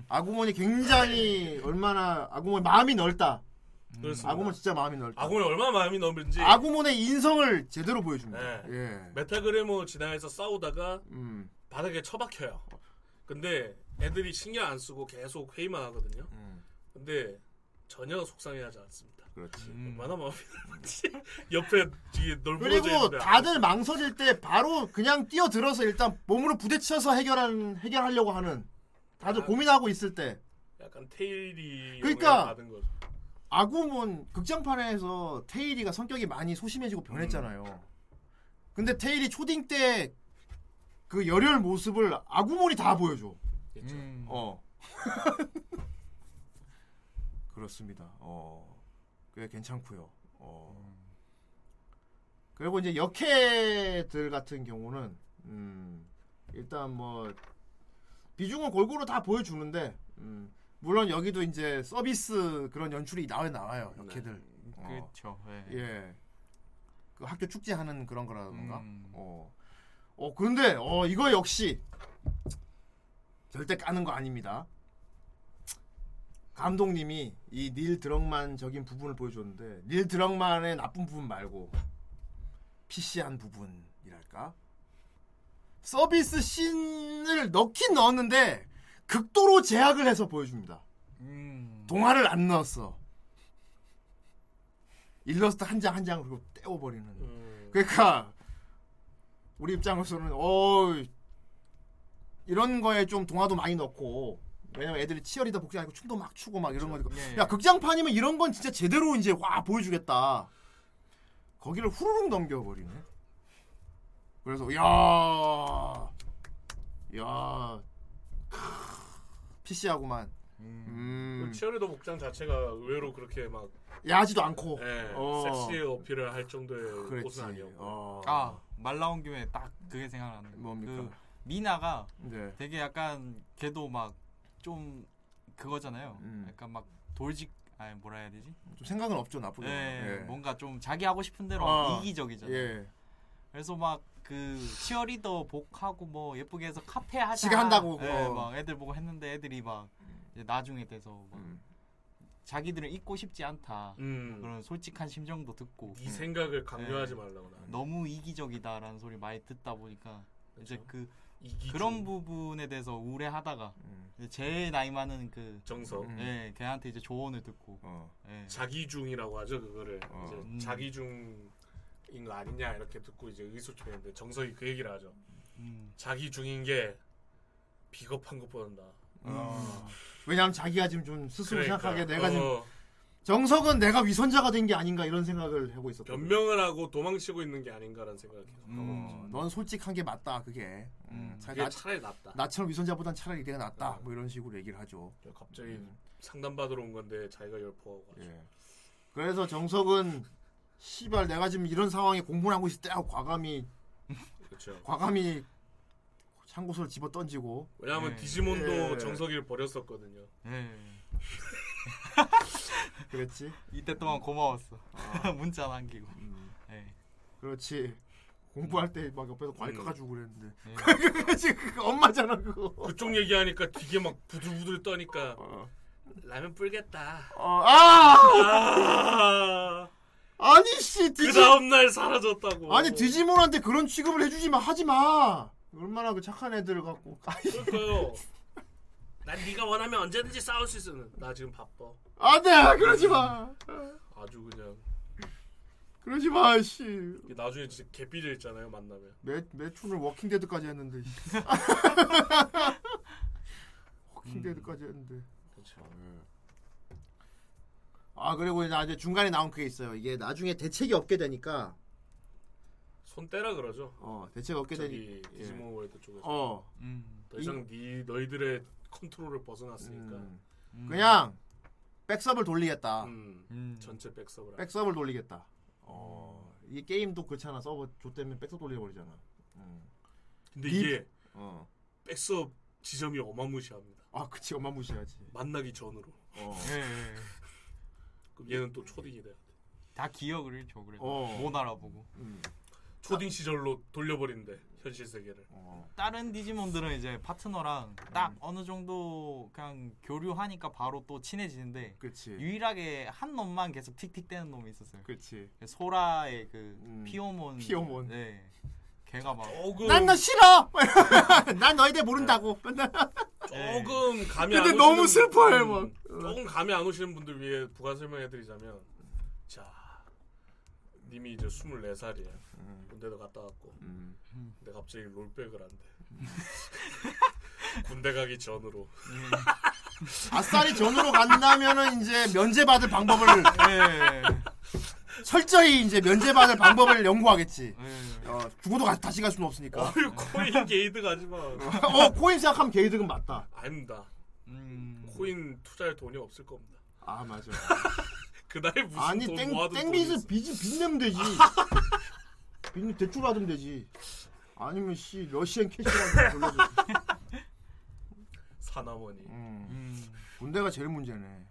아구몬이 굉장히 얼마나 아구몬 마음이 넓다. 그렇습니다. 아구몬 진짜 마음이 넓다. 아군이 얼마나 마음이 넓은지 아구몬의 인성을 제대로 보여줍니다. 예. 예. 메타그래머 진화해서 싸우다가 음. 바닥에 처박혀요. 근데 애들이 신경 안 쓰고 계속 회의만 하거든요. 음. 근데 전혀 속상해하지 않습니다. 그렇지. 얼마나 마음이 넓은지 옆에 뒤에 널브러져 그리고 다들 망설일 때 바로 그냥 뛰어들어서 일단 몸으로 부딪혀서 해결하는 해결하려고 하는 다들 아. 고민하고 있을 때 약간 테일이 그러니까 영향을 받은 거죠. 아구몬 극장판에서 테일이가 성격이 많이 소심해지고 변했잖아요. 근데 테일이 초딩 때 그 열혈 모습을 아구몬이 다 보여줘. 그렇죠. 음. 어. 그렇습니다. 어. 꽤 괜찮고요. 어. 그리고 이제 역해들 같은 경우는 음, 일단 뭐 비중은 골고루 다 보여주는데 음, 물론 여기도 이제 서비스 그런 연출이 나와 나와요 역해들. 어. 그렇죠. 예. 예. 그 학교 축제 하는 그런 거라던가. 음. 어. 어, 근데, 어, 이거 역시, 절대 까는 거 아닙니다. 감독님이 이 닐 드럭만적인 부분을 보여줬는데, 닐 드럭만의 나쁜 부분 말고, PC한 부분이랄까? 서비스 씬을 넣긴 넣었는데, 극도로 제약을 해서 보여줍니다. 음. 동화를 안 넣었어. 일러스트 한 장 한장 그리고 떼어버리는. 음, 그러니까 우리 입장에서는 어 이런 거에 좀 동화도 많이 넣고 왜냐면 애들이 치어리더 복장하고 춤도 막 추고 막 이런 거니까 예. 야 극장판이면 이런 건 진짜 제대로 이제 와 보여주겠다. 거기를 후루룩 넘겨버리네. 그래서 야, 야, PC하고만. 음, 그 치어리더 복장 자체가 의외로 그렇게 막 야하지도 않고. 예, 어. 섹시 어필을 할 정도의 그렇지. 옷은 아니었고 어. 아, 말 나온 김에 딱 그게 생각나는. 뭡니까? 그 미나가 네. 되게 약간 걔도 막 좀 그거잖아요. 음. 약간 막 돌직 아니 뭐라 해야 되지? 좀 생각은 없죠 나쁘게. 예, 뭔가 좀 자기 하고 싶은 대로 어. 이기적이잖아요. 예. 그래서 막 그 치어리더 복하고 뭐 예쁘게 해서 카페 하자. 지가 한다고, 예, 어. 막 애들 보고 했는데 애들이 막 이제 나중에 돼서 막 음. 자기들은 잊고 싶지 않다. 음. 그런 솔직한 심정도 듣고 네 생각을 강요하지 예. 말라고 나. 너무 이기적이다라는 소리 많이 듣다 보니까 이제 그 이기주. 그런 부분에 대해서 우울해하다가 음. 제일 나이 많은 그 정석. 음. 예, 걔한테 이제 조언을 듣고 어. 예. 자기중이라고 하죠 그거를 어. 이제 음. 자기중인 거 아니냐 이렇게 듣고 이제 의소침했는데 정석이 그 얘기를 하죠. 음. 자기중인 게 비겁한 것보다 나. 어. 왜냐면 자기가 지금 좀 스스로 생각하기에 내가 지금 어, 정석은 내가 위선자가 된 게 아닌가 이런 생각을 하고 있었거든. 변명을 하고 도망치고 있는 게 아닌가라는 생각이 계속 하고 어, 넌 솔직한 게 맞다 그게. 음, 차라리 그게 나, 차라리 낫다. 나처럼 위선자보단 차라리 내가 낫다. 뭐 이런 식으로 얘기를 하죠. 갑자기 음. 상담 받으러 온 건데 자기가 열포하고 가지고. 예. 그래서 정석은 씨발 내가 지금 이런 상황에 공부를 하고 있을 때 하고 과감히 그렇죠. 과감히 창고서를 집어 던지고 왜냐하면 예. 디지몬도 예. 정석이를 버렸었거든요. 예. 그랬지. 이때 동안 고마웠어. 문자 남기고. 예. 그렇지. 공부할 때 막 옆에서 과일 음. 까가지고 그랬는데. 예. 그거지 그거 엄마잖아 그거. 그쪽 얘기하니까 되게 막 부들부들 떠니까 라면 불겠다. 어, 아! 아! 아니 씨그 디지 다음 날 사라졌다고. 아니 디지몬한테 그런 취급을 해주지 마 하지 마. 얼마나 그 착한 애들 갖고. 그러니까요. 난 네가 원하면 언제든지 싸울 수 있어. 나 지금 바빠. 안돼 그러지 마. 아주 그냥 그러지 마 씨. 이게 나중에 진짜 개삐져 있잖아요 만나면. 매 매춘을 워킹 데드까지 했는데. 씨. 워킹 데드까지 했는데. 그렇죠. 아 그리고 이제 이제 중간에 나온 그게 있어요. 이게 나중에 대책이 없게 되니까 손 떼라 그러죠. 어 대책 없게 저기 되니. 예. 디지몬 월드 쪽에서. 어. 음. 더 이상 네 너희들의 컨트롤을 벗어났으니까. 음. 그냥 백섭을 돌리겠다. 음. 전체 백섭을. 할- 백섭을 돌리겠다. 어. 이 게임도 그렇잖아. 서버 조 때문에 백섭 돌려버리잖아. 음. 근데 립- 이게 어. 백섭 지점이 어마무시합니다. 아 그치 어마무시하지. 만나기 전으로. 어. 예, 예. 그럼 얘는 또 초딩이 돼야 돼. 다 기억을 잃죠. 그래서 어. 못 알아보고. 음. 초딩 시절로 돌려버린대 현실 세계를. 어. 다른 디지몬들은 이제 파트너랑 딱 어느 정도 그냥 교류하니까 바로 또 친해지는데 그치. 유일하게 한 놈만 계속 틱틱대는 놈이 있었어요. 그치. 소라의 그 피요몬. 피요몬. 네. 걔가 막난너 싫어. 난 너희들 모른다고. 조금 감이 근데 안 너무 분, 막. 조금 감이 안 오시는 분들 위해 부가 설명해 드리자면 자 님이 이제 24살이에요 군대도 갔다 왔고 근데 갑자기 롤백을 한대 군대 가기 전으로 아싸리 전으로 간다면은 이제 면제받을 방법을 예. 철저히 이제 면제받을 방법을 연구하겠지. 예. 어, 죽어도 가- 다시 갈 수는 없으니까. 어휴 코인 게이드 가지 마 어 코인 생각하면 게이득은 맞다. 아닙니다 음. 코인 투자할 돈이 없을 겁니다 아 맞아. 그날에 무슨 아니 돈 땡 모아둔 땡빚을 있어. 빚빚 내면 되지. 빚 대출 받으면 되지. 아니면 씨 러시안 캐시라도 돌려줘. 사나머니 음. 군대가 제일 문제네.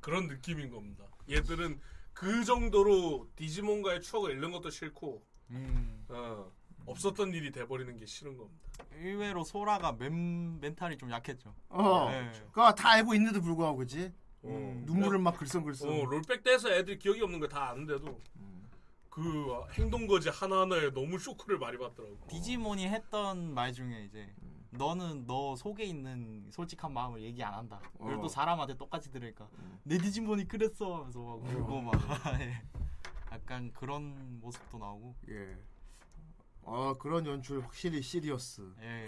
그런 느낌인 겁니다. 얘들은 그 정도로 디지몬과의 추억을 잃는 것도 싫고 음. 어, 없었던 일이 돼버리는 게 싫은 겁니다. 의외로 소라가 men, mental이 좀 약했죠. 어. 예. 그거 다 알고 있는데도 불구하고 그지. 어. 눈물을 막 글썽글썽. 어, rollback 때에서 애들이 기억이 없는 거 다 아는데도 그 행동 거지 하나 하나에 너무 쇼크를 많이 받더라고. 디지몬이 했던 말 중에 이제 너는 너 속에 있는 솔직한 마음을 얘기 안 한다. 어. 또 사람한테 똑같이 들으니까 내 디지몬이 그랬어 하면서 막 울고 막 예. 약간 그런 모습도 나오고 예. 아 그런 연출 확실히 serious. 예.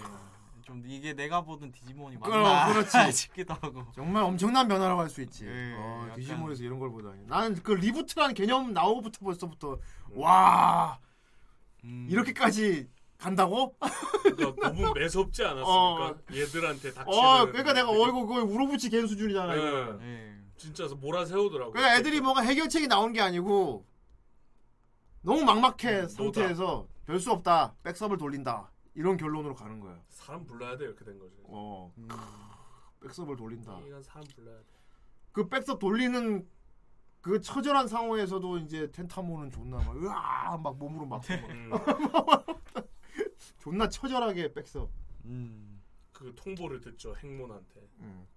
좀 이게 내가 보던 디지몬이 그, 맞나 그렇지. 싶기도 하고 정말 엄청난 변화라고 할 수 있지. 예, 어, 약간- 디지몬에서 이런 걸 보다니. 나는 그 reboot라는 개념 나오고부터 벌써부터 와 음. 이렇게까지 간다고? 그러니까 너무 매섭지 않았습니까? 어. 얘들한테 닥치는. 어, 그러니까 내가 어이구 그거 우로부치 갠 수준이잖아. 예. 이거. 예. 진짜 몰아 세우더라고. 그러니까 애들이 뭔가 해결책이 나온 게 아니고 너무 막막해 음, 상태에서 별 수 없다. 백섭을 돌린다. 이런 결론으로 가는 거야. 사람 불러야 돼 이렇게 된 거지. 어. 백섭을 돌린다. 이건 사람 불러야 돼. 그 백섭 돌리는 그 처절한 상황에서도 이제 텐타모는 존나 막 으아 막 몸으로 막 음. 존나 처절하게 백섭. 음. 그 통보를 듣죠 행몬한테.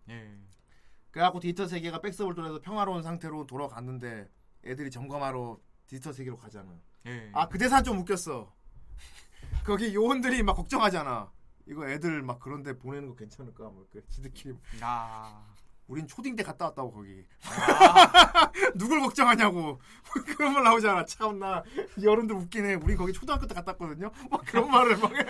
예. 그래갖고 디지털 세계가 백섭을 통해서 평화로운 상태로 돌아갔는데 애들이 점검하러 디지털 세계로 가잖아. 예. 아그 대사 좀 웃겼어. 거기 요원들이 막 걱정하잖아. 이거 애들 막 그런데 보내는 거 괜찮을까? 뭐 그 지들끼리 아. 우린 초딩 때 갔다 왔다고 거기. 아. 누굴 걱정하냐고. 그런 말 나오잖아. 참나 여러분들 웃기네. 우리 거기 초등학교 때 갔다 왔거든요. 막 그런 말을 막. 해.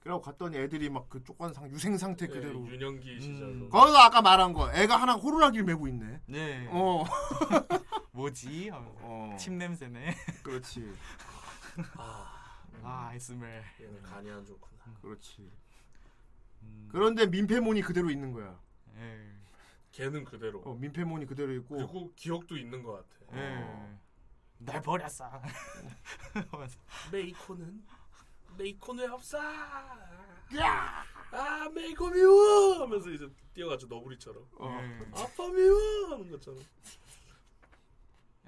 그러고 갔더니 애들이 막 그 쪽관 상 유생 상태 예, 그대로. 윤영기 시절로. 거기서 아까 말한 거 애가 하나 호루라기를 메고 있네. 네. 어. 뭐지? 하면서 침 냄새네. 그렇지. 아, 아, 아이 smell. 얘는 간이 안 좋구나. 그렇지. 그런데 민폐몬이 그대로 있는 거야. 예. 걔는 그대로. 어, 민폐몬이 그대로 있고. 그리고 기억도 있는 것 같아. 예. 날 버렸어. 메이코는 메이코는 왜 없어. 아 메이코 미워 하면서 이제 뛰어가죠 너구리처럼. 예. 아빠 미워 하는 것처럼.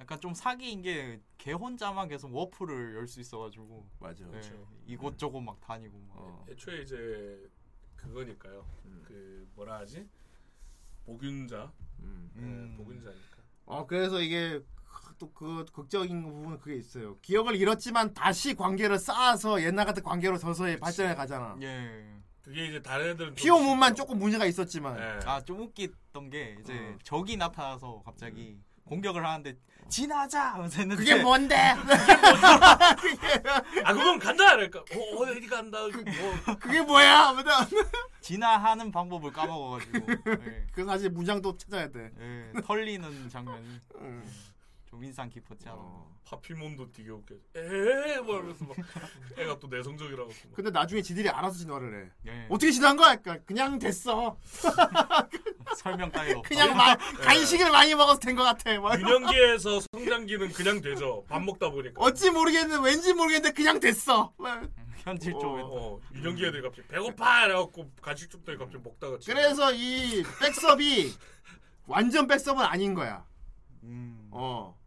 약간 좀 사기인 게 걔 혼자만 계속 워프를 열 수 있어가지고 맞아. 예, 그렇죠. 이곳저곳 막 다니고 막. 어. 애초에 이제 그거니까요. 그 뭐라 하지? 복균자. 음. 네, 복균자니까. 어 그래서 이게 또 그 극적인 부분은 그게 있어요. 기억을 잃었지만 다시 관계를 쌓아서 옛날 같은 관계로 서서히 발전해 가잖아. 예. 그게 이제 다른 애들은 좀 피오문만 쉽죠. 조금 문제가 있었지만. 네. 아좀 웃겼던 게 이제 어. 적이 나타나서 갑자기 공격을 하는데 지나자 하면서 했는데 그게 뭔데? 아 그건 간다 그러니까 어 어디 간다 뭐 그게 뭐야? 아무튼 진화하는 방법을 까먹어가지고 예. 그 사실 문장도 찾아야 돼. 예, 털리는 장면이 음. 좀 인상 깊었지 않아. 파피몬도 되게 웃겨. 에뭐 하면서 막 애가 또 내성적이라고. 막. 근데 나중에 지들이 알아서 진화를 해. 예. 어떻게 진화한 거야? 그러니까 그냥 됐어. 설명 따위로 그냥 마, 간식을 많이 먹어서 된 것 같아. 막. 유년기에서 성장기는 그냥 되죠. 밥 먹다 보니까. 어찌 모르겠는데 왠지 모르겠는데 그냥 됐어. 막. 현질 어, 쪽에 어, 유년기 애들이 갑자기 배고파 이래갖고 간식 줍더니 갑자기 먹다가. 그래서 이 백섭이 완전 백섭은 아닌 거야. 음. 어.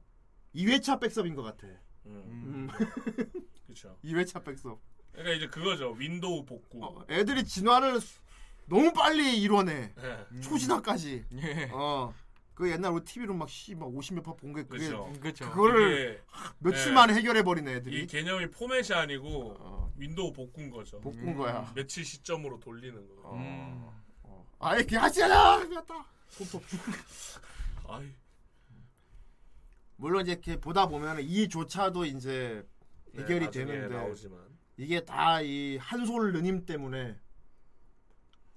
2회차 백섭인 것 같아. 음. 음. 그렇죠. 2회차 백섭. 그러니까 이제 그거죠. 윈도우 복구. 어, 애들이 진화를 너무 빨리 이뤄내. 예. 초진화까지. 예. 어. 그 옛날 우리 TV로 막, 씨, 막 50몇 화 본 게 그게. 그렇죠. 그거를 며칠 예. 만에 해결해버리네, 이 애들이. 개념이 포맷이 아니고 어. 윈도우 복구인 거죠. 복구인 거야. 며칠 시점으로 돌리는 거. 어. 음. 어. 아이, 그냥 하지 않아! 그랬다. 아이. 물론 이제 이렇게 보다 보면 이조차도 이제 해결이 네, 나중에 되는데 나오지만. 이게 다 이 한솔 느님 때문에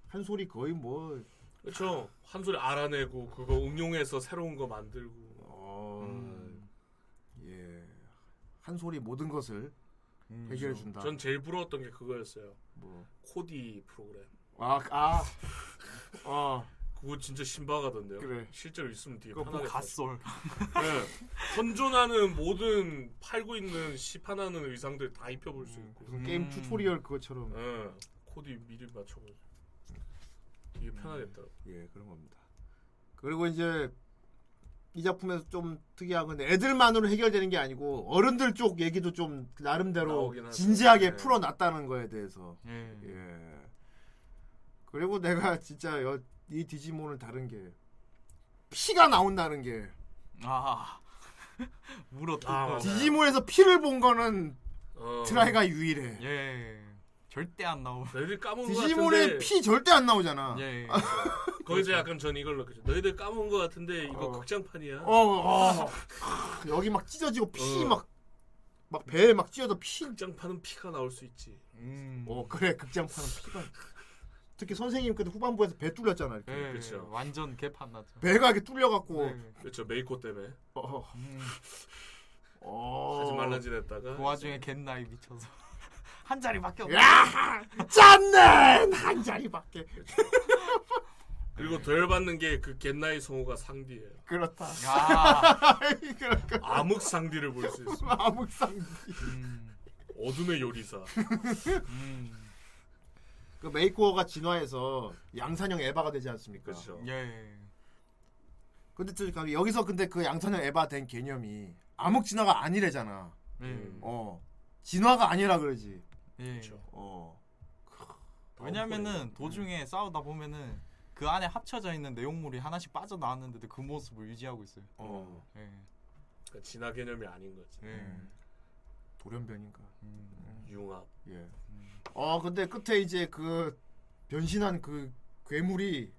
한솔이 거의 뭐 그렇죠. 한 소리 알아내고 그거 응용해서 새로운 거 만들고. 어, 음. 예 한솔이 모든 것을 음. 해결해 준다. 전 제일 부러웠던 게 그거였어요. 뭐. 코디 프로그램. 아, 아, 어, 그거 진짜 신박하던데요. 그래. 실제로 있으면 되게 그거 편하겠다. 갓솔. 네. 현존하는 모든 팔고 있는 시판하는 의상들 다 입혀볼 수 있고. 무슨 게임 음. tutorial 그것처럼 예. 코디 미리 맞춰가지고. 되게 편하겠더라고. 예 그런 겁니다. 그리고 이제 이 작품에서 좀 특이한 건 애들만으로 해결되는 게 아니고 어른들 쪽 얘기도 좀 나름대로. 진지하게 네. 풀어놨다는 거에 대해서 예. 예. 그리고 내가 진짜 여, 이 디지몬을 다른 게 피가 나온다는 게 아. 뜯고. 아. 디지몬에서 피를 본 거는 어. 드라이가 유일해. 예. 절대 안 나오. 너희들 까먹은 거 디지몬에 같은데 피 절대 안 나오잖아. 예. 거기서 약간 전 이걸 느꼈죠. 너희들 까먹은 거 같은데 이거 어. 극장판이야. 어, 어. 여기 막 찢어지고 피 어. 막막 배에 막 찢어져 피. 극장판은 피가 나올 수 있지. 음. 어 그래 극장판은 피가. 특히 선생님 그때 후반부에서 배 뚫렸잖아. 이렇게. 예. 그쵸. 완전 개판 났죠. 배가 이렇게 뚫려갖고. 예. 그렇죠. 메이코 때문에 어. 음. 어. 하지 말란 짓 했다가 그 와중에 겐나이 미쳐서 한 자리밖에 없네. 야 짠네 한 자리밖에. 그리고 열 받는 게 그 겐나이 성우가 상디예요. 그렇다. 아. 그렇고 암흑 상디를 볼 수 있어. 암흑상. 음. 어둠의 요리사. 음. 그 메이코가 진화해서 양산형 에바가 되지 않습니까? 그렇죠. 예. 근데 또 그- 여기서 근데 그 양산형 에바 된 개념이 암흑 진화가 아니래잖아. 예. 음. 어. 진화가 아니라 그러지. 예. 그렇죠. 어. 왜냐면은 도중에 싸우다 보면은 그 안에 합쳐져 있는 내용물이 하나씩 빠져나왔는데도 그 모습을 유지하고 있어요. 어. 예. 그러니까 진화 개념이 아닌 거지. 예. 돌연변인가. 음. 융합. 예. 어 근데 끝에 이제 그 변신한 그 괴물이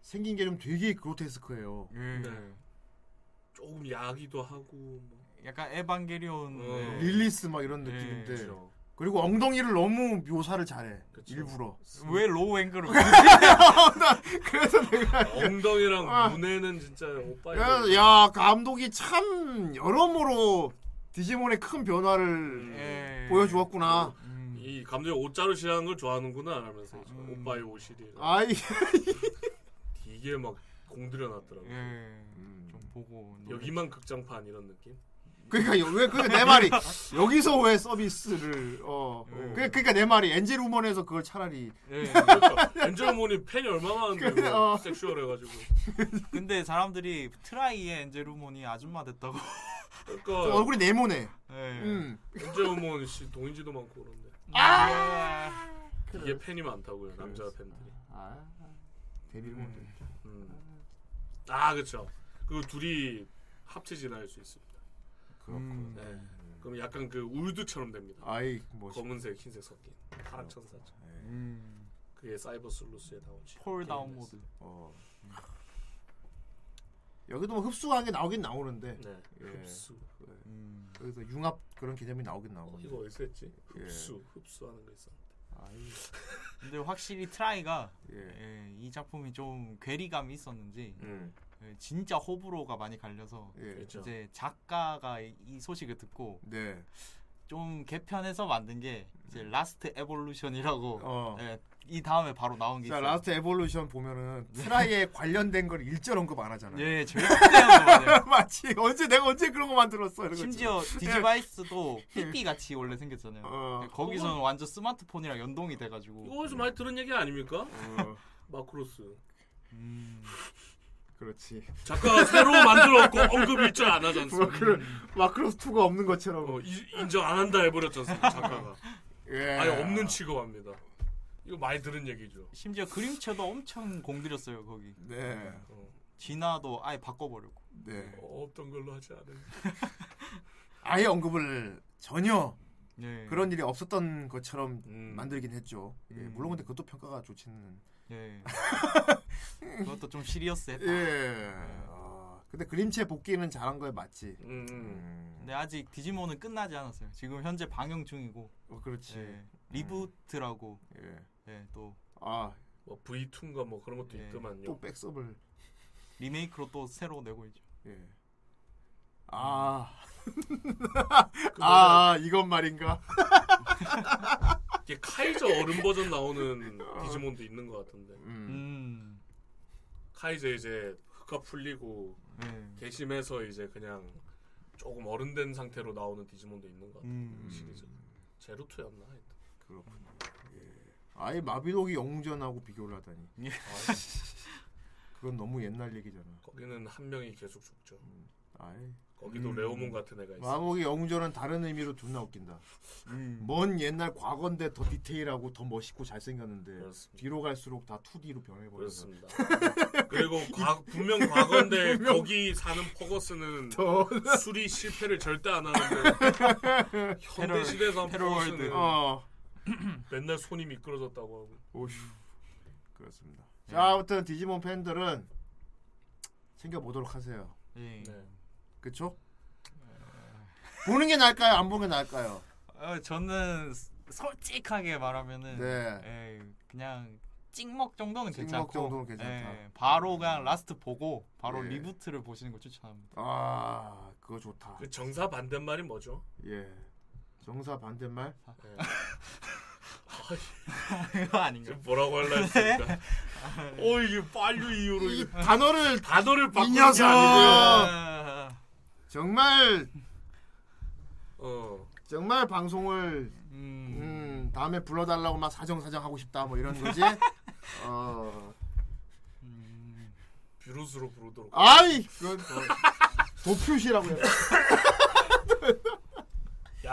생긴 게 좀 되게 그로테스크해요. 예. 네. 조금 야기도 하고 뭐. 약간 에반게리온 어. 예. 릴리스 막 이런 예, 느낌인데 그렇죠. 그리고 엉덩이를 너무 묘사를 잘해. 일부러. 왜 low 앵글을 그래서 내가 엉덩이랑 아. 문에는 진짜 오빠 야, 야, 감독이 참 여러모로 디지몬의 큰 변화를 예. 보여주었구나. 이 감독이 옷 자르시는 걸 좋아하는구나 라면서 이제 오빠의 옷이리 아이 이게 막 공들여 놨더라고. 예. 좀 보고 여기만 극장판 이런 느낌. 그러니까 여- 왜 그게 내 말이 여기서 왜 서비스를 어 그- 그러니까 내 말이 엔젤 우먼에서 그걸 차라리 그러니까 엔젤몬이 팬이 얼마나 많은데 그래, 뭐 어. 섹슈얼해가지고. 근데 사람들이 트라이의 엔젤루몬이 아줌마 됐다고. 그러니까 얼굴이 네모네. 예. 음. 엔젤몬 씨 동인지도 많고 그런데. 아. 이게 팬이 많다고요 남자 팬들이. 아 데빌몬. 음. 아 그렇죠. 그 둘이 합체질을 할 수 있습니다. 그렇군. 네. 그럼 약간 그 울드처럼 됩니다. 아이 뭐 검은색 흰색 섞인 파란 천사죠. 음. 그게 사이버 슬루스에 나온 Falldown 모드. 어. 여기도 뭐 흡수하는 게 나오긴 나오는데. 네. 예. 흡수. 음. 그래서 융합 그런 개념이 나오긴 나오고. 이거 어디서 했지? 예. 흡수, 흡수하는 거 있었는데. 아이. 근데 확실히 트라이가 예. 예, 이 작품이 좀 괴리감이 있었는지 음. 예, 진짜 호불호가 많이 갈려서 예. 그렇죠. 이제 작가가 이, 이 소식을 듣고 네. 좀 개편해서 만든 게 이제 Last Evolution이라고 어. 예, 이 다음에 바로 나온 게 자 있어요. Last Evolution 보면은 트라이에 관련된 걸 일절 언급 안 하잖아. 예, 절대 안 맞아요. 마치 언제 내가 언제 그런 거 만들었어. 이런 거 심지어 있잖아. 디지바이스도 삐삐 같이 원래 생겼잖아요. 어. 거기서는 완전 스마트폰이랑 연동이 돼가지고. 이거 어디서 많이 들은 얘기 아닙니까? 어. 마크로스. 음. 그렇지. 작가가 새로 만들었고 언급 일절 안 하지 않습니까? 마크로 마크로스 2가 없는 것처럼. 어, 이- 인정 안 한다 해버렸지 않습니까? 작가가. 예. 아예 없는 취급합니다. 이거 많이 들은 얘기죠. 심지어 그림체도 엄청 공들였어요 거기. 네. 어, 진화도 아예 바꿔버렸고. 네. 없던 걸로 하지 않은. 아예 언급을 전혀 예. 그런 일이 없었던 것처럼 음. 만들긴 했죠. 예, 음. 물론 근데 그것도 평가가 좋지는. 예. 그것도 좀 시리어스 했다. 예. 아, 근데 그림체 복귀는 잘한 거에 맞지. 음, 음. 음. 근데 아직 디지몬은 끝나지 않았어요. 지금 현재 방영 중이고. 어, 그렇지. 예. reboot라고. 예. 예, 또 아, 뭐 V2인가 뭐 그런 것도 예. 있더만요. 또 백섭을. 리메이크로 또 새로 내고 있죠. 예. 아. 그 아, 아, 이건 말인가? 이게 카이저 어른 버전 나오는 디지몬도 있는 것 같은데. 음. 음. 카이저 이제 흑화 풀리고 예. 개심해서 이제 그냥 조금 어른된 상태로 나오는 디지몬도 있는 것 같아요. 음. 시리즈. 제로투였나? 하여튼. 그렇군요. 예. 아예 마비노기 영웅전하고 비교를 하다니. 예. 그건 너무 옛날 얘기잖아. 거기는 한 명이 계속 죽죠. 아이. 거기도 음. 레오몬 같은 애가 있어. 마비노기 영웅전은 다른 의미로 존나 웃긴다. 음. 먼 옛날 과거인데 더 디테일하고 더 멋있고 잘생겼는데 그렇습니다. 뒤로 갈수록 다 2D로 변해버려서 그렇습니다. 그리고 과- 분명 과거인데 거기 사는 퍼거스는 더 수리 실패를 절대 안 하는데 현대 시대에서. 퍼거스는 어. 맨날 손이 미끄러졌다고 하고. 오휴. 그렇습니다. 자, 아무튼 디지몬 팬들은 챙겨 보도록 하세요. 예. 네. 그쵸? 보는 게 나을까요? 안 보는 게 나을까요? 어, 저는 스- 솔직하게 말하면은 네. 예, 그냥 찍먹 정도는 찍먹 괜찮고 정도는 괜찮다. 예, 바로 그냥 Last 보고 바로 예. reboot를 보시는 거 추천합니다. 아, 그거 좋다. 그 정사 반대말이 뭐죠? 예. 정사 반대말? 네. 이거 아닌가? 지금 뭐라고 할라 했습니까? 어 이게 빨류 이후로 이 단어를 단어를 이 바꾸는 게! 아니고요. 아, 정말 어. 정말 방송을 음, 음, 다음에 불러달라고 막 사정사정 하고 싶다 뭐 이런 거지. 어, 음, 뷰루스로 부르도록. 아이, 그건 도, 도표시라고 해요.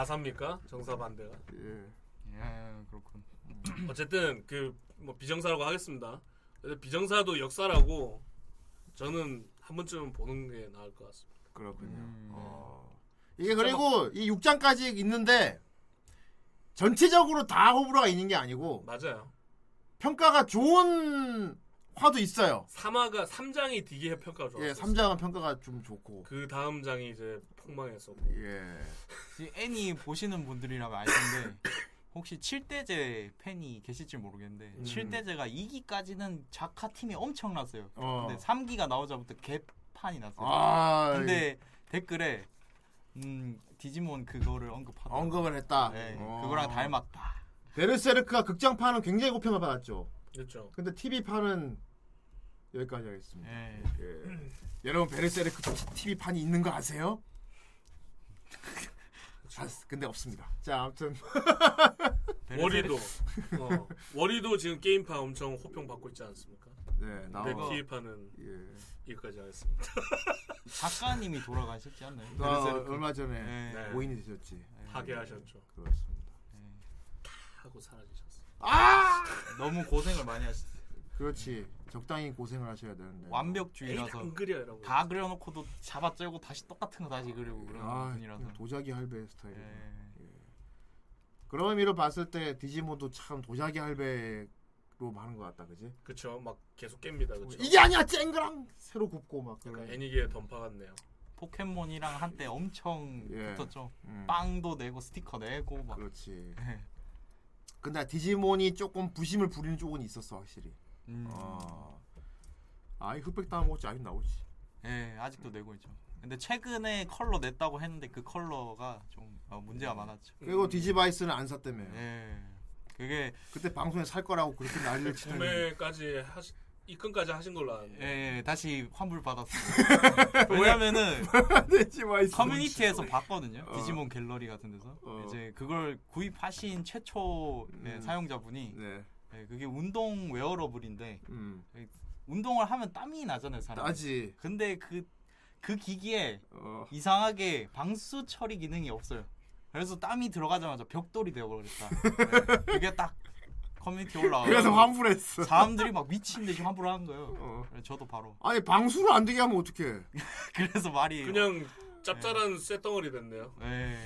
야사입니까? 정사 반대가. 예. 예, 그렇군. 어쨌든 그 뭐 비정사라고 하겠습니다. 비정사도 역사라고 저는 한 번쯤은 보는 게 나을 것 같습니다. 그렇군요. 음. 어. 이게 그리고 이 6장까지 있는데 전체적으로 다 호불호가 있는 게 아니고 맞아요. 평가가 좋은 화도 있어요. 3화가 3장이 되게 평가가 좋았어요. 예, 3장은 평가가 좀 좋고. 그 다음 장이 이제 폭망했었고. 예. 지금 애니 보시는 분들이라면 알 텐데 혹시 7대제 팬이 계실지 모르겠는데 음. 7대제가 2기까지는 자카 팀이 엄청났어요. 어. 근데 3기가 나오자부터 개판이 났어요. 아, 근데 댓글에 음, 디지몬 그거를 언급하다. 언급을 했다. 네, 어. 그거랑 닮았다. 베르세르크가 극장판은 굉장히 고평을 받았죠. 그렇죠. 근데 TV판은 여기까지 하겠습니다. 예. 예. 여러분 베르세르크 TV판이 있는 거 아세요? 아, 근데 없습니다. 자, 아무튼 워리도 어, 워리도 지금 게임판 엄청 호평 받고 있지 않습니까? 네, 근데 나와. TV판은 예. 여기까지 하겠습니다. 작가님이 돌아가셨지 않나요? 아. 얼마 전에 네. 고인이 되셨지. 파괴하셨죠. 그렇습니다. 하고 사라지셨어. 아! 너무 고생을 많이 하셨어요. 그렇지. 적당히 고생을 하셔야 되는데. 완벽주의라서 안 그려요라고. 다 그려놓고도 잡아째고 다시 똑같은 거 다시 그리고 그런 아, 분이라서 그냥 도자기 할배 스타일. 예. 예. 그런 의미로 봤을 때 디지몬도 참 도자기 할배로 많은 것 같다, 그지? 그쵸. 막 계속 깹니다. 그쵸. 이게 아니야, 쨍그랑 새로 굽고 막 그런. 약간 애니계의 던파 같네요. 포켓몬이랑 한때 엄청 예. 붙었죠. 음. 빵도 내고 스티커 내고 막. 그렇지. 예. 근데 디지몬이 조금 부심을 부리는 쪽은 있었어, 확실히. 음. 어. 아이 흑백 다마고치 아직 나오지. 예, 아직도 내고 있죠. 근데 최근에 컬러 냈다고 했는데 그 컬러가 좀 어, 문제가 많았죠. 그리고 디지바이스는 안 샀다며. 예. 그게 그때 방송에 살 거라고 그렇게 난리를 치더니. 구매까지 하시 입금까지 하신 걸로 아는데. 예, 예, 다시 환불 받았어요. 왜냐면은 커뮤니티에서 봤거든요. 어. 디지몬 갤러리 같은 데서 어. 이제 그걸 구입하신 최초 의 음. 사용자분이 네. 예, 그게 운동 웨어러블인데 음. 운동을 하면 땀이 나잖아요, 사람. 따지. 근데 그, 그 기기에 어. 이상하게 방수 처리 기능이 없어요. 그래서 땀이 들어가자마자 벽돌이 되어버렸다. 네, 그게 딱 커뮤니티 올라와. 그래서 환불했어. 사람들이 막 미친 듯이 환불을 한 거예요. 어. 그래서 저도 바로. 아니 방수를 안 되게 하면 어떡해? 그래서 말이. 그냥 짭짤한 쇳덩어리 됐네요. 네.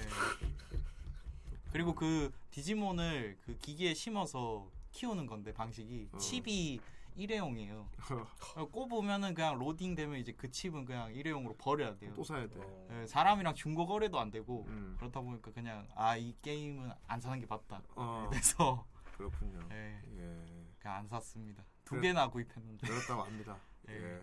그리고 그 디지몬을 그 기기에 심어서 키우는 건데 방식이 어. 칩이 일회용이에요. 꼽으면은 그냥 로딩 되면 이제 그 칩은 그냥 일회용으로 버려야 돼요. 또 사야 돼. 어. 예, 사람이랑 중고 거래도 안 되고 음. 그렇다 보니까 그냥 아 이 게임은 안 사는 게 맞다. 어. 그래서 그렇군요. 예, 예. 그냥 안 샀습니다. 두 그래. 개나 구입했는데. 그렇다고 합니다. 예. 예.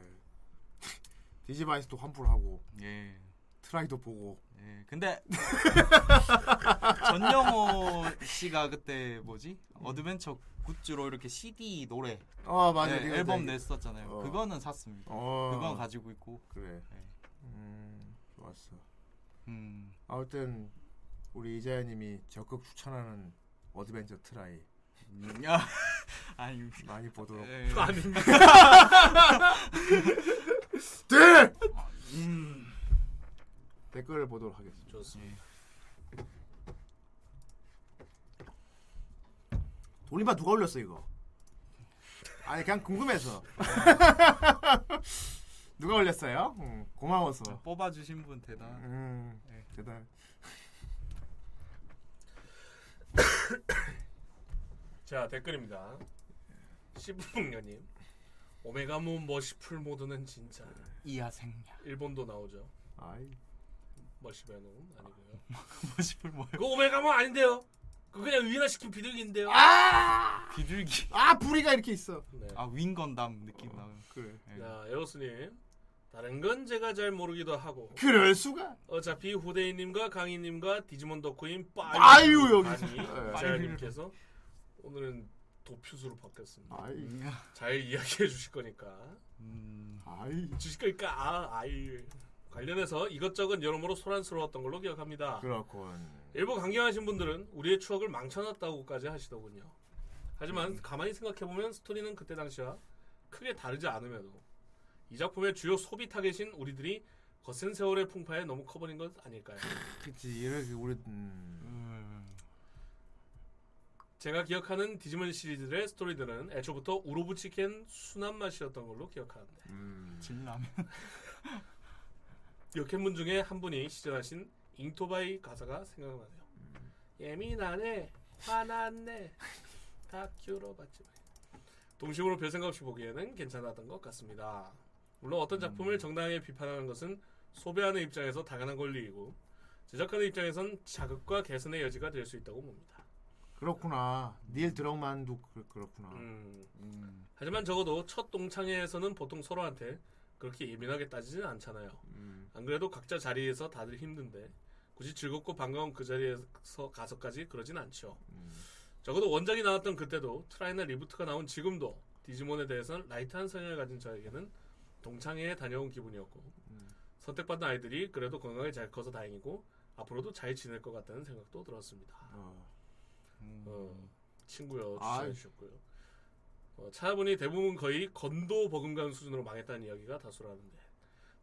디지바이스도 환불하고 예. 트라이도 보고. 예. 근데 전영호 씨가 그때 뭐지 어드벤처 굿즈로 이렇게 CD 노래 어 맞아. 예, 네가 앨범 얘기- 냈었잖아요. 어. 그거는 샀습니다. 어. 그건 가지고 있고. 그래. 예. 음 좋았어. 음. 아무튼 우리 이자야님이 적극 추천하는 어드벤처 트라이 음, 야, 아니 많이 보도록. 예. 아닙니다. 네. 음. 댓글을 보도록 하겠습니다. 좋습니다. 돌림판 누가 올렸어 이거? 아니 그냥 궁금해서. 누가 올렸어요? 응, 고마워서. 뽑아주신 분 대단. 음, 네. 대단. 자 댓글입니다. 시부북녀님 오메가몬 머시풀 모드는 진짜 이하생냐. 일본도 나오죠. 아이. 머시베놈 아니고요. 머시풀 뭐예요? 그거 오메가몬 아닌데요. 그거 그냥 위인화시킨 비둘기인데요. 아! 비둘기. 아 부리가 이렇게 있어. 네. 아 윙건담 느낌 나요. 그래. 예. 자 에어스님 다른 건 제가 잘 모르기도 하고 그럴 수가. 어차피 후대인님과 강희님과 디지몬 덕후인 빠유 여기서. 아니 예. 자연님께서 오늘은 도퓨수로 바뀌었습니다. 아이. 잘 이야기해 주실 거니까 음. 아이. 주실 거니까 아 아이 관련해서 이것저것 여러모로 소란스러웠던 걸로 기억합니다. 그렇군. 일부 강경하신 분들은 우리의 추억을 망쳐놨다고까지 하시더군요. 하지만 음. 가만히 생각해보면 스토리는 그때 당시와 크게 다르지 않음에도 이 작품의 주요 소비 타겟인 우리들이 거센 세월의 풍파에 너무 커버린 것 아닐까요? 그치 이렇게 우리 음. 음. 제가 기억하는 디지몬 시리즈의 스토리들은 애초부터 우로부치켄 순한 맛이었던 걸로 기억하는데 음. 진라면. 역행분 중에 한 분이 시전하신 잉토바이 가사가 생각나네요. 예민하네, 화났네, 다큐로 봤지. 동심으로 별 생각 없이 보기에는 괜찮았던 것 같습니다. 물론 어떤 작품을 정당하게 비판하는 것은 소비하는 입장에서 당연한 권리이고 제작하는 입장에선 자극과 개선의 여지가 될 수 있다고 봅니다. 그렇구나. 닐 드럭만도 그, 그렇구나. 음. 하지만 적어도 첫 동창회에서는 보통 서로한테 그렇게 예민하게 따지지는 않잖아요. 음. 안 그래도 각자 자리에서 다들 힘든데 굳이 즐겁고 반가운 그 자리에서 가서까지 그러진 않죠. 음. 적어도 원작이 나왔던 그때도 트라이나 리부트가 나온 지금도 디지몬에 대해서는 light한 성향을 가진 저에게는 동창회에 다녀온 기분이었고 음. 선택받은 아이들이 그래도 건강히 잘 커서 다행이고 앞으로도 잘 지낼 것 같다는 생각도 들었습니다. 어, 친구요 아이. 추천해주셨고요. 어, 찾아보니 대부분 거의 건도 버금가는 수준으로 망했다는 이야기가 다수라는데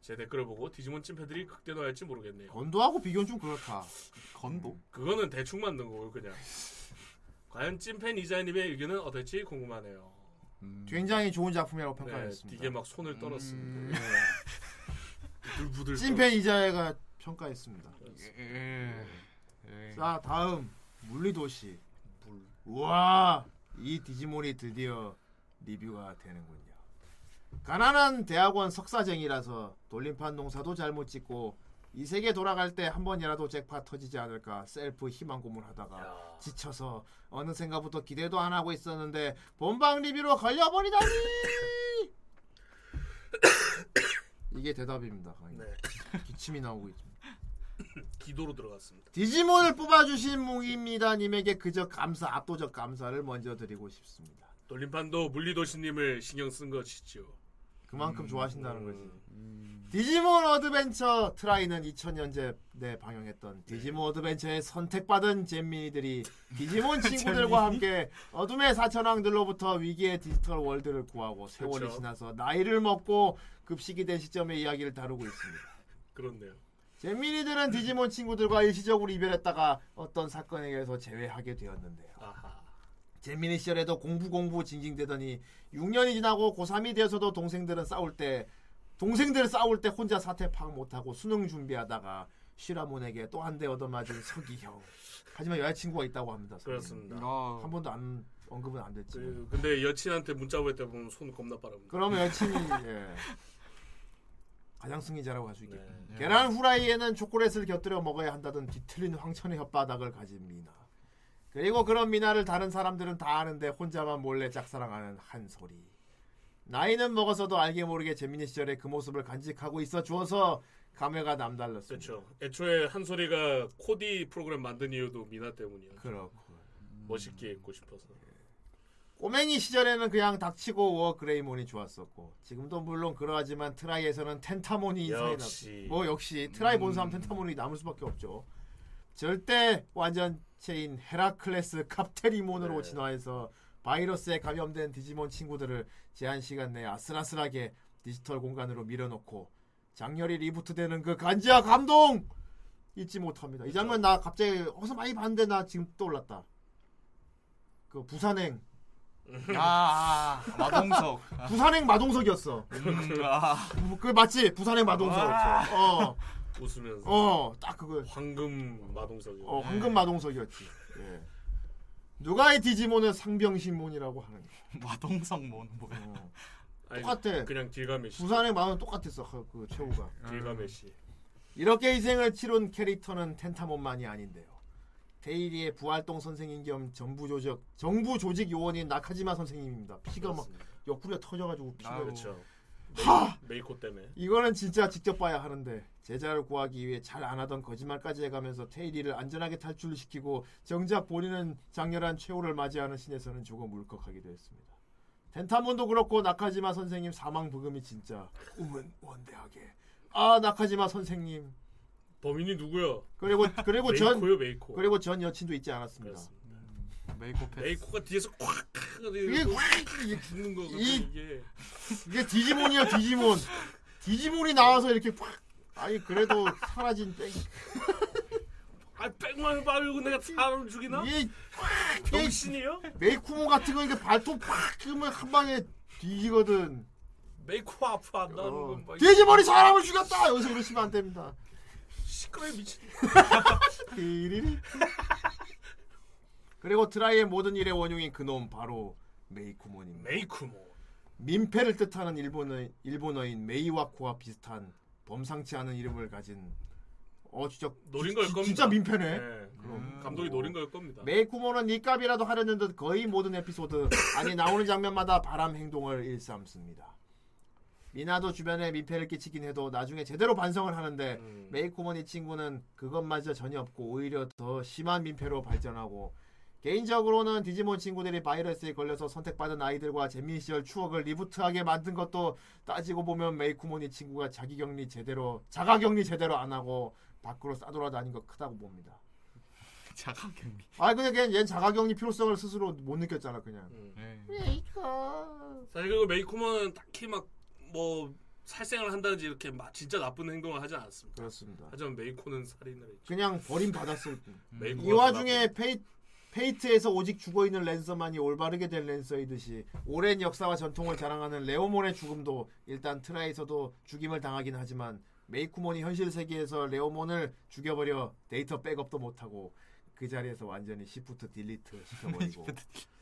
제 댓글을 보고 디지몬 찐팬들이 극대노할지 모르겠네요. 건도하고 비교는 좀 그렇다. 건도? 그거는 대충 만든 거고 그냥. 과연 찐팬 이자야님의 의견은 어떨지 궁금하네요. 굉장히 좋은 작품이라고 네, 평가했습니다. 되게 막 손을 음. 떨었습니다. 부들부들. 찐팬 이자야가 평가했습니다. 예. 자 다음 물리도시. 우와 이 디지몬이 드디어 리뷰가 되는군요. 가난한 대학원 석사쟁이라서 돌림판 농사도 잘못 짓고 이 세계 돌아갈 때 한 번이라도 잭팟 터지지 않을까 셀프 희망 고문하다가 지쳐서 어느샌가부터 기대도 안 하고 있었는데 본방 리뷰로 걸려버리다니 이게 대답입니다. 네. 기침이 나오고 있습니다. 기도로 들어갔습니다. 디지몬을 뽑아주신 뭉입니다 님에게 그저 감사 압도적 감사를 먼저 드리고 싶습니다. 돌림판도 물리도시님을 신경 쓴 것이죠. 그만큼 음. 좋아하신다는 거지. 디지몬 어드벤처 트라이는 2000년대 방영했던 디지몬 어드벤처에 선택받은 잼민이들이 디지몬 친구들과 함께 어둠의 사천왕들로부터 위기의 디지털 월드를 구하고 세월이 그쵸. 지나서 나이를 먹고 급식이 된 시점의 이야기를 다루고 있습니다. 그렇네요. 잼민이들은 디지몬 친구들과 일시적으로 이별했다가 어떤 사건에 의해서 재회하게 되었는데요. 잼민이 시절에도 공부 공부 징징대더니 6년이 지나고 고3이 되어서도 동생들은 싸울 때 동생들 싸울 때 혼자 사태 파악 못하고 수능 준비하다가 시라몬에게 또 한 대 얻어맞은 서기형. 하지만 여자친구가 있다고 합니다. 그렇습니다. 한 번도 안 언급은 안 됐지. 그, 근데 여친한테 문자 보낼 때 보면 손 겁나 빠릅니다. 그러면 여친이 예. 가장 승리자라고 할 수 있겠다. 네. 계란 후라이에는 초콜릿을 곁들여 먹어야 한다던 뒤틀린 황천의 혓바닥을 가진 미나. 그리고 그런 미나를 다른 사람들은 다 아는데 혼자만 몰래 짝사랑하는 한소리. 나이는 먹어서도 알게 모르게 재민이 시절에 그 모습을 간직하고 있어 주어서 감회가 남달랐습니다. 그렇죠. 애초에 한소리가 코디 프로그램 만든 이유도 미나 때문이에요. 그렇고 멋있게 입고 싶어서. 꼬맹이 시절에는 그냥 닥치고 워 그레이몬이 좋았었고 지금도 물론 그러하지만 트라이에서는 텐타몬이 인상이 역시. 나. 뭐 역시 트라이 본 사람 텐타몬이 남을 수밖에 없죠. 절대 완전체인 헤라클레스 캅테리몬으로 진화해서 바이러스에 감염된 디지몬 친구들을 제한 시간 내에 아슬아슬하게 디지털 공간으로 밀어넣고 장렬히 reboot되는 그 간지와 감동 잊지 못합니다. 이 장면 나 갑자기 어디서 많이 봤는데 나 지금 떠올랐다. 그 부산행 아, 아, 마동석. 부산행 마동석이었어. 음, 아. 그 맞지? 부산행 마동석. 아. 어. 웃으면서. 어, 딱 그거. 황금 마동석이. 어, 황금 마동석이었지. 예. 누가 이 디지몬은 상병신몬이라고 하는 거야. 마동석 뭔 뭐야? 아니, 똑같아. 그냥 길가메시. 부산행 마동 똑같았어. 그, 그 최후가. 길가메시. 이렇게 희생을 치룬 캐릭터는 텐타몬만이 아닌데요. 태일이의 부활동 선생님 겸 정부 조직 정부 조직 요원인 나카지마 선생님입니다. 피가 막 옆구리가 터져가지고 피가 아, 그렇죠. 하! 메이코 때문에. 이거는 진짜 직접 봐야 하는데 제자를 구하기 위해 잘 안 하던 거짓말까지 해가면서 태일이를 안전하게 탈출시키고 정작 본인은 장렬한 최후를 맞이하는 신에서는 조금 울컥하기도 했습니다. 텐타몬도 그렇고 나카지마 선생님 사망 브금이 진짜 꿈은 원대하게 아 나카지마 선생님 범인이 누구야? 그리고 그리고 전 메이코요, 메이코. 그리고 전 여친도 있지 않았습니다. 메이코 패스. 메이코가 뒤에서 콱 이게 이게 죽는 거 이- 이게 이게 디지몬이야 디지몬 디지몬이 나와서 이렇게 콱 아니 그래도 사라진 뺑아 백만 말고 내가 사람 죽이나? 이게 병신이요? 메이쿠모 같은 거 이게 발톱 팍 그러면 한 방에 뒤지거든. 메이코 아프한다는 어. 건 막- 돼지머리 사람을 죽였다. 여기서 이러시면 안 됩니다. 시끄러 미친. 그리고 트라이의 모든 일의 원흉인 그놈 바로 메이쿠몬입니다. 메이쿠몬. 민폐를 뜻하는 일본어 일본어인 메이와코와 비슷한 범상치 않은 이름을 가진 어 진짜 노린 걸 지- 겁니다. 진짜 민폐네. 네. 그럼. 감독이 노린 걸 겁니다. 메이쿠모는 니값이라도 하려는 듯 거의 모든 에피소드 아니 나오는 장면마다 바람 행동을 일삼습니다. 미나도 주변에 민폐를 끼치긴 해도 나중에 제대로 반성을 하는데 음. 이 친구는 그것마저 전혀 없고 오히려 더 심한 민폐로 발전하고 개인적으로는 디지몬 친구들이 바이러스에 걸려서 선택받은 아이들과 재민 시절 추억을 리부트하게 만든 것도 따지고 보면 이 친구가 자기 격리 제대로 자가 격리 제대로 안 하고 밖으로 싸돌아다닌 거 크다고 봅니다. 자가격리. 아 근데 그냥 얘는 자가격리 필요성을 스스로 못 느꼈잖아 그냥. 음. 네. 메이커. 사실 그리고 메이쿠몬은 딱히 막 뭐 살생을 한다든지 이렇게 막 진짜 나쁜 행동을 하지 않았습니다. 그렇습니다. 하지만 메이코는 살인을 했죠. 그냥 버림 받았을 뿐. 메이코가 이 와중에 페이, 페이트에서 오직 죽어 있는 랜서만이 올바르게 된 랜서이듯이 오랜 역사와 전통을 자랑하는 레오몬의 죽음도 일단 트라이에서도 죽임을 당하긴 하지만 메이쿠몬이 현실 세계에서 레오몬을 죽여버려 데이터 백업도 못하고 그 자리에서 완전히 Shift Delete 시켜버리고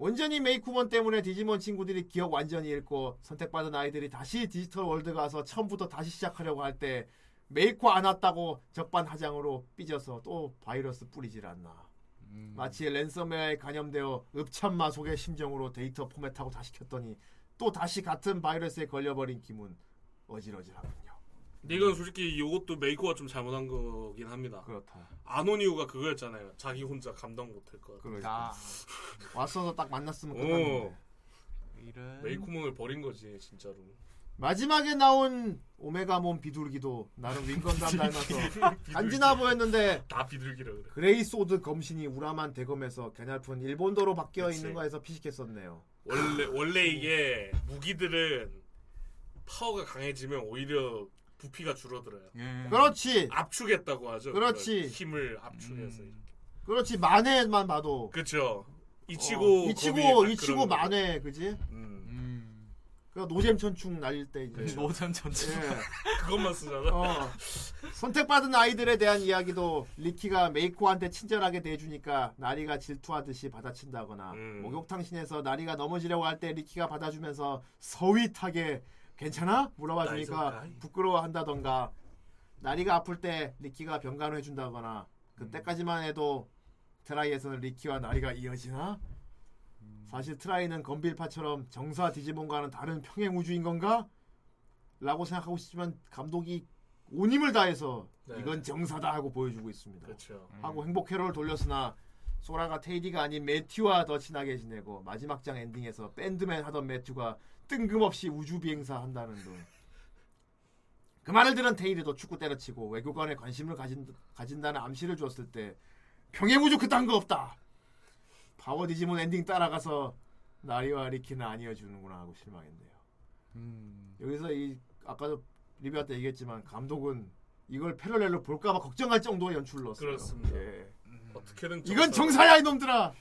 온전히 메이쿠몬 때문에 디지몬 친구들이 기억 완전히 잃고 선택받은 아이들이 다시 디지털 월드 가서 처음부터 다시 시작하려고 할 때 메이코 안 왔다고 적반하장으로 삐져서 또 바이러스 뿌리질 않나. 음. 마치 랜섬웨어에 감염되어 읍참 마속의 심정으로 데이터 포맷하고 다시 켰더니 또 다시 같은 바이러스에 걸려버린 기분 어질어질하군요. 근데 이건 솔직히 이것도 메이코가 좀 잘못한 거긴 합니다. 그렇다. 안온 이유가 그거였잖아요. 자기 혼자 감당 못할 거. 그러니까 왔어서 딱 만났으면 오. 끝났는데. 이런. 메이쿠몬을 버린 거지 진짜로. 마지막에 나온 오메가몬 비둘기도 나름 윙건담 닮아서 간지나 보였는데 다 비둘기라 그래. 그레이 소드 검신이 우람한 대검에서 가냘픈 일본도로 바뀌어 그치. 있는 거에서 피식했었네요. 원래 원래 이게 무기들은 파워가 강해지면 오히려 부피가 줄어들어요. 예. 그렇지. 압축했다고 하죠. 그렇지. 힘을 압축해서. 음. 그렇지 만해만 봐도 그렇죠. 이치고 어, 이치고 딱 이치고. 만해 그지? 음. 음. 그 노잼 천충 날릴 때 이제 노잼 전체. 예. 그것만 쓰잖아. 어. 선택받은 아이들에 대한 이야기도 리키가 메이코한테 친절하게 대해주니까 나리가 질투하듯이 받아친다거나 음. 목욕탕 신에서 나리가 넘어지려고 할 때 리키가 받아주면서 sweet하게 괜찮아? 물어봐 주니까 nice guy. 부끄러워한다던가 나리가 아플 때 리키가 병간호 해준다거나 그때까지만 해도 트라이에서는 리키와 나리가 이어지나? 사실 트라이는 건빌파처럼 정사 디지몬과는 다른 평행 우주인 건가? 라고 생각하고 싶지만 감독이 온 힘을 다해서 네. 이건 정사다 하고 보여주고 있습니다. 그렇죠. 하고 행복 회로를 돌렸으나 소라가 태일이가 아닌 매튜와 더 친하게 지내고 마지막 장 엔딩에서 bandman 하던 매튜가 뜬금없이 우주 비행사 한다는 등. 그 말을 들은 테이디도 축구 때려치고 외교관에 관심을 가진, 가진다는 암시를 줬을 때 평행 우주 그딴 거 없다. 파워 디지몬 엔딩 따라가서 나리와 리키는 안 이어주는구나 하고 실망했네요. 음. 여기서 이 아까도 리뷰할 때 얘기했지만 감독은 이걸 parallel로 볼까봐 걱정할 정도의 연출을 넣었어요. 그렇습니다. 예. 어떻게든 이건 정사야 이놈들아.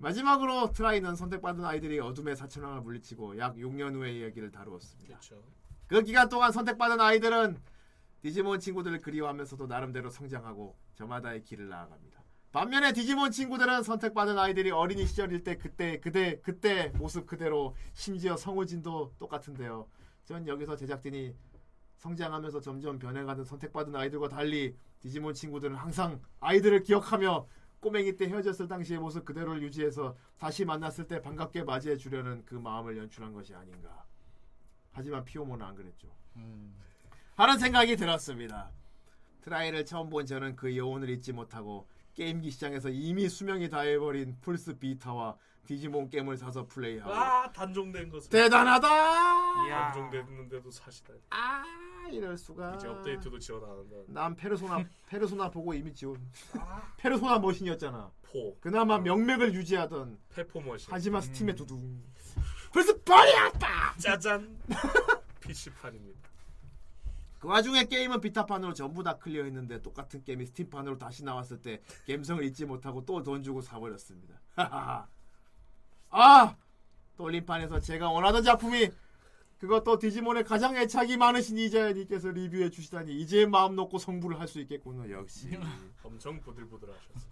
마지막으로 트라이는 선택받은 아이들이 어둠의 사천왕을 물리치고 약 6년 후의 이야기를 다루었습니다. 그렇죠. 그 기간 동안 선택받은 아이들은 디지몬 친구들을 그리워하면서도 나름대로 성장하고 저마다의 길을 나아갑니다. 반면에 디지몬 친구들은 선택받은 아이들이 어린이 시절일 때 그때 그대 그때 모습 그대로 심지어 성우진도 똑같은데요. 전 여기서 제작진이 성장하면서 점점 변해가는 선택받은 아이들과 달리 디지몬 친구들은 항상 아이들을 기억하며 꼬맹이 때 헤어졌을 당시의 모습 그대로를 유지해서 다시 만났을 때 반갑게 맞이해 주려는 그 마음을 연출한 것이 아닌가. 하지만 피요몬은 안 그랬죠. 음. 하는 생각이 들었습니다. 트라이를 처음 본 저는 그 여운을 잊지 못하고 게임기 시장에서 이미 수명이 다해버린 플스 비타와 디지몬 게임을 사서 플레이하고 아 단종된 것을. 대단하다. 단종됐는데도 사시다. 아 이럴 수가. 이제 업데이트도 지원 안 한다. 난 페르소나 페르소나 보고 이미 지원. 페르소나 머신이었잖아. four. 그나마 명맥을 유지하던 페포 머신. 하지만 스팀에 두둥. 벌써 버렸다. 짜잔. PC판입니다. 그 와중에 게임은 비타판으로 전부 다 클리어했는데 똑같은 게임이 스팀판으로 다시 나왔을 때 감성을 잊지 못하고 또 돈 주고 사버렸습니다. 아 돌림판에서 제가 원하던 작품이 그것도 디지몬의 가장 애착이 많으신 이자야님께서 리뷰해 주시다니 이제 마음 놓고 성불을 할수 있겠군요. 역시 엄청 부들부들하셨어.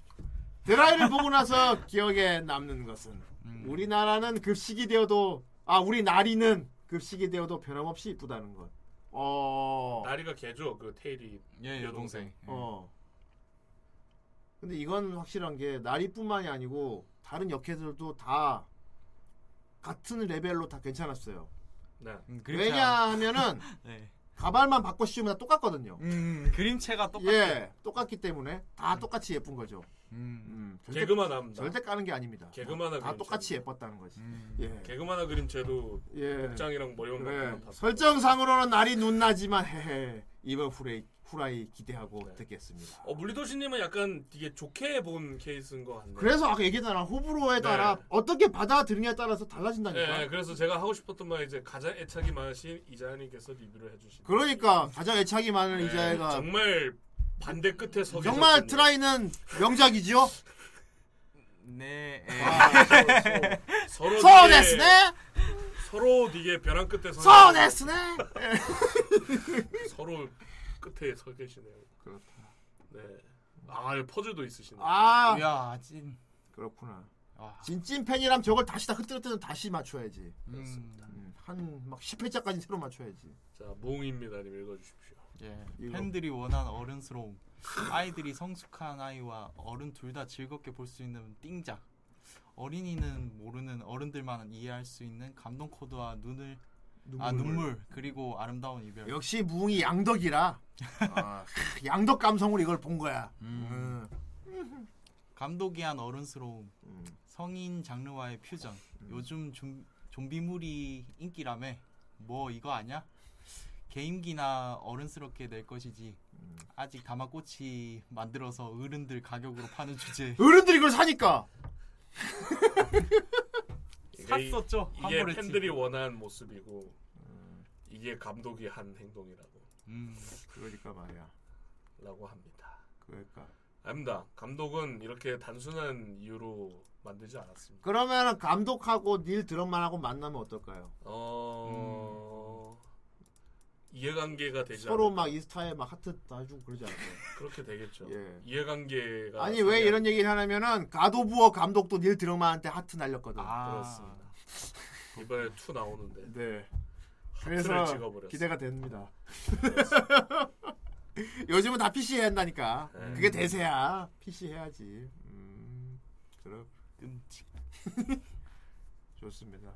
드라이를 보고 나서 기억에 남는 것은 우리나라는 급식이 되어도 아 우리 나리는 급식이 되어도 변함없이 이쁘다는 것. 어. 나리가 걔죠. 그 테일이 예, 여동생. 어. 근데 이건 확실한 게 나리뿐만이 아니고 다른 역캐들도 다 같은 레벨로 다 괜찮았어요. 네. 음, 그림체- 왜냐하면은 네. 가발만 바꿔 씌우면 다 똑같거든요. 음, 그림체가 똑같아. 예, 똑같기 때문에 다 똑같이 예쁜 거죠. 음. 음, 절대- 개그만 합니다. 절대 까는 게 아닙니다. 개그만한 다. 똑같이 예뻤다는 거지. 음. 예. 개그만화 그림체도 예. 복장이랑 머리만 그래. 바꾸면 다 설정상으로는 날이 눈나지만 헤헤 이번 후라이 후라이 기대하고 네. 듣겠습니다. 어 물리도시님은 약간 되게 좋게 본 케이스인 것 같네요. 그래서 아까 얘기했잖아 호불호에 따라 네. 어떻게 받아들이냐에 따라서 달라진다니까. 예, 그래서 제가 하고 싶었던 말 이제 가장 애착이 많으신 이자야님께서 리뷰를 해주신. 그러니까 가장 애착이 많은 네, 이자야가 정말 반대 끝에 서 정말 계셨군요. 트라이는 명작이지요. 네. 예. 아, 서로, 서로 ですね. 서로 되게 벼랑 끝에 서서 ですね. 서로 끝에 서 계시네요. 그렇다. 네. 아 퍼즐도 있으시네. 아 야, 찐. 그렇구나. 아. 진찐 팬이라면 저걸 다시 다 흐트러뜨는 다시 맞춰야지. 음. 한막 10회짜까지 새로 맞춰야지. 자 무웅입니다님 읽어주십시오. 예. 이거. 팬들이 원하는 어른스러움. 아이들이 성숙한 아이와 어른 둘 다 즐겁게 볼 수 있는 띵작. 어린이는 모르는 어른들만 이해할 수 있는 감동 코드와 눈을 아 눈물 그리고 아름다운 이별. 역시 무웅이 양덕이라 아, 양덕 감성으로 이걸 본 거야. 음. 음. 감독이 한 어른스러움. 음. 성인 장르와의 퓨전. 요즘 좀, 좀비물이 인기라며. 뭐 이거 아냐? 게임기나 어른스럽게 낼 것이지. 아직 다마꼬치 만들어서 어른들 가격으로 파는 주제. 어른들이 이걸 사니까. 샀었죠. 이게 환불했지. 팬들이 원하는 모습이고 이게 감독이 한 행동이라고 음. 그러니까 말이야. 라고 합니다. 그러니까. 아닙니다. 감독은 이렇게 단순한 이유로 만들지 않았습니다. 그러면 감독하고 닐 드럼만하고 만나면 어떨까요? 어 이해관계가 되지 서로 않을까? 막 인스타에 막 하트 놔주고 그러지 않을까요? 그렇게 되겠죠. 예. 이해관계가 아니 왜 이런 얘기를 하냐면은 가도부어 감독도 닐 드럼만한테 하트 날렸거든. 아. 그렇습니다. 이번에 two 나오는데 네. 그래서 찍어버렸어. 기대가 됩니다. 요즘은 다 PC 해야 한다니까. 네. 그게 대세야. PC 해야지. 음, 그럼 끔찍. 좋습니다.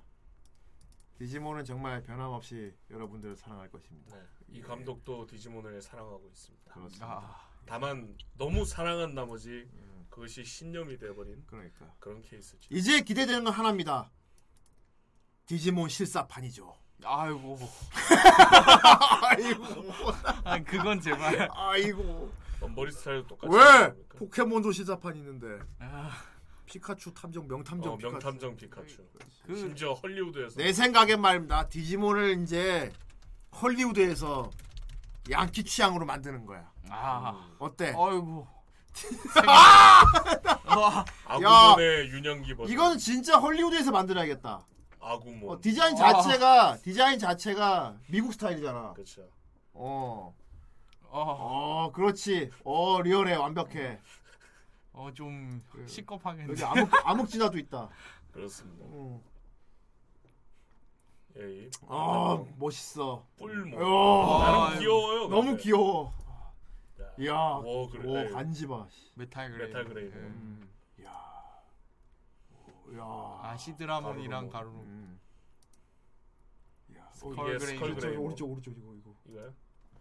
디지몬은 정말 변함없이 여러분들을 사랑할 것입니다. 네, 이 감독도 디지몬을 사랑하고 있습니다. 그렇습니다. 아, 다만 너무 사랑한 나머지 그것이 신념이 돼버린 음. 그러니까. 그런 케이스지. 이제 기대되는 건 하나입니다. 디지몬 실사판이죠. 아이고. 아이고. 아 그건 제발. 아이고. 어, 머리 스타일도 똑같이. 왜? 포켓몬도 실사판 있는데. 아, 피카츄 탐정 명탐정 어, 피카츄. 명탐정 피카츄. 그- 심지어 헐리우드에서 내 생각엔 말입니다. 디지몬을 이제 헐리우드에서 양키 취향으로 만드는 거야. 아. 어때? 아이고. 아구몬의 윤영기 버전. 이건 진짜 헐리우드에서 만들어야겠다. 아구몬. 어, 디자인 자체가 디자인 자체가 미국 스타일이잖아. 그렇죠. 어. 어, 어, 그렇지. 어, 리얼해. 완벽해. 어좀 시겁하겠네. 여기 암흑 암흑 진화도 있다. 그렇습니다. 음. 예, 이 아, 멋있어. 뿔몬. 어. 나름 아, 귀여워요. 너무 근데. 귀여워. 야. 오, 그래. 오, 간지 봐. 메탈 그레이. 메탈 그레이네. 음. 이야. 오, 이야. 아 시드라몬이랑 가루루. 가루루. 음. 스컬 그레이. 저. 오른쪽 오른쪽 이거 이거. 이거요?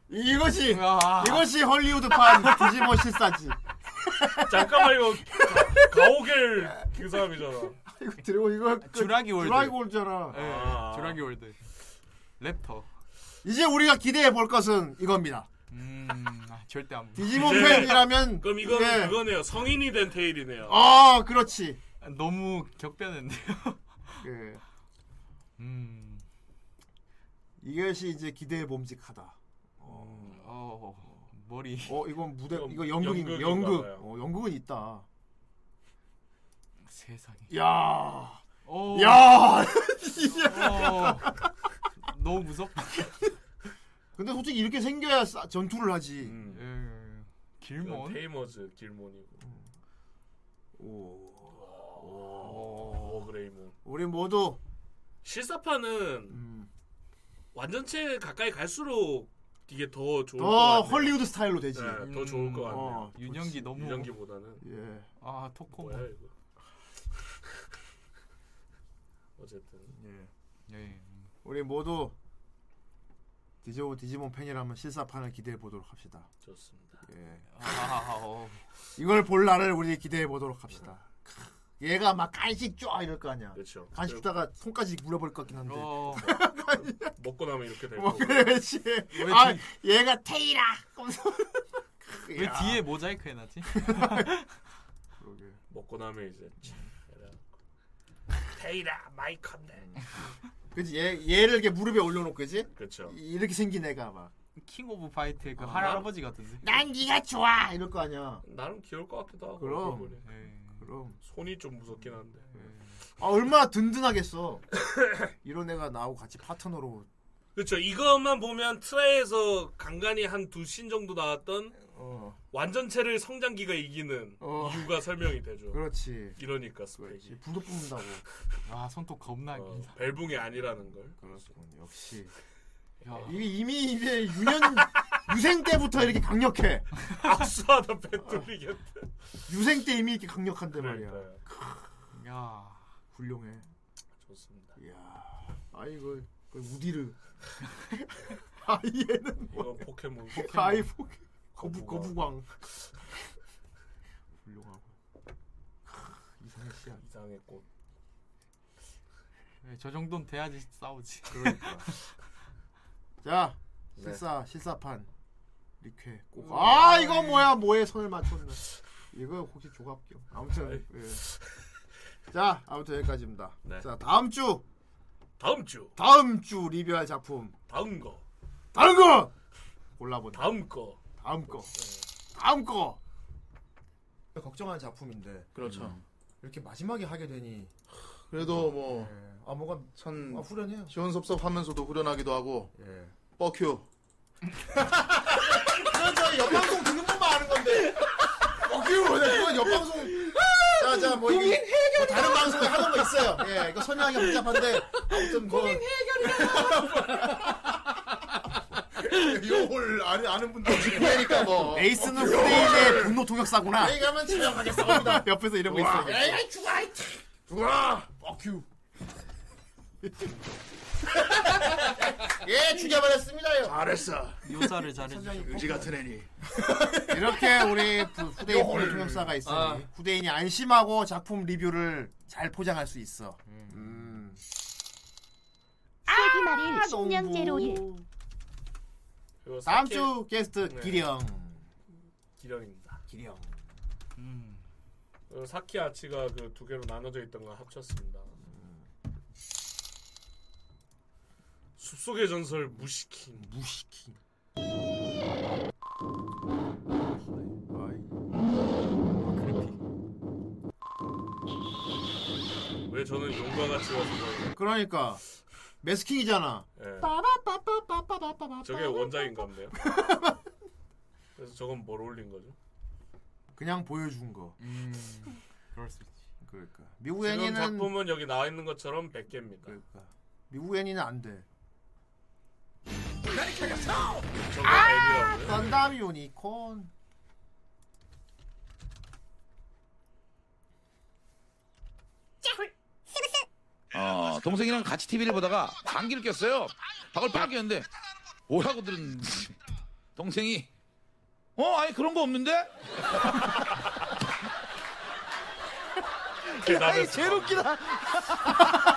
이것이 아, 이것이 헐리우드판 디지몬 실사지. 잠깐만 이거 가, 가오갤 그 사람이잖아. 이거 들고 이거 그 주라기 월드. 주라기 월드잖아. 예, 아. 주라기 월드. 랩터. 이제 우리가 기대해 볼 것은 이겁니다. 음, 아, 절대 안. 보. 디지몬 팬이라면 그럼 이거는 예. 그거네요. 성인이 된 테일이네요. 아, 그렇지. 너무 격변했네요. 예. 음. 이것이 이제 기대해 봄직하다. 어, 머리. 어, 이건 무대 이거 이거 연극인 연극. 어, 연극은 있다. 세상에. 야. 오. 야. 어, 너무 무섭다. 근데 솔직히 이렇게 생겨야 싸- 전투를 하지. 음. 예. 이건 길몬. 테이머즈 길몬이고. 오. 오, 그레이몬. 우리 모두 실사판은 음, 완전체 가까이 갈수록 이게 더 좋을 것 더 같아요. 헐리우드 스타일로 되지. 네, 더 좋을 것 같네요. 어, 윤영기 너무 윤영기보다는 예. 아 토코 뭐야 이거. 어쨌든 예. 예. 우리 모두 디지몬 디지몬 팬이라면 실사판을 기대해 보도록 합시다. 좋습니다. 예. 아, 어. 이걸 볼 날을 우리 기대해 보도록 합시다. 크, 얘가 막 간식 쫙 이럴 거 아니야. 그렇죠. 간식 주다가 손까지 물어볼 것 같긴 한데. 어. 먹고 나면 이렇게 될 뭐. 그렇지. 왜 아, 뒤- 얘가 테이라. 왜 야. 뒤에 모자이크 해놨지? 그러게. 먹고 나면 이제 참, 테이라 마이 컨데. 그지 얘 얘를 이렇게 무릎에 올려놓고 그지? 그렇죠. 이렇게 생긴 애가 막. 킹 오브 파이트의 그 아, 할아버지 같은데. 난 네가 좋아 이럴 거 아니야. 나름 귀여울 것 같기도 하고. 그럼. 그럼. 손이 좀 무섭긴 한데. 아 얼마나 든든하겠어. 이런 애가 나하고 같이 파트너로. 그렇죠. 이것만 보면 트라이에서 간간히 한 두 신 정도 나왔던 어. 완전체를 성장기가 이기는 어. 이유가 설명이 되죠. 그렇지. 이러니까 스펙이. 불도 뿜는다고. 와 손톱 겁나 어. 벨붕이 아니라는 걸. 그렇군. 역시. 야. 이게 이미 이제 유년 유생 때부터 이렇게 강력해. 악수하다 배 뚫리겠다. 유생 때 이미 이렇게 강력한데 말이야. 그러니까요. 야. 훌륭해. 좋습니다. 이야. 아이고 그 우디르. 아 얘는 뭐 포켓몬. 아이 포켓 거부 거부광. 거부광. 훌륭하고. 이상해 씨야. 이상해꽃. 예, 저 정도는 돼야지 싸우지. 그러니까. 자 네. 실사 실사판 리퀘 꼭. 아 이거 뭐야 뭐에 손을 맞췄네. 이거 혹시 조갑경. 아무튼 예. 자 아무튼 여기까지입니다. 네. 자 다음 주 다음 주. 다음 주 리뷰할 작품 다음 거. 다른 거 골라보자. 다음 거. 다음 거 다음 거. 걱정하는 작품인데 그렇죠. 이렇게 마지막에 하게 되니 그래도 뭐 예. 아 뭐가 참 아, 후련해요. 시원섭섭하면서도 후련하기도 하고 예. 뻑큐 저 옆방송 듣는 분만 아는 건데. 어, 그거 그건 옆방송. 자, 자, 뭐, 이게, 뭐 다른 방송에 하는 거 있어요. 예, 이거 설명하기 복잡한데, 아무튼 뭐. 이걸 아는, 아는 분들 그러니까 뭐 에이스는 후대인의 분노 통역사구나. 여기 가면 치명하게 싸웁니다. 옆에서 이러고. 있어. 에이 죽어 죽어 뻑큐. 예 죽여버렸습니다요 잘했어 묘사를 잘해줘. 의지 같은 애니 이렇게 우리 부- 후대인 요걸. 통역사가 있으니, 아. 후대인이 안심하고 작품 리뷰를 잘 포장할 수 있어. 음. 세기 말일 아, 일. 그리고 다음 사케- 주 게스트 네. 기령. 기령입니다. 기령. 음. 그리고 사키 아치가 그 두 개로 나눠져 있던 걸 합쳤습니다. 숲속의 전설 무시킹. 무시킹. 왜 저는 용과 같이 와서 그래요? 그러니까 매스킹이잖아. 예. 빠바빠빠빠빠빠빠. 저게 원작인가 보네요. 그래서 저건 뭘 올린 거죠? 그냥 보여준 거. 음. 그럴 수 있지. 그러니까 미국 지금 애니는 작품은 여기 나와 있는 것처럼 100개입니다. 그러니까 미국 애니는 안 돼. 애니라고요? 건담 유니콘. 어, 동생이랑 같이 TV를 보다가 방귀를 꼈어요. 박을 빡 꼈는데 뭐라고 들은 동생이 어 아니 그런 거 없는데? 대답했어. 제일 웃기다.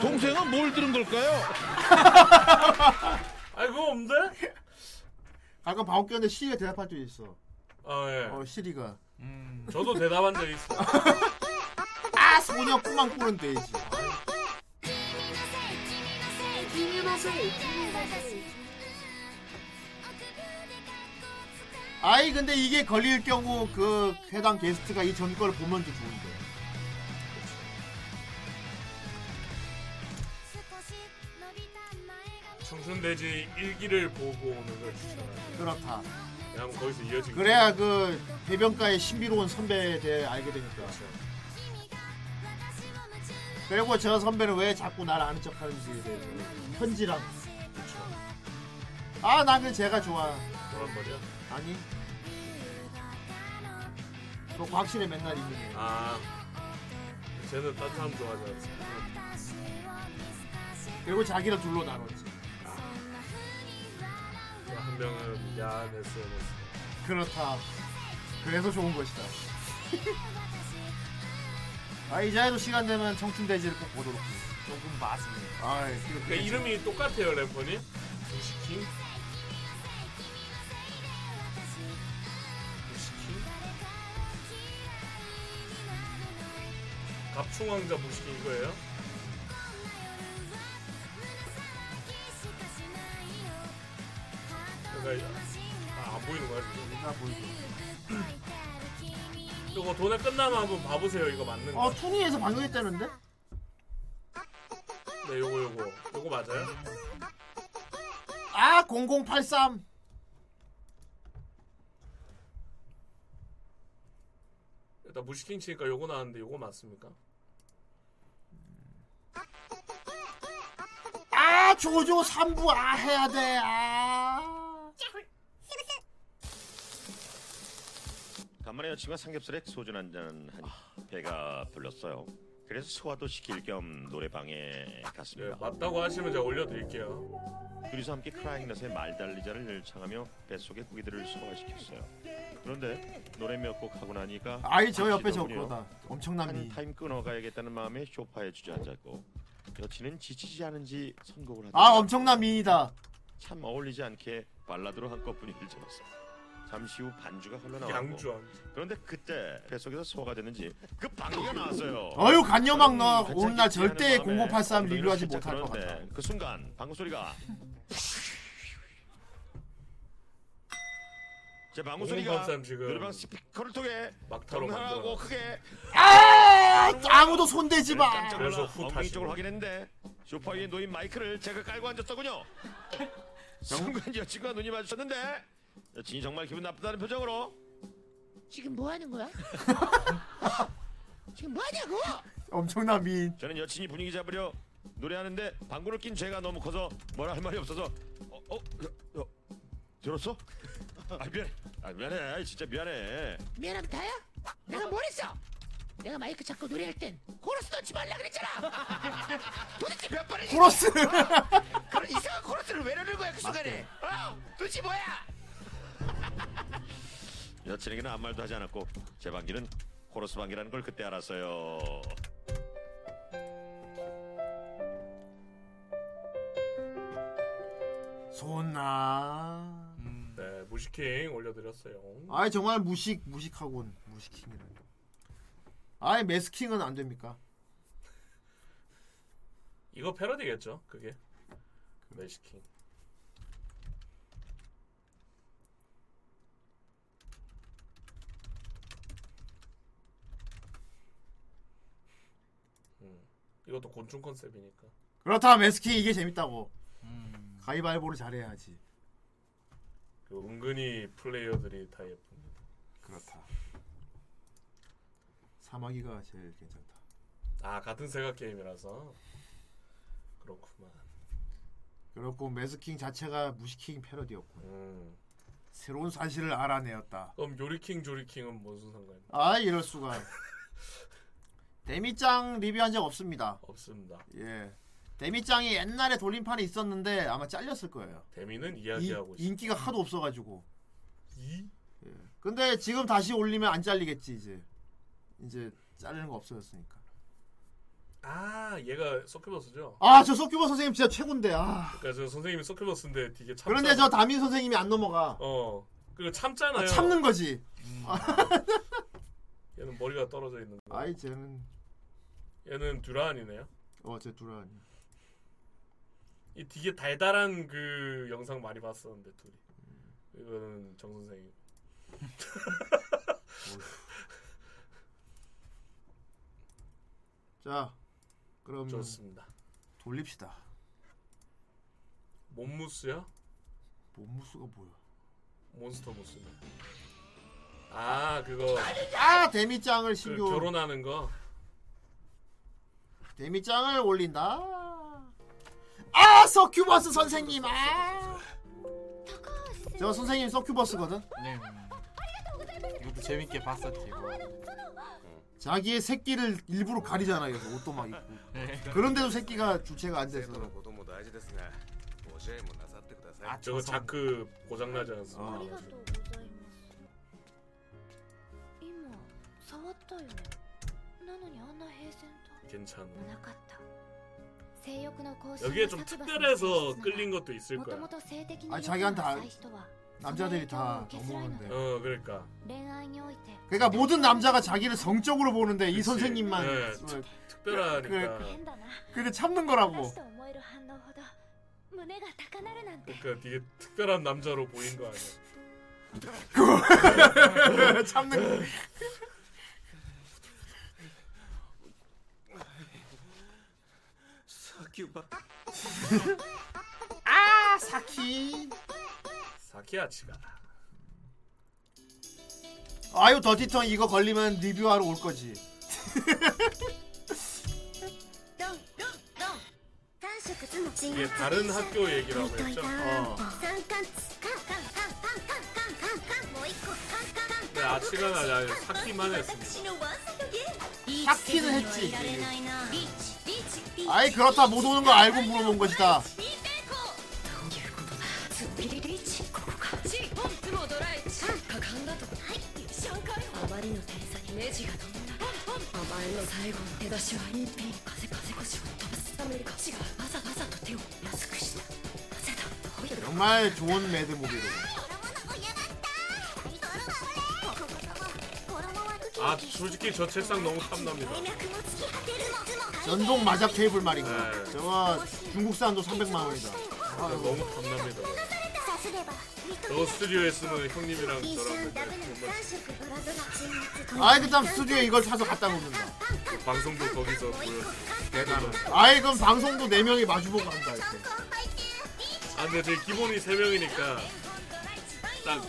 동생은 뭘 들은 걸까요? 아니 그거 없는데? 가끔 방귀 꼈는데 시리가 대답할 때 있어. 아 예. 어 시리가. 음. 저도 대답한 적 있어. 아 소녀 꿈만 꾸는 데이지. 아이 근데 이게 걸릴 경우 그 해당 게스트가 이 전걸 보면 좀 좋은데. 청춘돼지 일기를 보고 오는 걸 추천합니다. 그렇다. 왜냐면 거기서 이어지기 그래야 그 해변가의 신비로운 선배에 대해 알게 되니까. 그리고 저 선배는 왜 자꾸 날 아는 척하는지에 대해서 편지랑 아, 나는 제가 좋아. 뭐란 말이야? 아니. 너 곽실에 맨날 있는 애. 아 쟤는 딴 사람 좋아하지 않았어. 그리고 자기를 둘로 나눴지. 한 명은 미안했어. 그렇다. 그래서 좋은 것이다. 아 이자에도 시간 되면 청춘 대지를 꼭 보도록 해. 조금 맛은. 아, 그러니까 이름이 똑같아요 래퍼님. 무시킹. 무시킹. 갑충왕자 무시킹 이거예요? 그러니까 아, 안 보이는 거야 지금? 나 보이죠. 이거 돈에 끝나면 한번 봐보세요 이거 맞는 거. 어 투니에서 방송했다는데? 네 요거 요거 요거 맞아요? 아 0083. 일단 무시킹 치니까 요거 나왔는데 요거 맞습니까? 아 조조 3부 아 해야 돼. 아. 간만에 여친과 삼겹살에 소주 한잔 하니 배가 불렀어요. 그래서 소화도 시킬 겸 노래방에 갔습니다. 네, 맞다고 하시면 제가 올려드릴게요. 둘이서 함께 크라잉넛의 말달리자를唱하며 뱃속의 고기들을 소화시켰어요. 그런데 노래 몇 곡 하고 나니까 아이 저 옆에 저 지치더군요. 그거다. 엄청난 미. 한 타임 끊어가야겠다는 마음에 소파에 주저앉았고 여친은 지치지 않은지 선곡을 하다 아 엄청난 미이다. 참 어울리지 않게 발라드로 한껏 분위기를 잡았어요. 잠시 후 반주가 흘러나왔고 양주 안. 그런데 그때 뱃속에서 소화가 됐는지 그 방귀가 나왔어요. 어휴, 간녀막 너 음, 오늘 날 괜찮겠지 절대 하는 마음에 0083 엉덩이를 리뷰하지 살짝 못할 것 같다. 그 순간 방구 소리가 제 방구 소리가 0083 지금 노래방 스피커를 통해 막타로 정하고 만들어. 크게 아 아무도 손대지 마. 깜짝 그래서 후 엉덩이 타시고. 쪽을 확인했는데 소파 위에 놓인 마이크를 제가 깔고 앉았더군요. 순간 여친과 눈이 마주쳤는데 여친이 정말 기분 나쁘다는 표정으로 지금 뭐 하는 거야? 지금 뭐 하냐고? 엄청난 미. 저는 여친이 분위기 잡으려 노래하는데 방구를 낀 죄가 너무 커서 뭐라 할 말이 없어서 어, 어, 어, 어 들었어? 아 미안해, 아 미안해, 진짜 미안해. 미안하면 다야? 내가 뭘 했어? 내가 마이크 잡고 노래할 땐 코러스 넣지 말라 그랬잖아. 도대체 몇 번을 코러스. 그런 이상한 코러스를 왜 넣는 거야 그 순간에? 어? 도대체 뭐야? 여친에게는 아무 말도 하지 않았고 제 방귀는 코러스 방귀라는 걸 그때 알았어요. 손나. 네 무시킹 올려드렸어요. 아이 정말 무식 무식하군 무식킹이라. 아이 매스킹은 안 됩니까? 이거 패러디겠죠 그게. 매시킹. 음, 이것도 곤충 컨셉이니까. 그렇다 매스킹 이게 재밌다고. 가위바위보를 잘해야지. 그 은근히 플레이어들이 다 예쁩니다. 그렇다. 사마귀가 제일 괜찮다. 아 같은 세가 게임이라서 그렇구만. 그렇고 매스킹 자체가 무시킹 패러디였고 음. 새로운 사실을 알아내었다. 그럼 요리킹 조리킹은 무슨 상관이야? 아 이럴 수가. 데미짱 리뷰한 적 없습니다. 없습니다. 예. 데미짱이 옛날에 돌림판에 있었는데 아마 잘렸을 거예요. 데미는 이, 이야기하고 있어. 인기가 하도 없어가지고. 이? 예. 근데 지금 다시 올리면 안 잘리겠지 이제. 이제 자르는 거 없어졌으니까. 아 얘가 서큐버스죠? 아저 서큐버 선생님 진짜 최고인데. 아. 그러니까 저 선생님이 서큐버스인데 되게 참. 그런데 저 다민 선생님이 안 넘어가. 어 그리고 참잖아요. 아, 참는 거지. 얘는 머리가 떨어져 있는 거. 아이 쟤는 얘는 듀란이네요. 어제 두라니. 이 되게 달달한 그 영상 많이 봤었는데 둘이. 이거는 정 선생님. 자 그럼 좋습니다. 돌립시다. 몬무스야? 몬무스가 뭐야? 몬스터 무스네. 아 그거 아 데미짱을 그 신규 결혼하는 거. 데미짱을 올린다. 아 서큐버스 선생님 아. 저 선생님 서큐버스거든. 네. 이것도 재밌게 봤었지. 뭐. 자기의 새끼를 일부러 가리잖아. 그래서 옷도 막 입고. 네. 그런데도 새끼가 주체가 안 돼서. ことも大事ですがご支援もなさってください 저거 자크 고장나지 않습니까? ありがとうございます今触ったよなのにあんな平然 괜찮아. となかった性欲の更 여기에 좀 특별해서 끌린 것도 있을 もと 거야. もと性的に 아니 欲 자기한테 が 아, 浅い人は 남자들이 다 넘어오는데. 어 그러니까. 恋愛において 그러니까 모든 남자가 자기를 성적으로 보는데 이 선생님만 네, 어, 특- 특별하니까. 그래, 근데 참는 거라고. と思える反応ほど胸が高鳴るなんて 그러니까 되게 특별한 남자로 보인 거 아니야? 참는. 아 사키. 사키아치가 아유 더티턴 이거 걸리면 리뷰하러 올 거지. 이게 다른 학교 얘기라고 했죠. 어. 네, 아치가 나냐 사키만 했습니다. 사키는 했지. 아이 그렇다 못 오는 거 알고 물어본 것이다. カイあまりの点差にネジが飛んだポンポン甘えの最後の出だしはインペイン風風腰を飛ばすアメリカ違うわざわざと手を安くしたなぜだどういう 정말 좋은 매드 무비로. 아 솔직히 저 책상 너무 탐납니다. 전동 마작 테이블 말인가. 네. 저거 중국산도 300만 원이다. 아, 너무 탐납니다. 너 스튜디오에 쓰면 형님이랑 저랑 아이 그다 스튜디오에 이걸 사서 갖다 놓는다. 그 방송도 거기서 보여줘. 대단하다 네, 아이 그럼 방송도 4명이 마주보고 한다 이렇게 아 근데 저희 기본이 3명이니까 딱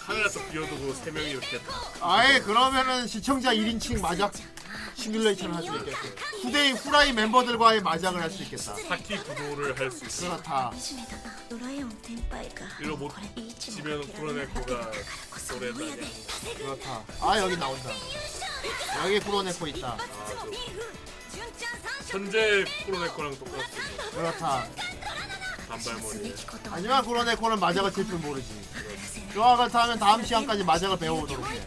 하늘에서 비워두고 3명이 이렇게 딱 아이 그러면은 시청자 1인칭 맞아? 시뮬레이션을 할 수 있겠고. 후대의 후라이 멤버들과의 마작을 할 수 있겠다. 사키 구도를 할 수 있어. 그렇다. 일로 못 지면 프로네코가. 노래다 그렇다. 아 여기 나온다. 여기 프로네코 있다. 아, 현재 프로네코랑 똑같은 그렇다. 단발머리 하지만 프로네코는 마작을 칠 줄 모르지. 그와 같다면 다음 시간까지 마작을 배워보도록 해.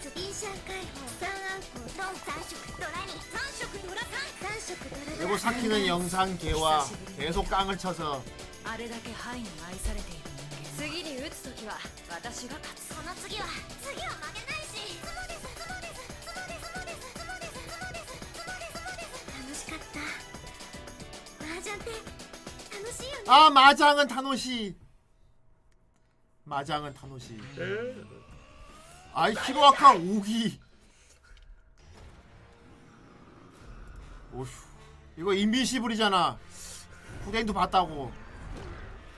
그리고 사키는 영상 개와 계속 깡을 쳐서 아 마장은 타노시 마장은 타노시 아이 히로아카 오기. 오휴. 이거 인비시블이잖아. 후대인도 봤다고.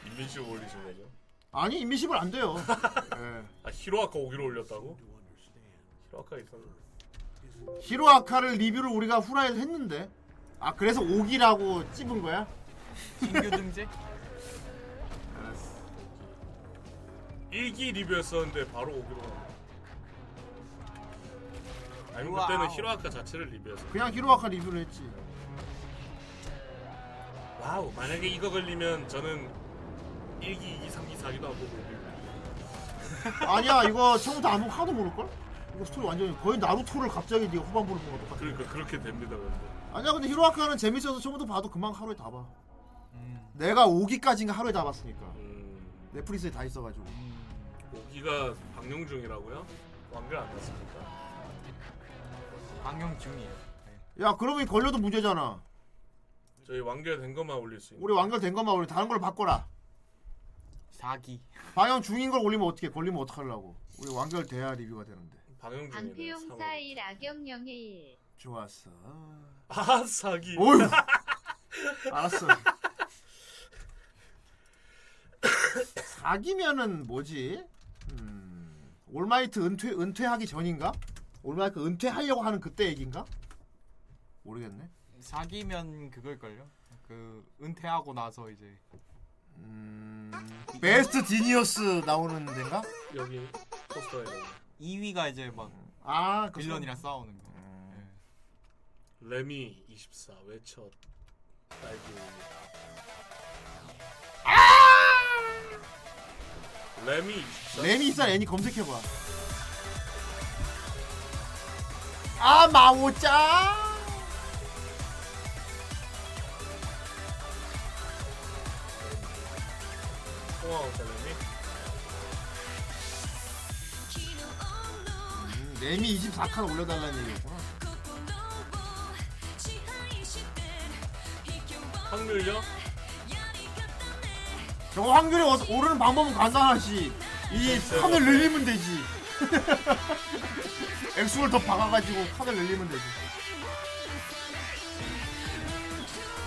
인민식 올리신 거죠? 아니 인비시블 안 돼요. 예. 아 히로아카 오기로 올렸다고? 히로아카 있었는데. 히로아카를 리뷰를 우리가 후라이에서 했는데. 아 그래서 오기라고 찝은 거야? 신규 등재? 일기 리뷰였었는데 바로 오기로. 간 아니 우와우. 그때는 히로아카 자체를 리뷰했어. 그냥 히로아카 리뷰를 했지. 와우 만약에 이거 걸리면 저는 1기, 2기, 3기, 4기도 안 보고. 아니야 이거 처음부터 안 보고 하나도 모를걸? 이거 스토리 완전히 거의 나루토를 갑자기 네가 후반부를 본거 똑같아. 그러니까 그렇게 됩니다 근데. 아니야 근데 히로아카는 재밌어서 처음부터 봐도 금방 하루에 다 봐. 내가 5기까지인가 하루에 다 봤으니까. 음, 넷플릭스에 다 있어가지고. 오기가 방영 중이라고요? 완결 안 났습니까? 방영 중이에요. 야 그러면 걸려도 문제잖아. 저희 완결된 것만 올릴 수 있는. 우리 완결된 것만 우리 다른 걸로 바꿔라. 자기. 방영 중인 걸 올리면 어떻게 걸리면 어떡하려고 우리 완결 대야 리뷰가 되는데 방영 방패용사 1 악영영의 1 좋았어 아 사기. 오유 알았어 사기면은 뭐지 음, 올마이트 은퇴 은퇴하기 전인가 올마이트 은퇴하려고 하는 그때 얘긴가 모르겠네 사기면 그걸걸요. 그 은퇴하고 나서 이제 음, 베스트 디니어스 나오는 데인가 여기 포스터에 나오네. 2위가 이제 막 아, 그 빌런이랑 선- 싸우는 거. 레미 24 외쳐 딸기입니다. 레미 24. 레미 있어 애니 검색해봐 아 마오짱 레미. 음, 레미 24칸 올려달라는 얘기였구나. 확률요? 저거 확률이 어- 오르는 방법은 간단하지. 이 칸을 늘리면 되지 액수를 더 박아가지고 칸을 늘리면 되지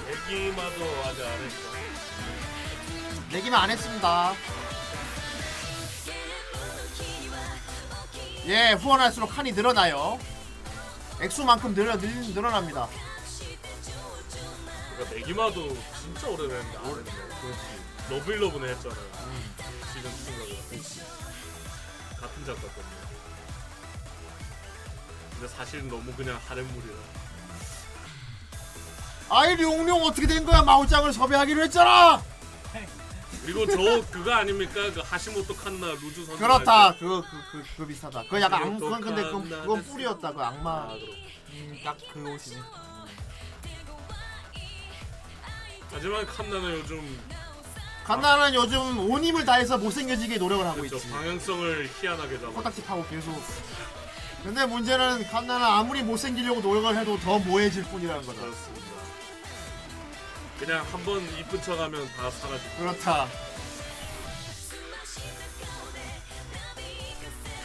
얘기마도 아직 안 했어. 내기만 안 했습니다 예 후원할수록 칸이 늘어나요 액수만큼 늘어, 늘, 늘어납니다 그러니까 내기마도 진짜 오래됐는데 안 했네. 그렇지. 러블러브네 했잖아요. 시즌 2가 같은 작가 때문에. 근데 사실은 너무 그냥 하렘물이라. 아이 룡룡 어떻게 된 거야 마오짱을 섭외하기로 했잖아 그리고 저 그거 아닙니까? 그 하시모토 칸나 루즈 선수. 그렇다? 그거 그, 그, 그거 비슷하다 그거 약간 악, 그건 근데 그건, 그건 뿌리였다 그 악마 아, 그렇. 음, 딱그 옷이네. 하지만 칸나는 요즘 칸나는 요즘 온 힘을 다해서 못생겨지게 노력을 하고 그렇죠. 있지 방향성을 희한하게 잡아. 코딱지 파고 계속 근데 문제는 칸나는 아무리 못생기려고 노력을 해도 더 모해질 뿐이라는 거다 그렇습니다. 그냥 한 번 이쁜 척하면 다 사라지고. 그렇다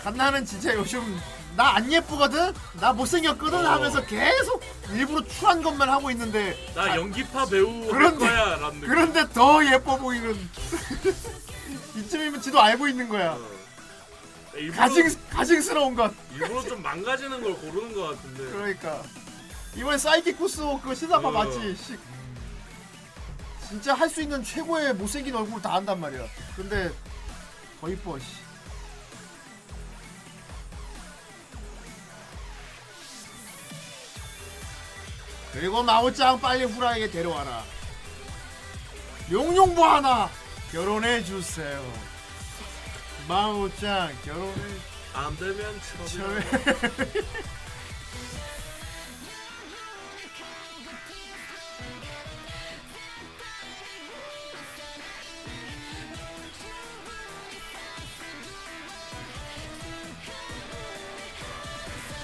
칸나는 진짜 요즘 나 안 예쁘거든? 나 못생겼거든? 어. 하면서 계속 일부러 추한 것만 하고 있는데 나 연기파 배우 할 그런데- 거야 라는 느낌. 그런데 더 예뻐 보이는 이쯤이면 지도 알고 있는 거야 일부러, 가증, 가증스러운 것 일부러 좀 망가지는 걸 고르는 것 같은데. 그러니까 이번에 사이키 쿠스오 그 시사파 어. 맞지? 씨. 진짜 할 수 있는 최고의 못생긴 얼굴 다 한단 말이야 근데 더 이뻐 씨. 그리고 마오짱 빨리 후라이에 데려와라 용용보 하나 결혼해 주세요 마오짱 결혼해 안 되면 처벌.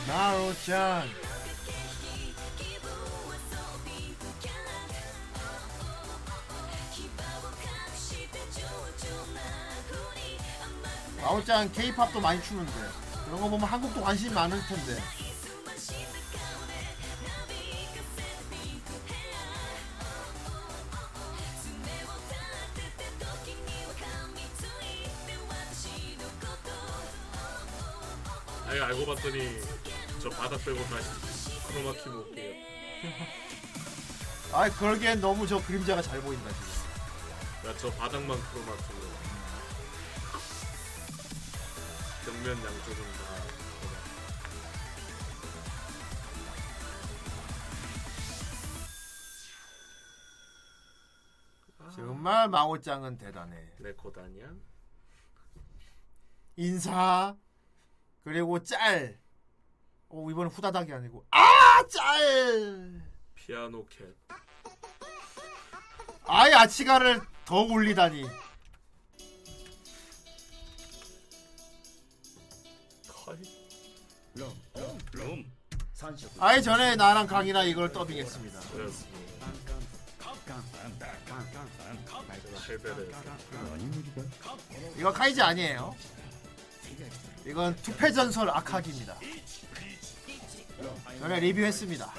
마오짱 마오짱 케이팝도 많이 추는데 그런 거 보면 한국도 관심이 많을 텐데 아니 알고 봤더니 저 바닥 빼고 다시 크로마키 먹게요. 아 그러기엔 너무 저 그림자가 잘 보인다 지금 야저 바닥만 크로마키로. 벽면 양쪽은 다. 정말 마오짱은 대단해 레코다냐? 인사 그리고 짤 오, 이번엔 후다닥이 아니고 아 짤 피아노 캣. 아이 아치가를 더 올리다니 아이 전에 나랑 강이나 이걸 더빙했습니다. 이거 카이지 아니에요. 이건 투패 전설 아카기입니다. 전에 리뷰했습니다.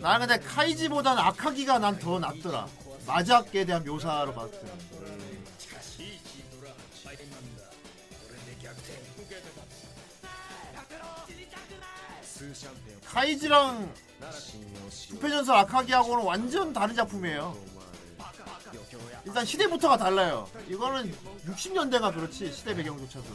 나는 근데 카이지보단 아카기가 난 더 낫더라. 마작에 대한 묘사로 봤을 때. 카이지랑 투패전설 아카기하고는 완전 다른 작품이에요. 일단 시대부터가 달라요. 이거는 60년대가 그렇지 시대 배경조차도.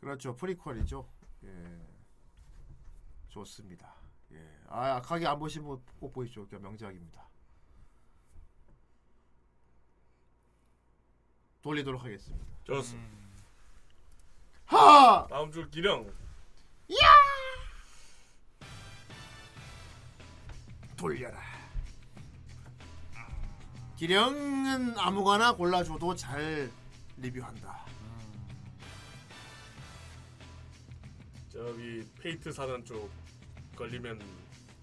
그렇죠. 프리퀄이죠. 예. 좋습니다. 예아 아카기 안 보신 분 꼭 보십시오 그 명작입니다. 돌리도록 하겠습니다. 좋습니다. 하! 다음 주 기령. 야! 돌려라. 기령은 아무거나 골라줘도 잘 리뷰한다 저기 페이트 사는 쪽 걸리면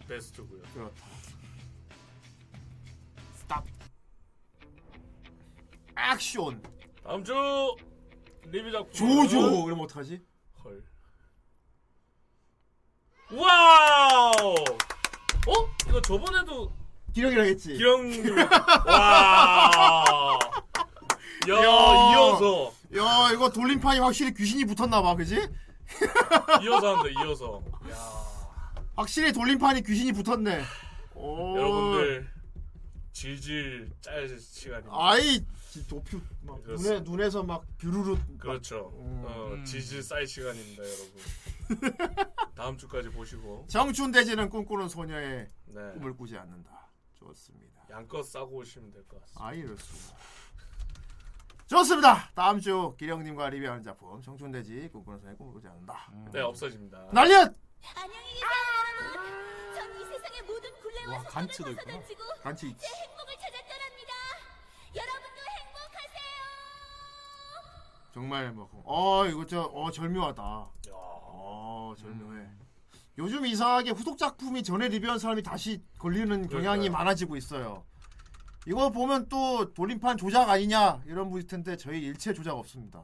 베스트고요. 그렇다. Stop. 액션. 다음 주 리뷰 작품. 죠죠. 그럼 어떡하지? 헐. 와우. 어? 이거 저번에도 기령이랑 했지. 기령. 와. 야, 이어서 야 이거 돌림판이 확실히 귀신이 붙었나 봐 그지? 이어서 한다 이어서. 확실히 돌림판이 귀신이 붙었네. 오. 여러분들 질질 짤 시간입니다. 아이 지- 도표 막 눈에. 눈에서 막 뷰루루 막- 그렇죠. 음. 어, 질질 쌀 시간입니다, 여러분. 다음 주까지 보시고 청춘돼지는 꿈꾸는 소녀의 네. 꿈을 꾸지 않는다. 좋습니다. 양껏 싸고 오시면 될 것 같습니다. 아 이럴 수가. 좋습니다. 다음 주 기령님과 리뷰하는 작품 정춘대지 꿈꾸는 소녀의 꿈을 꾸지 않는다. 네, 없어집니다. 날려! 안녕히 계세요 여러분 전 이 세상의 모든 굴레와 와 간츠도 있구나. 간치 제 행복을 찾아 떠납니다 여러분도 행복하세요 정말 뭐, 어 이거 저어 절묘하다. 어 절묘해. 요즘 이상하게 후속 작품이 전에 리뷰한 사람이 다시 걸리는 경향이 그러니까요. 많아지고 있어요. 이거 보면 또 돌림판 조작 아니냐 이런 분일 텐데 저희 일체 조작 없습니다.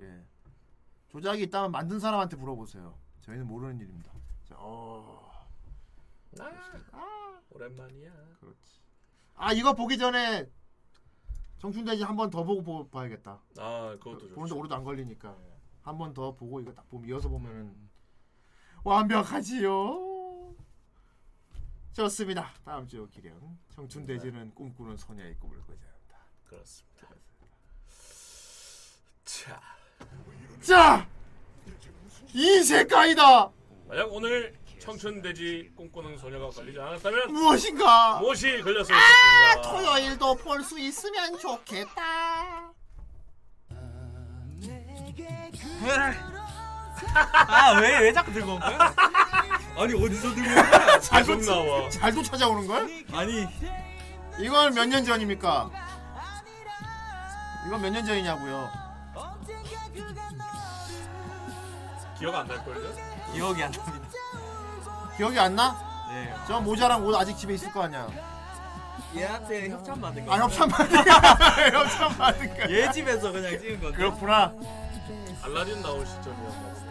예. 조작이 있다면 만든 사람한테 물어보세요. 저희는 모르는 일입니다. 자, 어. 아, 오랜만이야. 그렇지. 아 이거 보기 전에 정춘대지 한 번 더 보고 보, 봐야겠다. 아, 그것도 좋죠. 보는데 오래도 안 걸리니까 한 번 더 보고 이거 딱 보면 이어서 보면은 완벽하지요. 좋습니다. 다음 주 기령 청춘대지는 꿈꾸는 소녀의 꿈을 않는다. 그렇습니다. 자, 자, 이 색깔이다. 만약 오늘 청춘돼지 꿈꾸는 소녀가 걸리지 않았다면 무엇인가? 무엇이 걸렸을 아? 토요일도 볼 수 있으면 좋겠다. 아왜 왜 자꾸 들고 온 거야? 아니 어디서 들고 온 거야? 잘도 나와. 잘도 찾아오는 걸? 아니 이건 몇 년 전입니까? 이건 몇 년 전이냐고요? 기억 안 날걸요? 기억이 안 납니다. 기억이 안 나? 네. 저 모자랑 옷 아직 집에 있을 거 아니야. 얘한테 협찬 받은 거. 아 협찬 받은 거. 협찬 받은 거. 얘 집에서 그냥 찍은 건데. 그렇구나. 알라딘 나올 시점이었나 보네.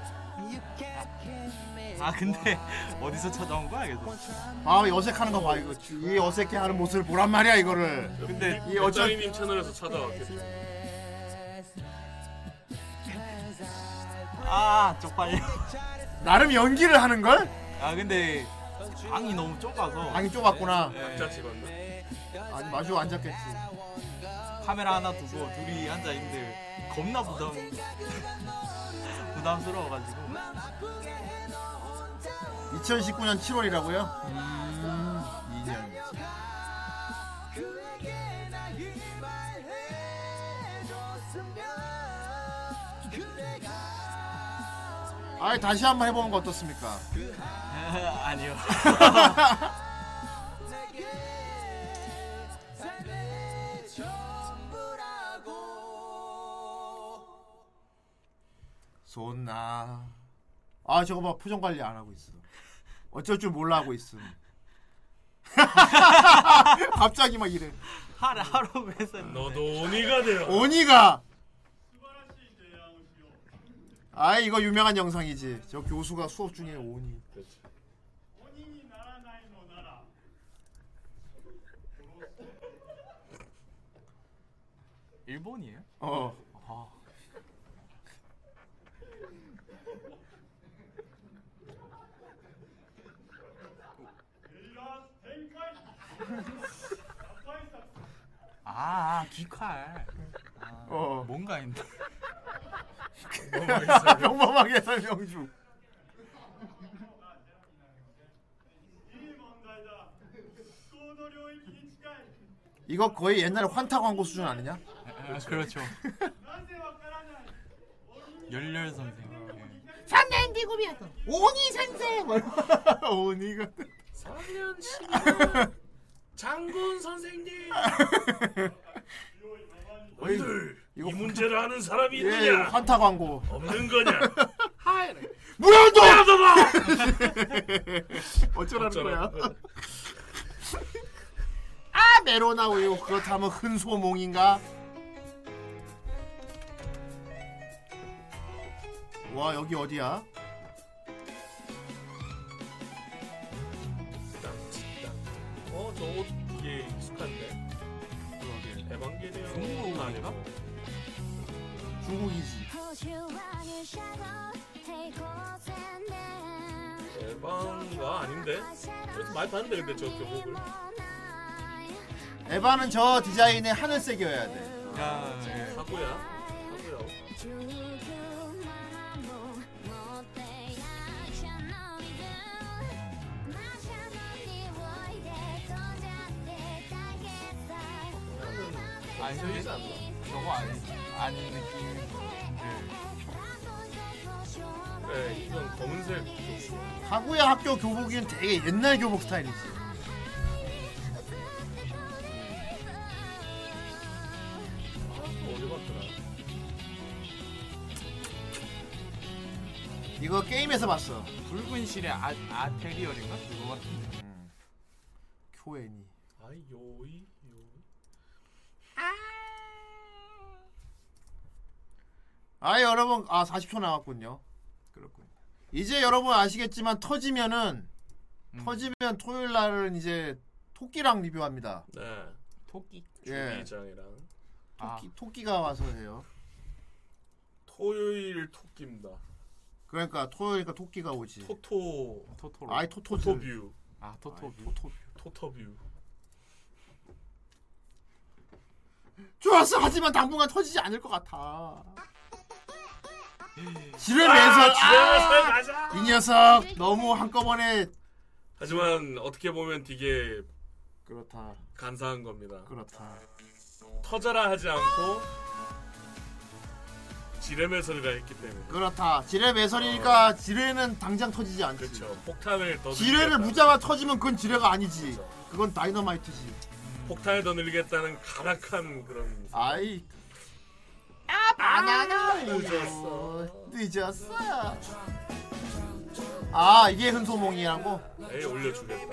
아 근데 어디서 찾아온 거야 계속? 아 어색하는 거 봐 이거 이 어색해 하는 모습을 보란 말이야 이거를. 근데 이 어쩔 어쩌이님 채널에서 찾아왔겠죠. 아 쪽팔려. 나름 연기를 하는 걸? 아 근데 방이 너무 좁아서 방이 좁았구나. 네. 각자 찍었나? 아니 마주 앉았겠지. 카메라 하나 두고 둘이 앉아 있는데 겁나 부담 부담스러워가지고 2019년 7월이라고요? 음, 2년. 아이 다시 한번 해보는 거 어떻습니까? 아니요. 손나. 아 저거 봐 표정 관리 안 하고 있어. 어쩔 줄 몰라 하고 있음. 갑자기 막 이래. 하루 하루 해서 너도 오니가 돼요. 오니가. 아 이거 유명한 영상이지. 저 교수가 수업 중에 오니. 일본이에요? 어. 아. 아, 아 귀칼. 아, 어. 뭔가 있는데. 평범하게 설명 중. 이거 거의 옛날에 환타 광고 수준 아니냐? 아, 그렇죠. 열렬 선생. 예. 3년 뒤구비였어 오니 선생 오니가 3년 12년 장군 선생님. 너희들 이 문제를 아는 사람이 예, 있느냐? 환타 광고. 없는 거냐? 하이. 무야도다! 어쩌라는 거야? 아 메로나 우유 그렇다면 흔소몽인가? 와 여기 어디야? 저옷 이게 익숙한데. 에반게리온 중국 아닌가? 중국이지. 에반가 아닌데? 그래서 많이 봤는데 근데 저 교복을. 에바는 저 디자인의 하늘색이어야 돼. 야, 예. 사고야. 사고야. 아니 틀리지 않나? 저거 아니 아닌 느낌. 네, 이건 검은색 교복. 가구야 학교 교복은 되게 옛날 교복 스타일이지. 어디 봤더라? 이거 게임에서 봤어. 붉은 실의 아, 아테리얼인가 그거 같은데. 쿄엔이. 아이 요이. 아 여러분 아 40초 남았군요. 그렇군. 이제 여러분 아시겠지만 터지면은 터지면 토요일 날은 이제 토끼랑 리뷰합니다. 네. 토끼. 예. 주기장이랑 토끼 토끼가 와서 해요. 토요일 토끼입니다. 그러니까 토요일이니까 토끼가 오지. 토토 토토로. 아이 토토 토토뷰. 아 토토. 토토. 토토뷰. 좋았어. 하지만 당분간 터지지 않을 것 같아. 지뢰 아, 매설. 지뢰 아, 가자. 이 녀석 너무 한꺼번에 하지만 어떻게 보면 되게 그렇다. 간사한 겁니다. 그렇다. 터져라 하지 않고 지뢰 매설이라 했기 때문에. 그렇다. 지뢰 매설이니까 지뢰는 당장 터지지 않지. 그렇죠. 폭탄을 더 지뢰를. 무자가 터지면 그건 지뢰가 아니지. 그건 다이너마이트지. 폭탄을 더 늘리겠다는 가락한 그런. 아이. 아 바나나 늦었어. 늦었어. 아 이게 흔소몽이라고? 에이 올려주겠다.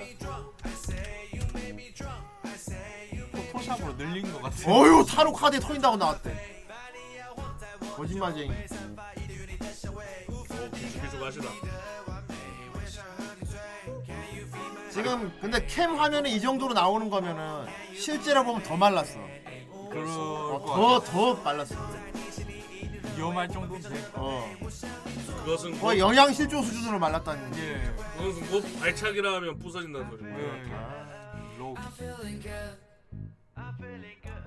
포토샵으로 늘린 것 같아. 어휴 타로 카드에 터진다고 나왔대. 거짓말쟁이. 비주비주 하시다. 지금 근데 캠 화면에 이 정도로 나오는 거면은 실제로 보면 더 말랐어. 그럴 어, 것 더, 같아. 더 말랐어. 위험할 정도인데. 어. 그것은 거의 곧- 영양실조 수준으로 말랐다는 얘기. 예. 그것은 곧 발차기라 하면 부서진다는 소리입니다. 예. low.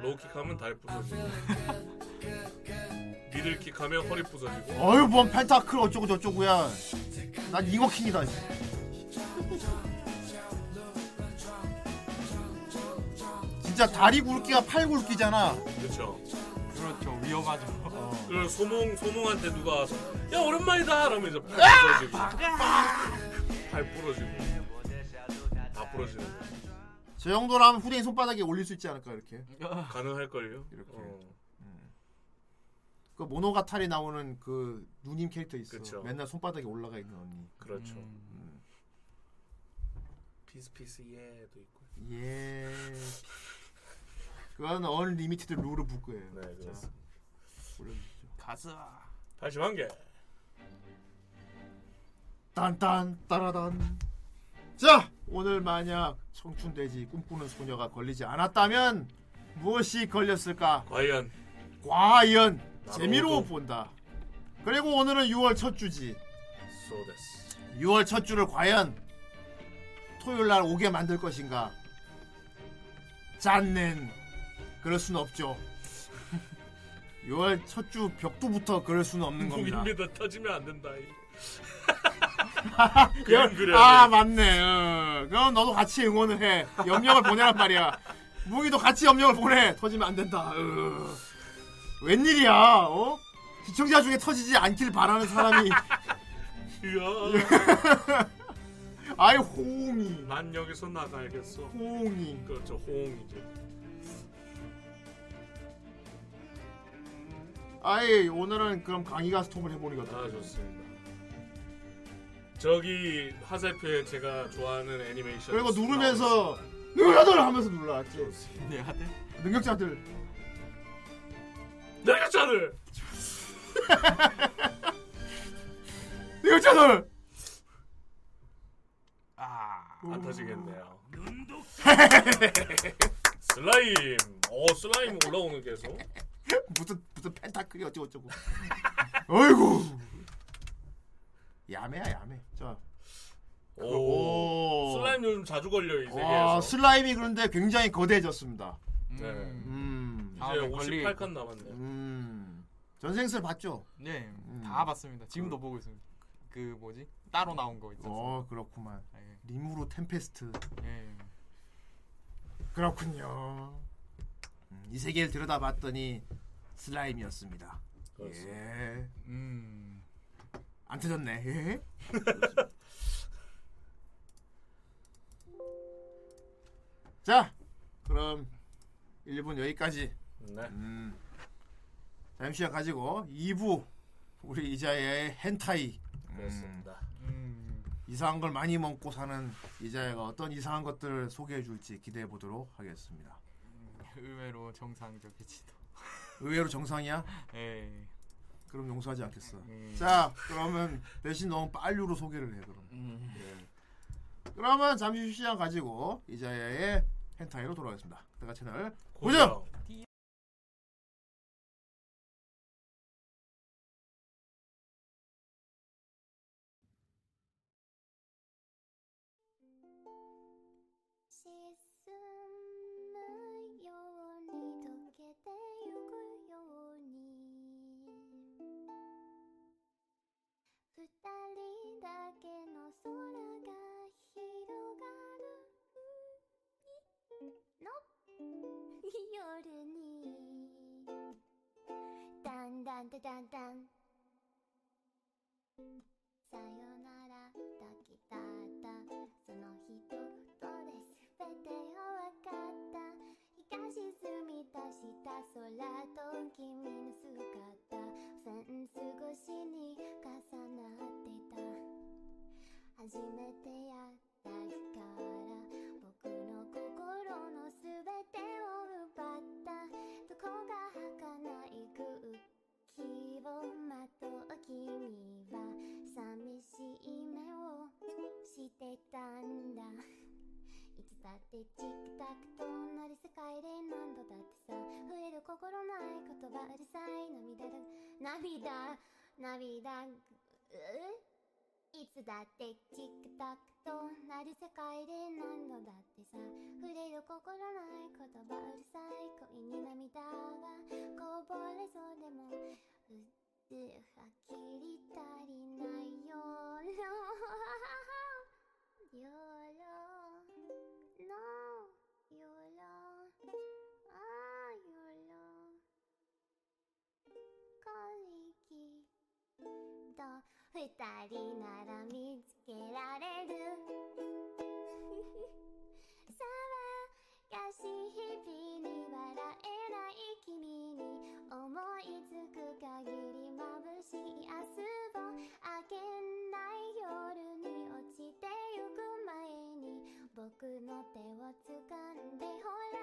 low kick 하면 다리 부서지고 middle kick 하면 허리 부서지고 어휴 뭔 펜타클 어쩌고 저쩌고야. 난 잉어킹이다. 씨. 진짜 다리 굵기가 팔 굵기잖아. 그렇죠. 그렇죠. 위험하죠. 그걸 소몽 소몽한테 누가 와서 야 오랜만이다 그러면 이제 팔 부러지고 팔 부러지고 다 부러지는. 저 정도라면 후대인 손바닥에 올릴 수 있지 않을까 이렇게. 가능할 걸요. 이렇게. 어. 그 모노가타리 나오는 그 누님 캐릭터 있어. 그쵸. 맨날 손바닥에 올라가 있는 언니. 그렇죠. 음. peace peace 예도 있고. 예. 그건 unlimited 룰을 붙 거예요. 네, 자, 그렇습니다. 올려주시죠. 가자. 81개. 딴딴 따라단. 자, 오늘 만약 청춘돼지 꿈꾸는 소녀가 걸리지 않았다면 무엇이 걸렸을까? 과연 과연 나로도. 재미로 본다. 그리고 오늘은 6월 첫 주지. 소데스. 6월 첫 주를 과연 토요일 날 오게 만들 것인가? 짠넨 그럴 수는 없죠. 6월 첫 주 벽두부터 그럴 수는 없는 겁니다. 무기입니다. 터지면 안 된다. 그림 그려야 아 돼. 맞네. 어. 그럼 너도 같이 응원을 해. 염력을 보내란 말이야. 무기도 같이 염력을 보내. 터지면 안 된다. 어. 웬일이야? 어? 시청자 중에 터지지 않길 바라는 사람이. 아이 호응이. 난 여기서 나가야겠어. 호응이. 그렇죠. 호응이죠. 아이 오늘은 그럼 강의가 스톱을 해보니까 아 좋습니다. 저기 화살표에 제가 좋아하는 애니메이션. 그리고 누르면서 능력자들 하면서 눌러왔지. 내 아들. 능력자들. 능력자들. 능력자들. 아, 안 터지겠네요. 슬라임. 어 슬라임 올라오는 계속. 무슨 무슨 펜타클이 어쩌고 저쩌고. 어이구. 야매야 야매. 자. 오. 슬라임 요즘 자주 걸려 이와 세계에서. 슬라임이 그런데 굉장히 거대해졌습니다. 네. 음. 이제 다음에 걸리- 58칸 남았네. 음. 전생슬 봤죠? 네, 음. 다 봤습니다. 지금도 보고 있습니다. 그 뭐지? 따로 나온 거 있었어요. 어 그렇구만. 예. 리무르 템페스트. 예. 그렇군요. 음, 이 세계를 들여다봤더니 슬라임이었습니다. 그렇습니다. 예. 음. 안 터졌네. 예? 자, 그럼 1분 여기까지. 네. 음, 잠시 가지고 2부 우리 이자의 헨타이. 음, 그렇습니다. 음. 이상한 걸 많이 먹고 사는 이자야가 어떤 이상한 것들을 소개해 줄지 기대해 보도록 하겠습니다. 의외로 정상적이지도. 의외로 정상이야? 예. 그럼 용서하지 않겠어. 음. 자, 그러면 대신 너무 빨류로 소개를 해 그럼. 음. 예. 그러면 잠시 시간 가지고 이자야의 헨타이로 돌아가겠습니다. 내가 채널 고정. 고정. 夜にだんだんだだんだん。さよなら抱きたった。その一言で全てが分かった。日が沈み出した空と君の姿。フェンス越しに重なってた。初めてやっ気をまとう君は寂しい目をしてたんだ。いつだってチクタクと同じ世界で何度だってさ増える心ない言葉うるさい涙だ涙涙えいつだってチックタックとなる世界で何度だってさ触れる心ない言葉うるさい恋に涙がこぼれそうでもうっすはっきり足りないよ よろ。No よろ。ああよろ。恋き。と二人なら見つけられる。騒がしい日々に笑えない君に思いつく限り眩しい明日を。明けない夜に僕の手を掴んでほら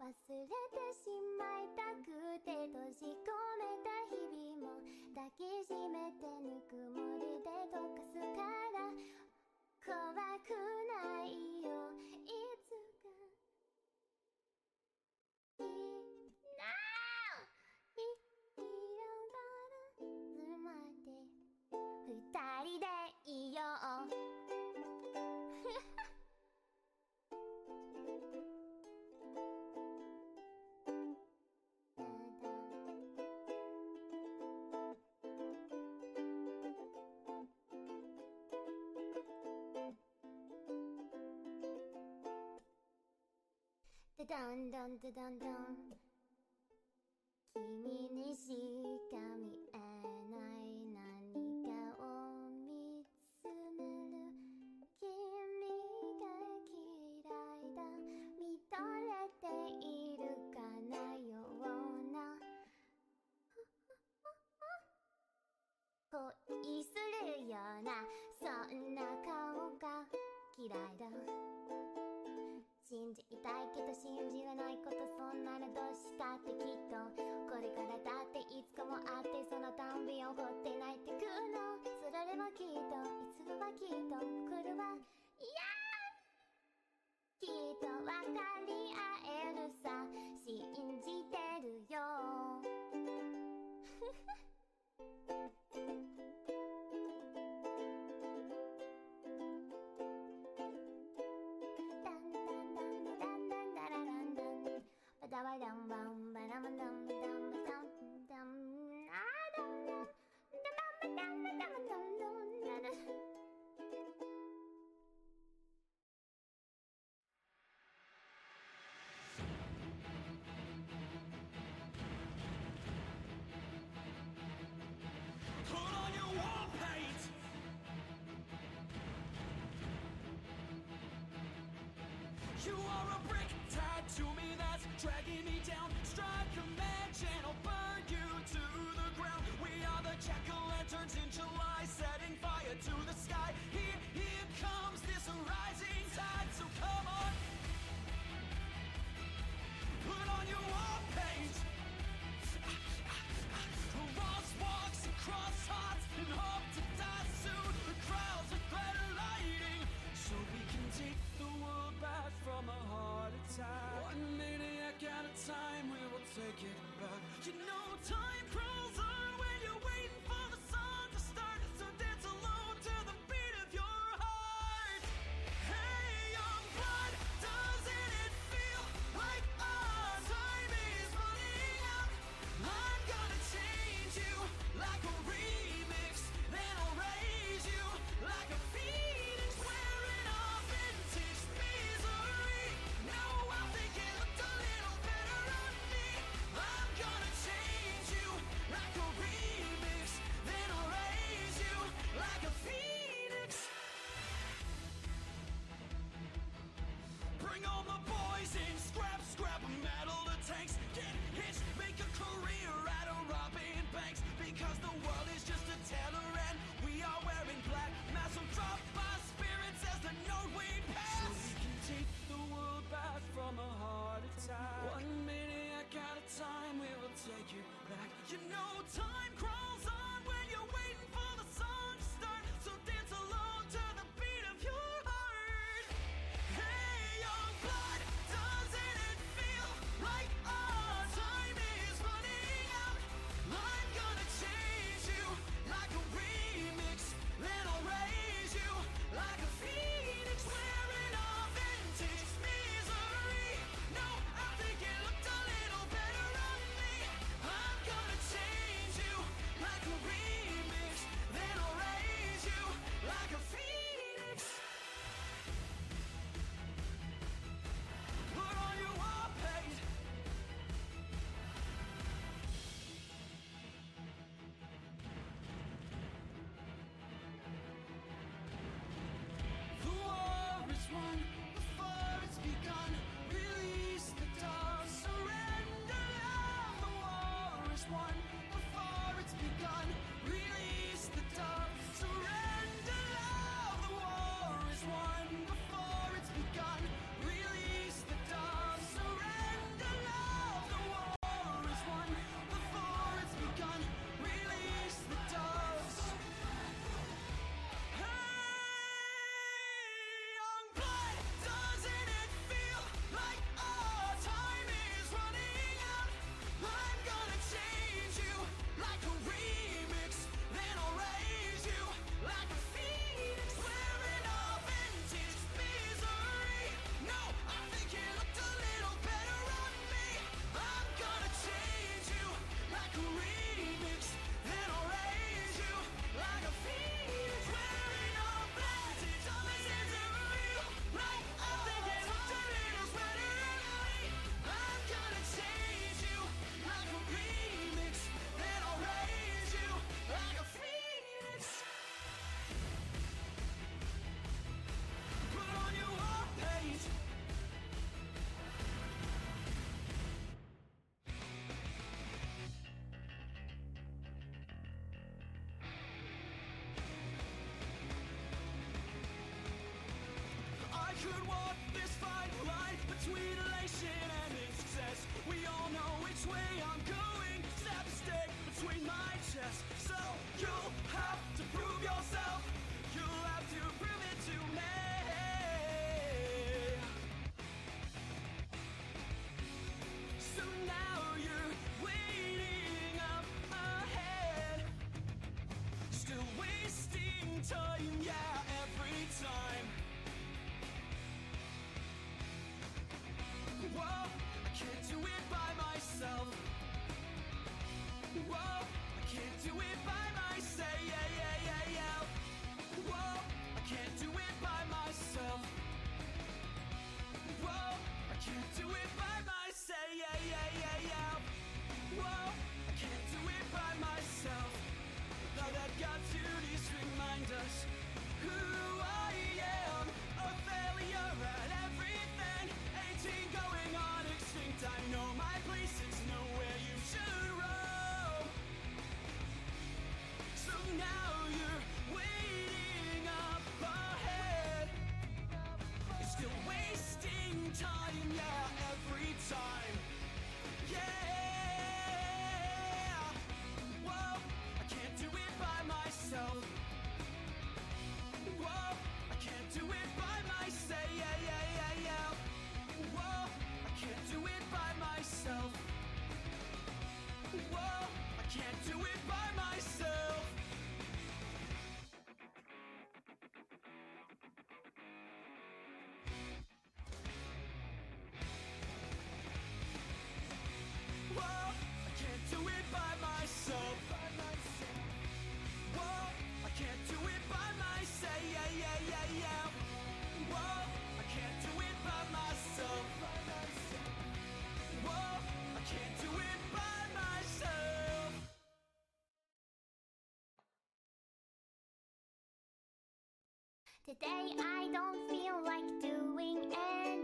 忘れてしまいたくて閉じ込めた日々も抱きしめてぬくもりで溶かすから怖くないよ。いつかいな広がるずまで二人でいよ。うきみ君にし war paint. You are a brick tied to me that's dragging me down. Strike a match and I'll burn you to the ground. We are the jack o' lanterns in July, setting fire to the sky. Here, here comes this rising time scrap, scrap metal to tanks. Get hitched, make a career out of robbing banks. Because the world is just a teller and we are wearing black. Mass will drop our spirits as the note we pass. So we can take the world back from a heart attack. One maniac at a time, we will take it back. You know, time Surrender now, the war is won. Kill Today I don't feel like doing anything.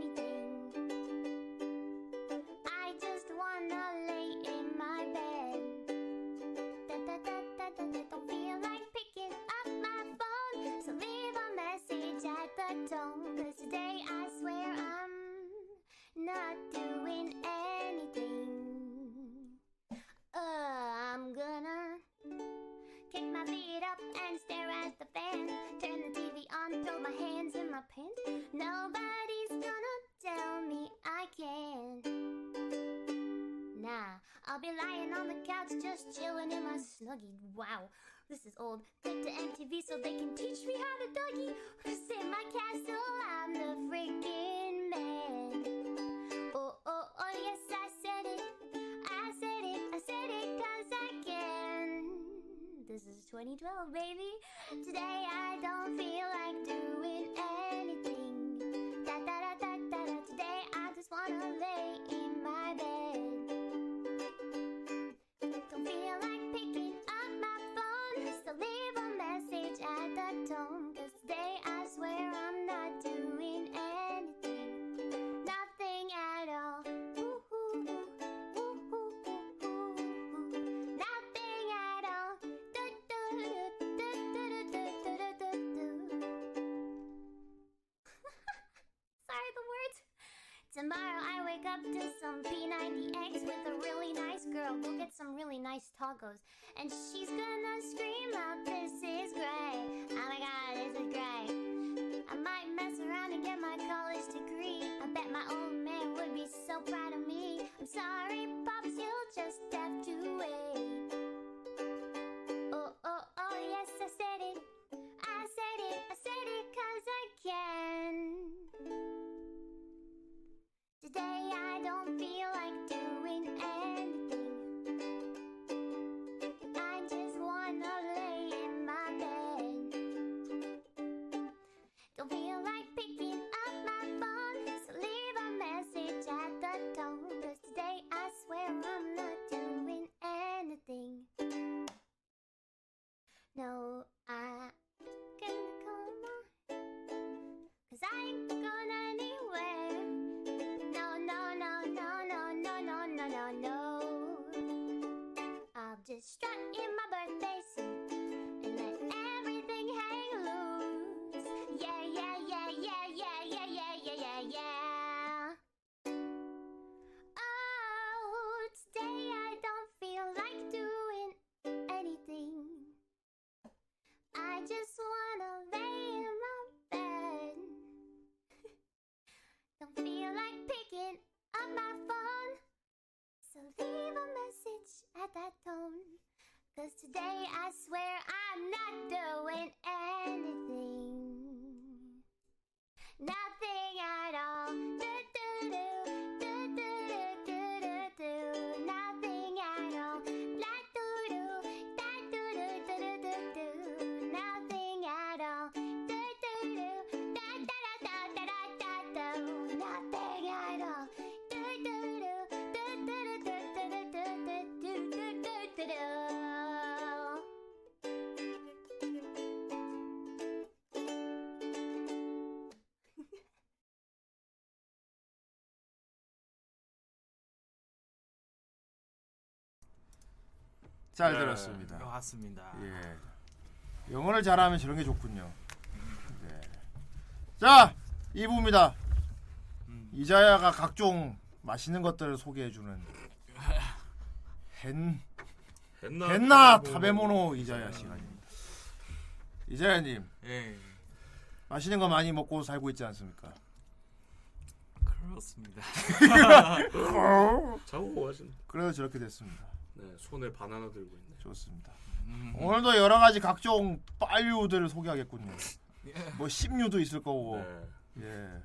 just chilling in my snuggie. Wow, this is old. Click to MTV so they can teach me how to doggy. This in my castle, I'm the freaking man. Oh, oh, oh, yes, I said it. I said it, I said it cause I can. This is 2012, baby. Today I don't feel like doing anything. 잘 네. 들었습니다. 맞습니다. 예. 영어를 잘하면 저런 게 좋군요. 네. 자, 2부입니다. 이자야가 각종 맛있는 것들을 소개해주는 헨 헨나 헨나 타베모노. 타베모노 이자야 시간입니다. 이자야님, 예, 맛있는 거 많이 먹고 살고 있지 않습니까? 그렇습니다. 자고 하신. 그래서 저렇게 됐습니다. 네, 손에 바나나 들고 있네. 좋습니다. 음. 오늘도 여러 가지 각종 빨류들을 소개하겠군요. 예. 뭐 16도 있을 거고, 네. 예,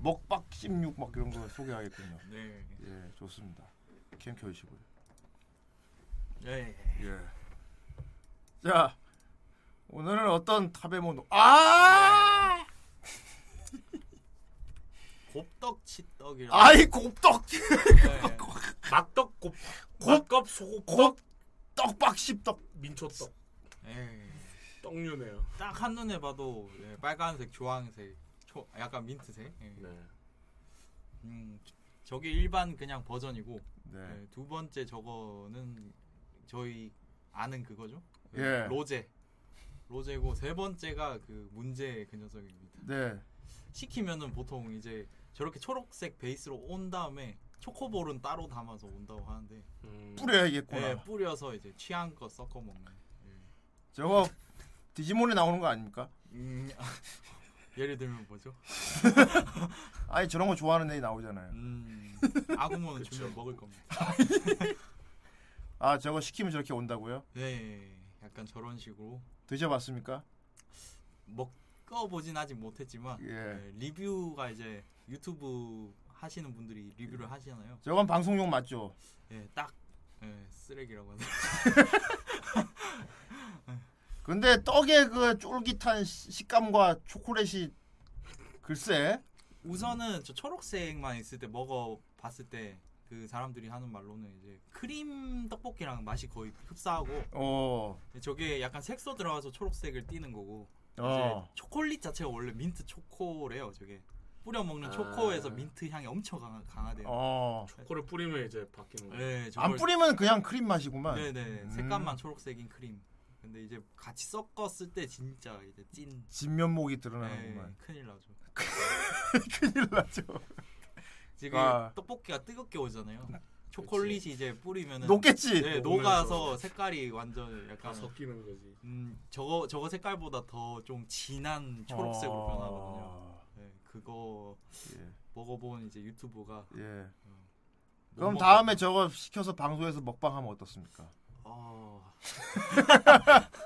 먹박 16 막 이런 거 소개하겠군요. 네. 예, 좋습니다. 캠 켜주시고요. 예. 예. 자, 오늘은 어떤 타베모노? 아! 곱떡 치떡이라. 아이 곱떡. 막떡 곱 곱- 곱 소곱 곱 떡밥 십떡 민초떡 예. 떡류네요. 딱 한눈에 봐도 예, 빨간색, 주황색, 초, 약간 민트색. 예. 네. 음, 저게 일반 그냥 버전이고 네. 예, 두 번째 저거는 저희 아는 그거죠. 예. 로제. 로제고 세 번째가 그 문제 그 녀석입니다. 네. 시키면은 보통 이제 저렇게 초록색 베이스로 온 다음에 초코볼은 따로 담아서 온다고 하는데 음. 뿌려야겠구나. 예, 뿌려서 이제 취향껏 섞어 먹는. 저거 디지몬에 나오는 거 아닙니까? 음, 예를 들면 뭐죠? 아니 저런 거 좋아하는 애이 나오잖아요. 음, 아구몬은 주면 먹을 겁니다. 아 저거 시키면 저렇게 온다고요? 네, 약간 저런 식으로 드셔봤습니까? 먹어보진 아직 못했지만 예. 예, 리뷰가 이제 유튜브 하시는 분들이 리뷰를 하시잖아요. 저건 방송용 맞죠? 예, 딱 예, 쓰레기라고 하는. 근데 떡의 그 쫄깃한 시- 식감과 초콜릿이 글쎄 우선은 저 초록색만 있을 때 먹어 봤을 때 그 사람들이 하는 말로는 이제 크림 떡볶이랑 맛이 거의 흡사하고 어. 저게 약간 색소 들어가서 초록색을 띠는 거고 어. 초콜릿 자체가 원래 민트 초코래요 저게 뿌려 먹는 아. 초코에서 민트 향이 엄청 강하, 강하대요 어. 초코를 뿌리면 이제 바뀌는 거예요. 네, 안 저걸- 뿌리면 그냥 크림 맛이구만. 네네 음. 색감만 초록색인 크림 근데 이제 같이 섞었을 때 진짜 이제 찐 진면목이 네, 드러나는구만. 큰일 나죠 큰일 나죠. 지금 아. 떡볶이가 뜨겁게 오잖아요. 초콜릿이 이제 뿌리면 녹겠지? 네, 녹아서 색깔이 완전 약간 섞이는 거지. 음, 저거 저거 색깔보다 더 좀 진한 초록색으로 어. 변하거든요. 네, 그거 먹어본 이제 유튜브가 예. 못 그럼 먹- 다음에 저거 시켜서 방송에서 먹방하면 어떻습니까? 어...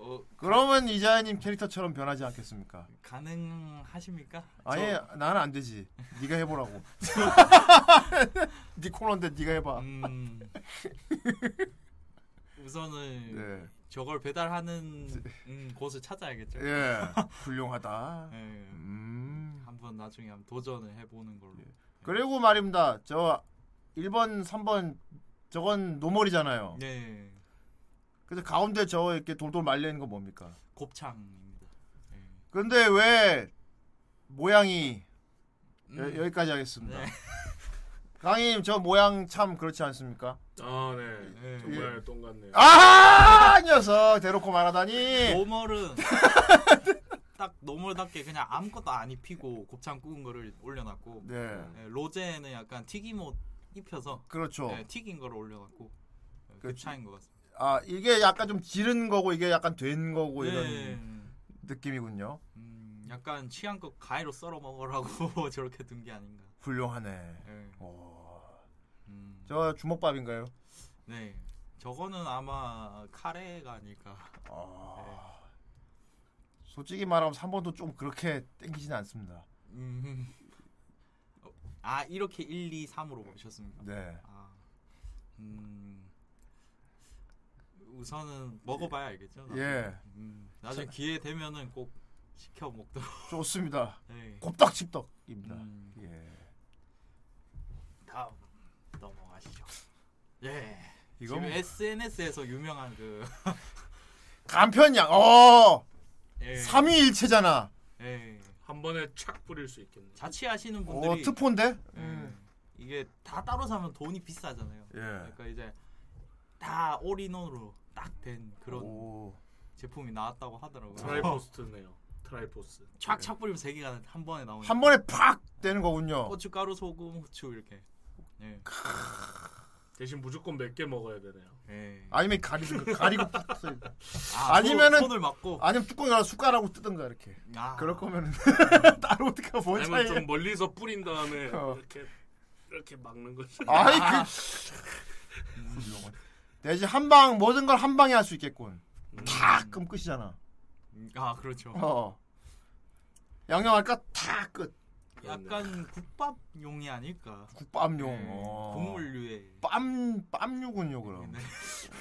어, 그러면 이자야님 캐릭터처럼 변하지 않겠습니까? 가능하십니까? 아예 저- 나는 안 되지. 네가 해보라고. 네 코너인데 네가 해봐. 음, 우선은 네. 저걸 배달하는 음, 곳을 찾아야겠죠. 예, 훌륭하다. 예. 음. 한번 나중에 한번 도전을 해보는 걸로. 그리고 말입니다. 저 1번, 3번 저건 normal이잖아요. 네. 그래서 가운데 저 이렇게 돌돌 말려 있는 거 뭡니까? 곱창입니다. 근데 왜 모양이 음. 여, 여기까지 하겠습니다. 네. 강님 저 모양 참 그렇지 않습니까? 아, 네. 정말 똥 같네요. 아 녀석 대놓고 말하다니. normal은 딱 normal답게 그냥 아무것도 안 입히고 곱창 구운 거를 올려놨고 네. 예, 로제는 약간 튀김옷 입혀서 그렇죠. 예, 튀긴 거를 올려놨고 예, 그 차인 것 같습니다. 아 이게 약간 좀 지른 거고 이게 약간 된 거고 네. 이런 느낌이군요. 음, 약간 취향껏 가위로 썰어 먹으라고 저렇게 둔 게 아닌가. 훌륭하네. 예. 음, 저 주먹밥인가요? 네. 저거는 아마 카레가 아닐까. 아. 솔직히 말하면 3번도 좀 그렇게 땡기지는 않습니다. 음. 어, 아 이렇게 1, 2, 3으로 보셨습니까? 네. 아, 음, 우선은 먹어봐야 알겠죠. 나중에. 예. 음, 나중에 자- 기회 되면은 꼭 시켜 먹도록. 좋습니다. 네. 곱덕칩덕입니다. 음. 예. 다음 넘어가시죠. 예. 이거 지금 뭐- SNS에서 유명한 그 간편양. 어. 예. 삼위일체잖아. 예. 한 번에 착 뿌릴 수 있겠네. 자취하시는 어 분들이 특폰데? 예. 음. 이게 다 따로 사면 돈이 비싸잖아요. 예. 그러니까 이제 다 올인원으로 딱 된 그런 제품이 나왔다고 하더라고요. 트라이포스트네요. 트라이포스. 촥촥 뿌리면 세 개가 한 번에 나오니까. 한 번에 팍 되는 거군요. 고춧가루, 소금, 후추 이렇게. 예. 대신 무조건 몇 개 먹어야 되네요. 예. 아니면 가리고 가리고 팍 써. 아, 아니면은 손- 손을 막고. 아니면 뚜껑 열어 숟가락으로 뜯든가 이렇게. 아. 그럴 거면은 따로 어떻게 뭔 아니면 차이야? 좀 멀리서 뿌린 다음에 어. 이렇게 이렇게 막는 거지. 아이 그 대신 한 방 모든 걸 한 방에 할 수 있겠군. 탁 그럼 끝이잖아. 아 그렇죠. 어. 양념할까 탁 끝. 약간 국밥용이 아닐까. 국밥용. 예. 어. 국물류에. 빰 빰류군요 그럼. 네.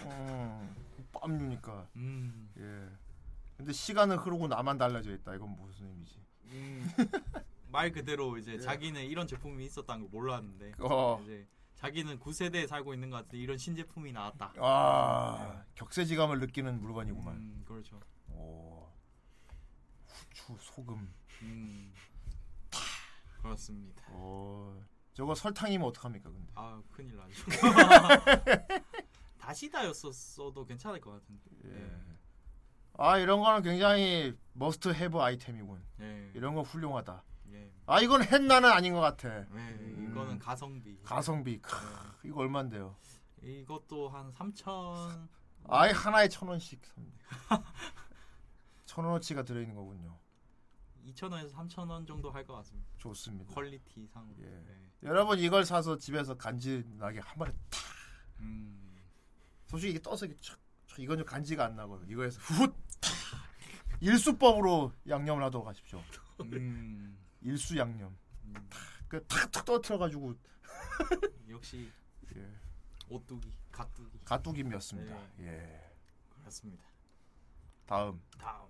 어, 빰류니까. 음. 예. 근데 시간은 흐르고 나만 달라져 있다. 이건 무슨 의미지? 음, 말 그대로 이제 자기는 이런 제품이 있었다는 걸 몰랐는데 예. 어. 이제 자기는 9세대에 살고 있는 것 같은데 이런 신제품이 나왔다. 아 격세지감을 느끼는 물건이구만. 음, 그렇죠. 오. 후추, 소금. 음, 그렇습니다. 어. 저거 설탕이면 어떡합니까 근데? 아 큰일 나죠. 다시다였었어도 괜찮을 것 같은데. 예. 아 이런 거는 굉장히 머스트 해브 아이템이군. 예. 이런 거 훌륭하다. 예. 아 이건 hen나는 아닌 것 같아. 네, 이거는 가성비. 가성비. 크, 이거 얼마인데요? 이것도 한 3천. 아예 하나에 천 원씩 삽니다. 천 원어치가 들어있는 거군요. 2천 원에서 3천 원 정도 할 것 같습니다. 좋습니다. quality 상. 예. 네. 여러분 이걸 사서 집에서 간지나게 한 번에 탁. 음. 솔직히 이게 떠서 이게 촥, 촥 이건 좀 간지가 안 나거든. 이거 해서 훗 탁. 일수법으로 양념을 하도록 하십시오. 음. 일수 양념. 탁탁탁 떠트려가지고 역시 예. 오뚜기, 가뚜기. 가뚜김이었습니다. 네. 예. 그렇습니다. 다음. 다음.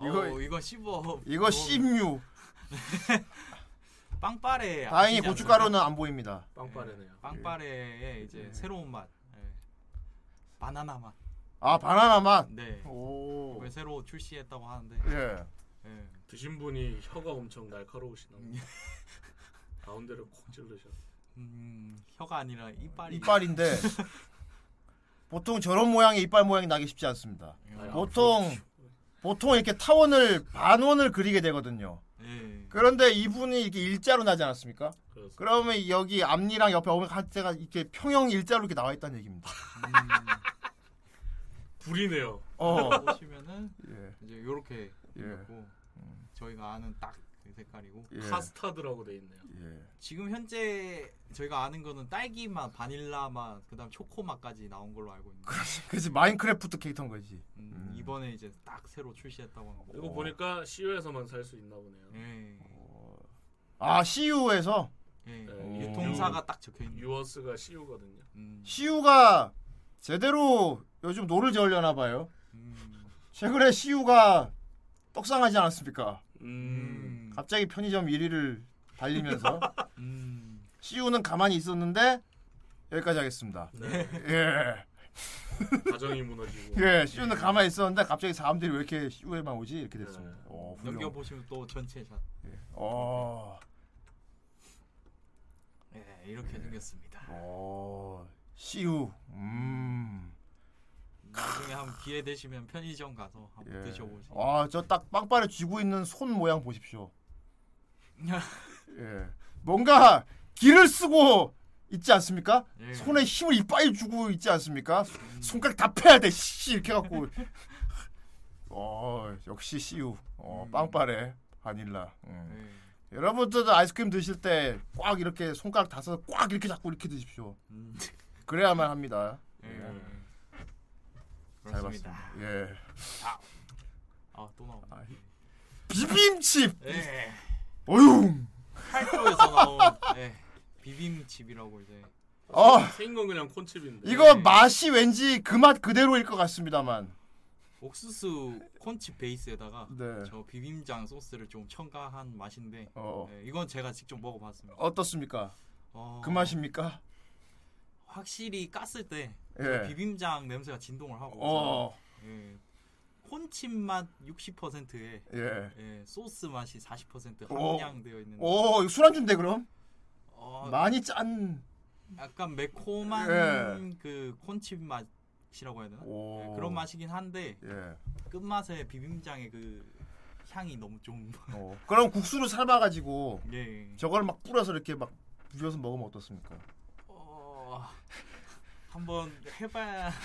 이거- 이거 이거 씹어. 이거 씹류. 빵빠레. 다행히 고춧가루는 않습니까? 안 보입니다. 빵빠레네요. 예, 빵빠레의 이제 새로운 맛. 예. 바나나 맛. 아 바나나 맛. 네. 오. 이걸 새로 출시했다고 하는데. 예. 예. 드신 분이 혀가 엄청 날카로우시나. 가운데를 콕 찔르셔. 음, 혀가 아니라 이빨이. 이빨인데 보통 저런 모양의 이빨 모양이 나기 쉽지 않습니다. 아, 보통 보통 이렇게 타원을 반원을 그리게 되거든요. 예. 그런데 이분이 이렇게 일자로 나지 않았습니까? 그렇습니다. 그러면 여기 앞니랑 옆에 오면 한때가 이렇게 평형 일자로 이렇게 나와 있다는 얘기입니다. 불이네요. 어. 보시면은 예. 이제 요렇게 예. 생겼고 저희가 아는 딱그 색깔이고 예. 카스타드라고 돼 있네요. 예. 지금 현재 저희가 아는 거는 딸기 맛, 바닐라 맛, 그다음 초코 맛까지 나온 걸로 알고 있는데 그렇지 마인크래프트 캐릭터인 거지. 음, 이번에 이제 딱 새로 출시했다고 하는 거. 이거 보니까 CU에서만 살 수 있나 보네요. 예. 아 CU에서 예. 네, 유통사가 딱 적혀 있는. 유어스가 CU거든요. 음. CU가 제대로 요즘 노를 저으려나 봐요. 음. 최근에 CU가 떡상하지 않았습니까? 음. 갑자기 편의점 1위를 달리면서 음. CU는 가만히 있었는데 여기까지 하겠습니다. 네. 예. 가정이 무너지고. 예, CU는 가만히 있었는데 갑자기 사람들이 왜 이렇게 CU에만 오지 이렇게 됐습니다. 어, 훌륭. 넘겨 보시면 또 전체 샷. 어. 예, 이렇게 생겼습니다. 어. CU. 음. 나중에 한번 기회 되시면 편의점 가서 한번 예. 드셔보시죠. 아, 저 딱 빵빠레 쥐고 있는 손 모양 보십시오. 예. 뭔가 기를 쓰고 있지 않습니까? 예. 손에 힘을 이빨이 주고 있지 않습니까? 손가락 다 패야 돼. 씨 이렇게 갖고. 어, 역시 CU. 어, 빵빠레 바닐라. 음. 여러분들도 아이스크림 드실 때 꽉 이렇게 손가락 다 써서 꽉 이렇게 잡고 이렇게 드십시오. 그래야만 합니다. 예. 잘 그렇습니다. 봤습니다. 예. 아, 아, 또 나오네. 비빔칩. 예. 어휴. 팔도에서 나온 예, 비빔칩이라고 이제. 어. 생긴 건 그냥 콘칩인데. 이거 맛이 왠지 그 맛 그대로일 것 같습니다만. 옥수수 콘칩 베이스에다가 네. 저 비빔장 소스를 좀 첨가한 맛인데 어. 예, 이건 제가 직접 먹어봤습니다. 어떻습니까? 어, 그 맛입니까? 확실히 깠을 때 예. 저 비빔장 냄새가 진동을 하고 어. 예, 콘칩 맛 60%에 예. 소스 맛이 40% 오. 함량되어 있는 오, 이거 술안주인데 그럼? 어, 많이 짠. 약간 매콤한 예. 그 콘칩 맛이라고 해야 되나? 오. 예, 그런 맛이긴 한데 예. 끝맛에 비빔장의 그 향이 너무 좀 어. 그럼 국수를 삶아가지고 예. 저걸 막 뿌려서 이렇게 막 비벼서 먹으면 어떻습니까? 어, 한번 해봐야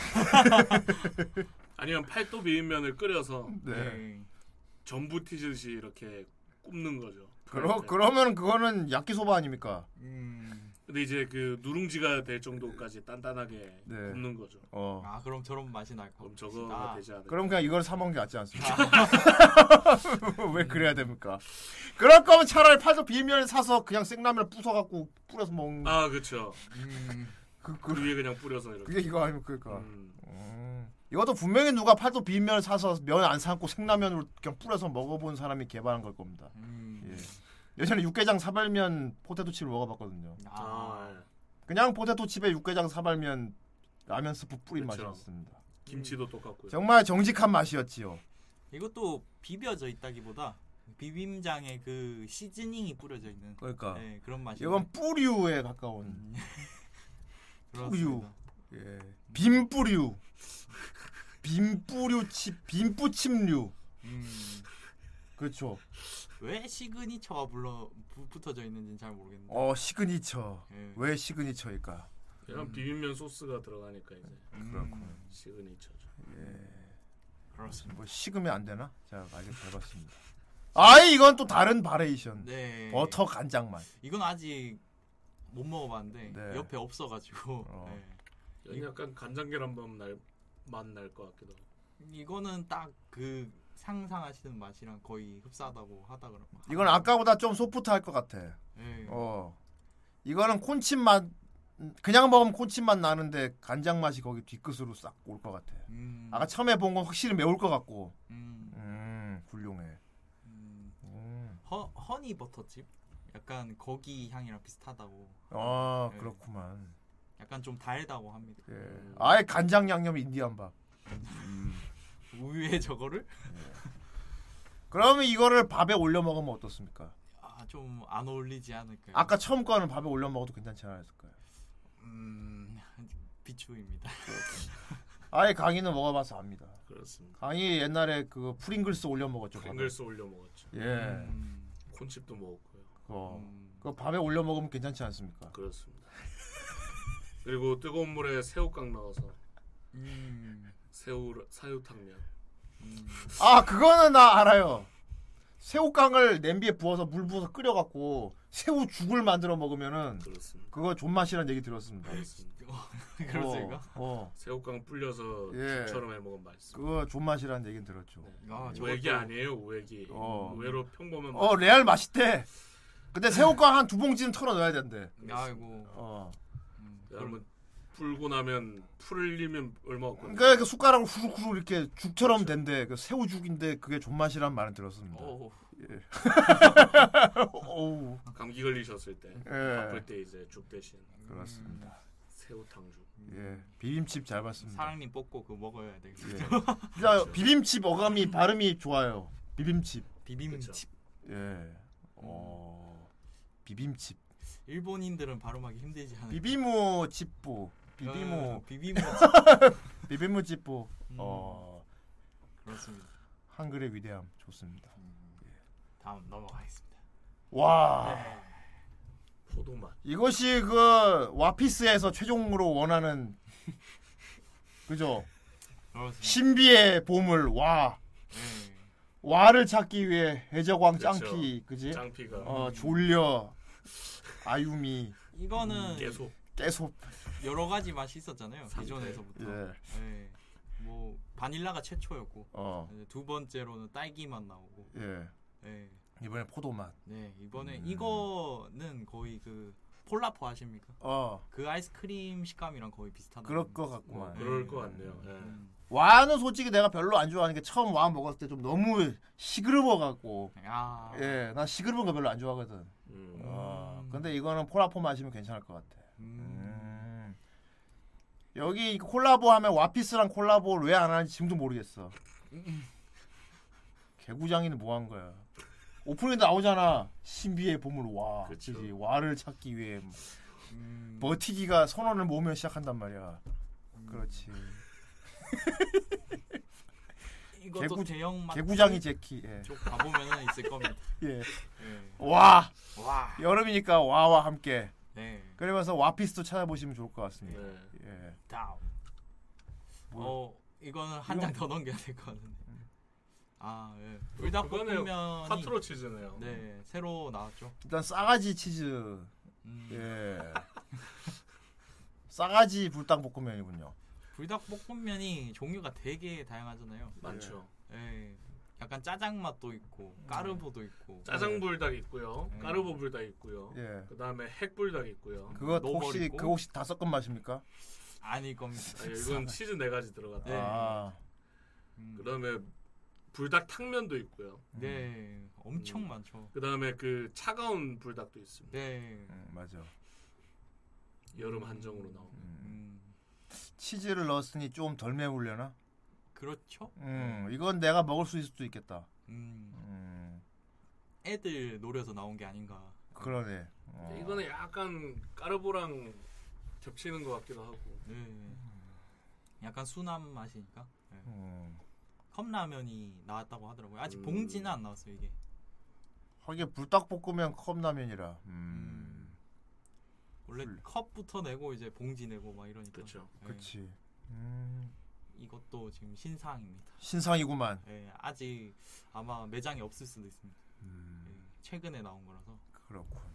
아니면 팔도 비빔면을 끓여서 네. 전부 튀듯이 이렇게 굽는 거죠. 그러 그러면 그거는 야끼소바 아닙니까? 음. 근데 이제 그 누룽지가 될 정도까지 단단하게 네. 굽는 거죠. 어. 아 그럼 저런 맛이 날 거. 그럼 저거가 되지 않을까. 그럼 그냥 이걸 사 먹는 게 낫지 않습니까? 왜 그래야 됩니까? 그럴 거면 차라리 팔도 비빔면을 사서 그냥 생라면 부숴 갖고 뿌려서 먹는. 아 그렇죠. 그, 그 위에 그냥 뿌려서 이렇게. 그게 이거 아닙니까? 그러니까. 음. 음. 이것도 분명히 누가 팔도 비빔면을 사서 면 안 삶고 생라면으로 그냥 뿌려서 먹어본 사람이 개발한 걸 겁니다. 음. 예. 예전에 육개장 사발면 포테토칩을 먹어봤거든요. 아, 예. 그냥 포테토칩에 육개장 사발면 라면 스프 뿌린 그쵸. 맛이었습니다. 김치도 똑같고요. 정말 정직한 맛이었지요. 이것도 비벼져 있다기보다 비빔장에 그 seasoning이 뿌려져 있는 그러니까. 예, 그런 맛이. 이건 뿌류에 가까운 음. 뿌류. 예. 빔뿌류. 빔뿌류칩, 빔뿌칩류. 음. 그렇죠. 왜 signature가 불러 부- 붙어져 있는지는 잘 모르겠는데. 어 시그니처. 예. 왜 signature일까? 그냥 비빔면 소스가 들어가니까 이제 그렇군. signature죠. 예. 그렇습니다. 뭐 식으면 안 되나? 자, 알게 잘 봤습니다. 아이 이건 또 다른 variation. 네. 버터 간장 맛. 이건 아직 못 먹어봤는데 네. 옆에 없어가지고. 예. 여기 약간 간장 계란밥 날 맛날 것 같기도 하고. 이거는 딱 그 상상하시는 맛이랑 거의 흡사하다고 하다 그러면. 이건 아까보다 좀 소프트할 것 같아. 예. 어. 이거는 콘칩 맛 그냥 먹으면 콘칩 맛 나는데 간장 맛이 거기 뒤끝으로 싹 올 것 같아. 음. 아까 처음에 본 건 확실히 매울 것 같고. 음. 음, 훌륭해. 음. 음. 허, 허니 버터칩? 약간 거기 향이랑 비슷하다고. 아, 예. 그렇구만. 약간 좀 달다고 합니다. 예. 아예 간장 양념 인디안 밥. 음. 우유에 저거를? 그러면 이거를 밥에 올려 먹으면 어떻습니까? 아, 좀 안 어울리지 않을까요? 아까 처음 거는 밥에 올려 먹어도 괜찮지 않았을까요? 음, 비추입니다. 아예 강의는 먹어봐서 압니다. 그렇습니다. 강의 옛날에 그 프링글스 올려 먹었죠. 빙글스 올려 먹었죠. 예. 음. 콘칩도 먹었고요. 어. 그 밥에 올려 먹으면 괜찮지 않습니까? 그렇습니다. 그리고 뜨거운 물에 새우깡 넣어서 음. 새우 사유탕면. 아 그거는 나 알아요. 새우깡을 냄비에 부어서 물 부어서 끓여갖고 새우 죽을 만들어 먹으면은 그거 존맛이라는 얘기 들었습니다. 그렇습니까? 어, 어. 새우깡 불려서 예. 죽처럼 해 먹으면 맛있어. 그거 존맛이라는 얘기는 들었죠. 아, 우액이 아니에요, 우액이. 어. 의외로 평범한. 어 레알 맛있대. 근데 새우깡 한 두 봉지는 털어 넣어야 된대. 아이고. 어. 여러분 풀고 나면 풀을 흘리면 얼마 없거든요. 그러니까 그 숟가락으로 후루후루 이렇게 죽처럼 된대. 그 새우죽인데 그게 존맛이란 말은 들었습니다. 오. 예. 오우. 감기 걸리셨을 때, 예. 아플 때 이제 죽 대신 그렇습니다. 새우탕죽. 예. 비빔칩 잘 봤습니다. 사랑님 뽑고 그거 먹어야 돼. 예. 진짜 비빔칩 어감이 발음이 좋아요. 비빔칩. 비빔칩. 예. 어. 비빔칩. 일본인들은 발음하기 힘들지 않아요. 비비무 칩부. 비비무. 어, 비비무 비비무 칩부. 음. 어. 그렇습니다. 한글의 위대함 좋습니다. 다음 넘어가겠습니다. 와. 네. 포도맛. 이것이 그 와피스에서 최종으로 원하는 그죠? 그렇습니다. 신비의 보물 와. 네. 와를 찾기 위해 해적왕 그렇죠. 짱피 그지? 짱피가. 어 졸려 아유미 이거는 깨소. 깨소 여러 가지 맛이 있었잖아요. 기존에서부터. 예. 예. 뭐 바닐라가 최초였고 어. 이제 두 번째로는 딸기 맛 나오고. 예. 예. 이번에 포도 맛. 네 이번에 음. 이거는 거의 그 폴라포 아십니까? 어. 그 아이스크림 식감이랑 거의 비슷하다. 그럴 것 같구만. 그럴 것 같네요. 예. 음. 와는 솔직히 내가 별로 안 좋아하는 게 처음 와 먹었을 때 좀 너무 시그러워 갖고 아. 예, 난 시그러운 거 별로 안 좋아하거든. 음. 어, 근데 이거는 폴라포 마시면 괜찮을 것 같아. 음. 여기 콜라보 하면 와피스랑 콜라보를 왜 안 하는지 지금도 모르겠어. 개구장이는 뭐 한 거야? 오프닝도 나오잖아. 신비의 보물 와. 그치. 와를 찾기 위해 뭐. 버티기가 선언을 모으면 시작한단 말이야. 그렇지. 이것도 개구- 대형 마트 개구장이 제키. 예. 쪽 가보면은 있을 겁니다. 예. 예. 와. 와. 여름이니까 와와 함께. 네. 그러면서 와피스도 찾아보시면 좋을 것 같습니다. 네. 예. 다음. 뭐. 어 이거는 한 장 더 넘겨야 될 것 같은데. 아 예. 그거네요. 불닭 볶음면이 콰트로 치즈네요. 네 새로 나왔죠. 일단 싸가지 치즈. 음. 예. 싸가지 불닭 볶음면이군요. 불닭볶음면이 종류가 되게 다양하잖아요. 많죠. 예. 약간 짜장 맛도 있고 까르보도 있고. 짜장 불닭 있고요. 네. 까르보 불닭 있고요. 예. 그다음에 핵 불닭 있고요. 그거 혹시 있고. 그 혹시 다 섞은 맛입니까? 아닐 겁니다. 아, 이건 치즈 네 가지 들어갔다. 네. 아. 그다음에 불닭 탕면도 있고요. 네. 엄청 많죠. 그다음에 그 차가운 불닭도 있습니다. 네. 음, 맞아. 여름 한정으로 나오는. 음. 치즈를 넣었으니 좀 덜 매울려나? 그렇죠. 음, 이건 내가 먹을 수 있을 수도 있겠다. 음. 음, 애들 노려서 나온 게 아닌가. 그러네. 어. 이거는 약간 까르보랑 겹치는 것 같기도 하고. 네. 약간 순한 맛이니까. 네. 음. 컵라면이 나왔다고 하더라고요. 아직 음. 봉지는 안 나왔어요 이게. 하긴 불닭볶음면 컵라면이라. 음. 원래 컵부터 내고 이제 봉지 내고 막 이러니까. 그렇죠. 네. 그치. 음. 이것도 지금 신상입니다. 신상이구만. 네, 아직 아마 매장에 없을 수도 있습니다. 음. 네, 최근에 나온 거라서. 그렇군.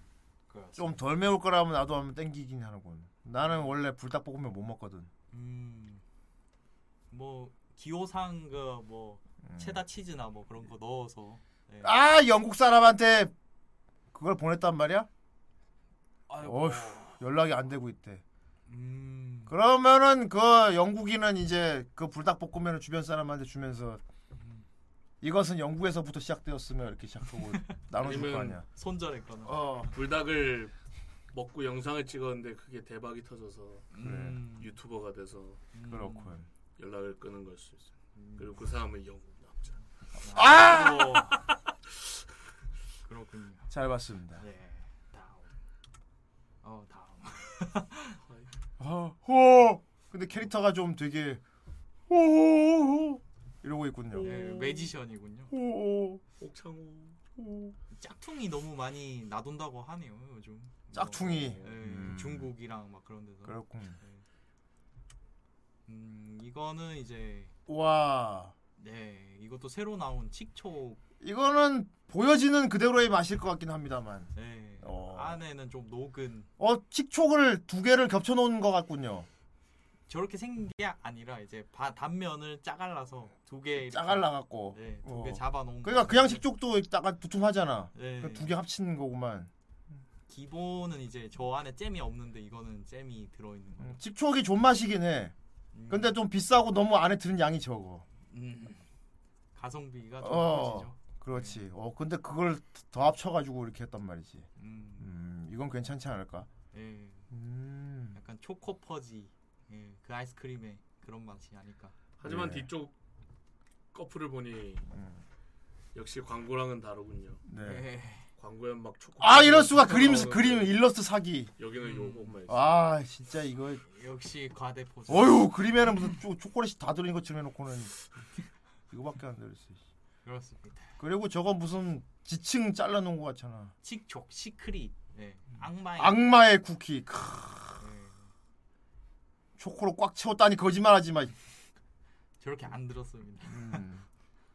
좀 덜 매울 거라면 나도 한번 땡기긴 하는군. 나는 원래 불닭볶음면 못 먹거든. 음. 뭐 기호상 그뭐 체다 치즈나 뭐 그런 거 넣어서. 네. 음. 아 영국 사람한테 그걸 보냈단 말이야? 아이고. 어휴 연락이 안 되고 있대. 음. 그러면은 그 영국인은 이제 그 불닭볶음면을 주변 사람한테 주면서 이것은 영국에서부터 시작되었으며 이렇게 시작하고 나눠줄 거 아니야. 손절했거나. 어. 불닭을 먹고 영상을 찍었는데 그게 대박이 터져서 음. 유튜버가 돼서 그렇군. 연락을 끊은 걸 수 있어요. 그리고 그 사람은 영국 남자. 아! 그렇군요. 잘 봤습니다. 네. 다음. 어 다음. 아, 호. 근데 캐릭터가 좀 되게 호 이러고 있군요. 네, 매지션이군요. 호. 옥창호. 짝퉁이 너무 많이 나돈다고 하네요 요즘. 짝퉁이? 뭐, 예, 음. 중국이랑 막 그런 데서. 그렇군. 예. 음 이거는 이제 와. 네 이것도 새로 나온 칙촉. 이거는 보여지는 그대로의 맛일 것 같긴 합니다만. 네. 어. 안에는 좀 녹은 어, 칙촉을 두 개를 겹쳐 놓은 것 같군요. 저렇게 생긴 게 아니라 이제 바, 단면을 짜갈라서 두 개 짜갈라 갖고. 네, 두개 어. 잡아놓은 그러니까 그냥 칙촉도 약간 두툼하잖아. 네. 두개 합친 거구만. 기본은 이제 저 안에 잼이 없는데 이거는 잼이 들어있는 거. 칙촉이 존맛이긴 해. 근데 좀 비싸고 너무 안에 드는 양이 적어. 음. 가성비가 좀 어, 커지죠. 그렇지. 어, 근데 그걸 더 합쳐가지고 이렇게 했단 말이지. 음. 음, 이건 괜찮지 않을까? 예. 음. 약간 초코 퍼지. 예, 그 아이스크림의 그런 맛이 아닐까. 하지만 네. 뒤쪽 커버를 보니 음. 역시 광고랑은 다르군요. 네. 광고엔 막 초코. 아 이럴 수가 그림 그림 일러스트 사기. 여기는 요것만 있어. 아 진짜 이거. 역시 과대포. 어휴 그림에는 무슨 초, 초콜릿이 다 들어있는 것처럼 해놓고는 이거밖에 안 들었어. 그렇습니다. 그리고 저거 무슨 지층 잘라놓은 것 같잖아. 칙촉, 시크릿. 예. 악마의 악마의 쿠키. 크. 예. 초코로 꽉 채웠다니 거짓말하지 마. 저렇게 안 들었습니다. 음.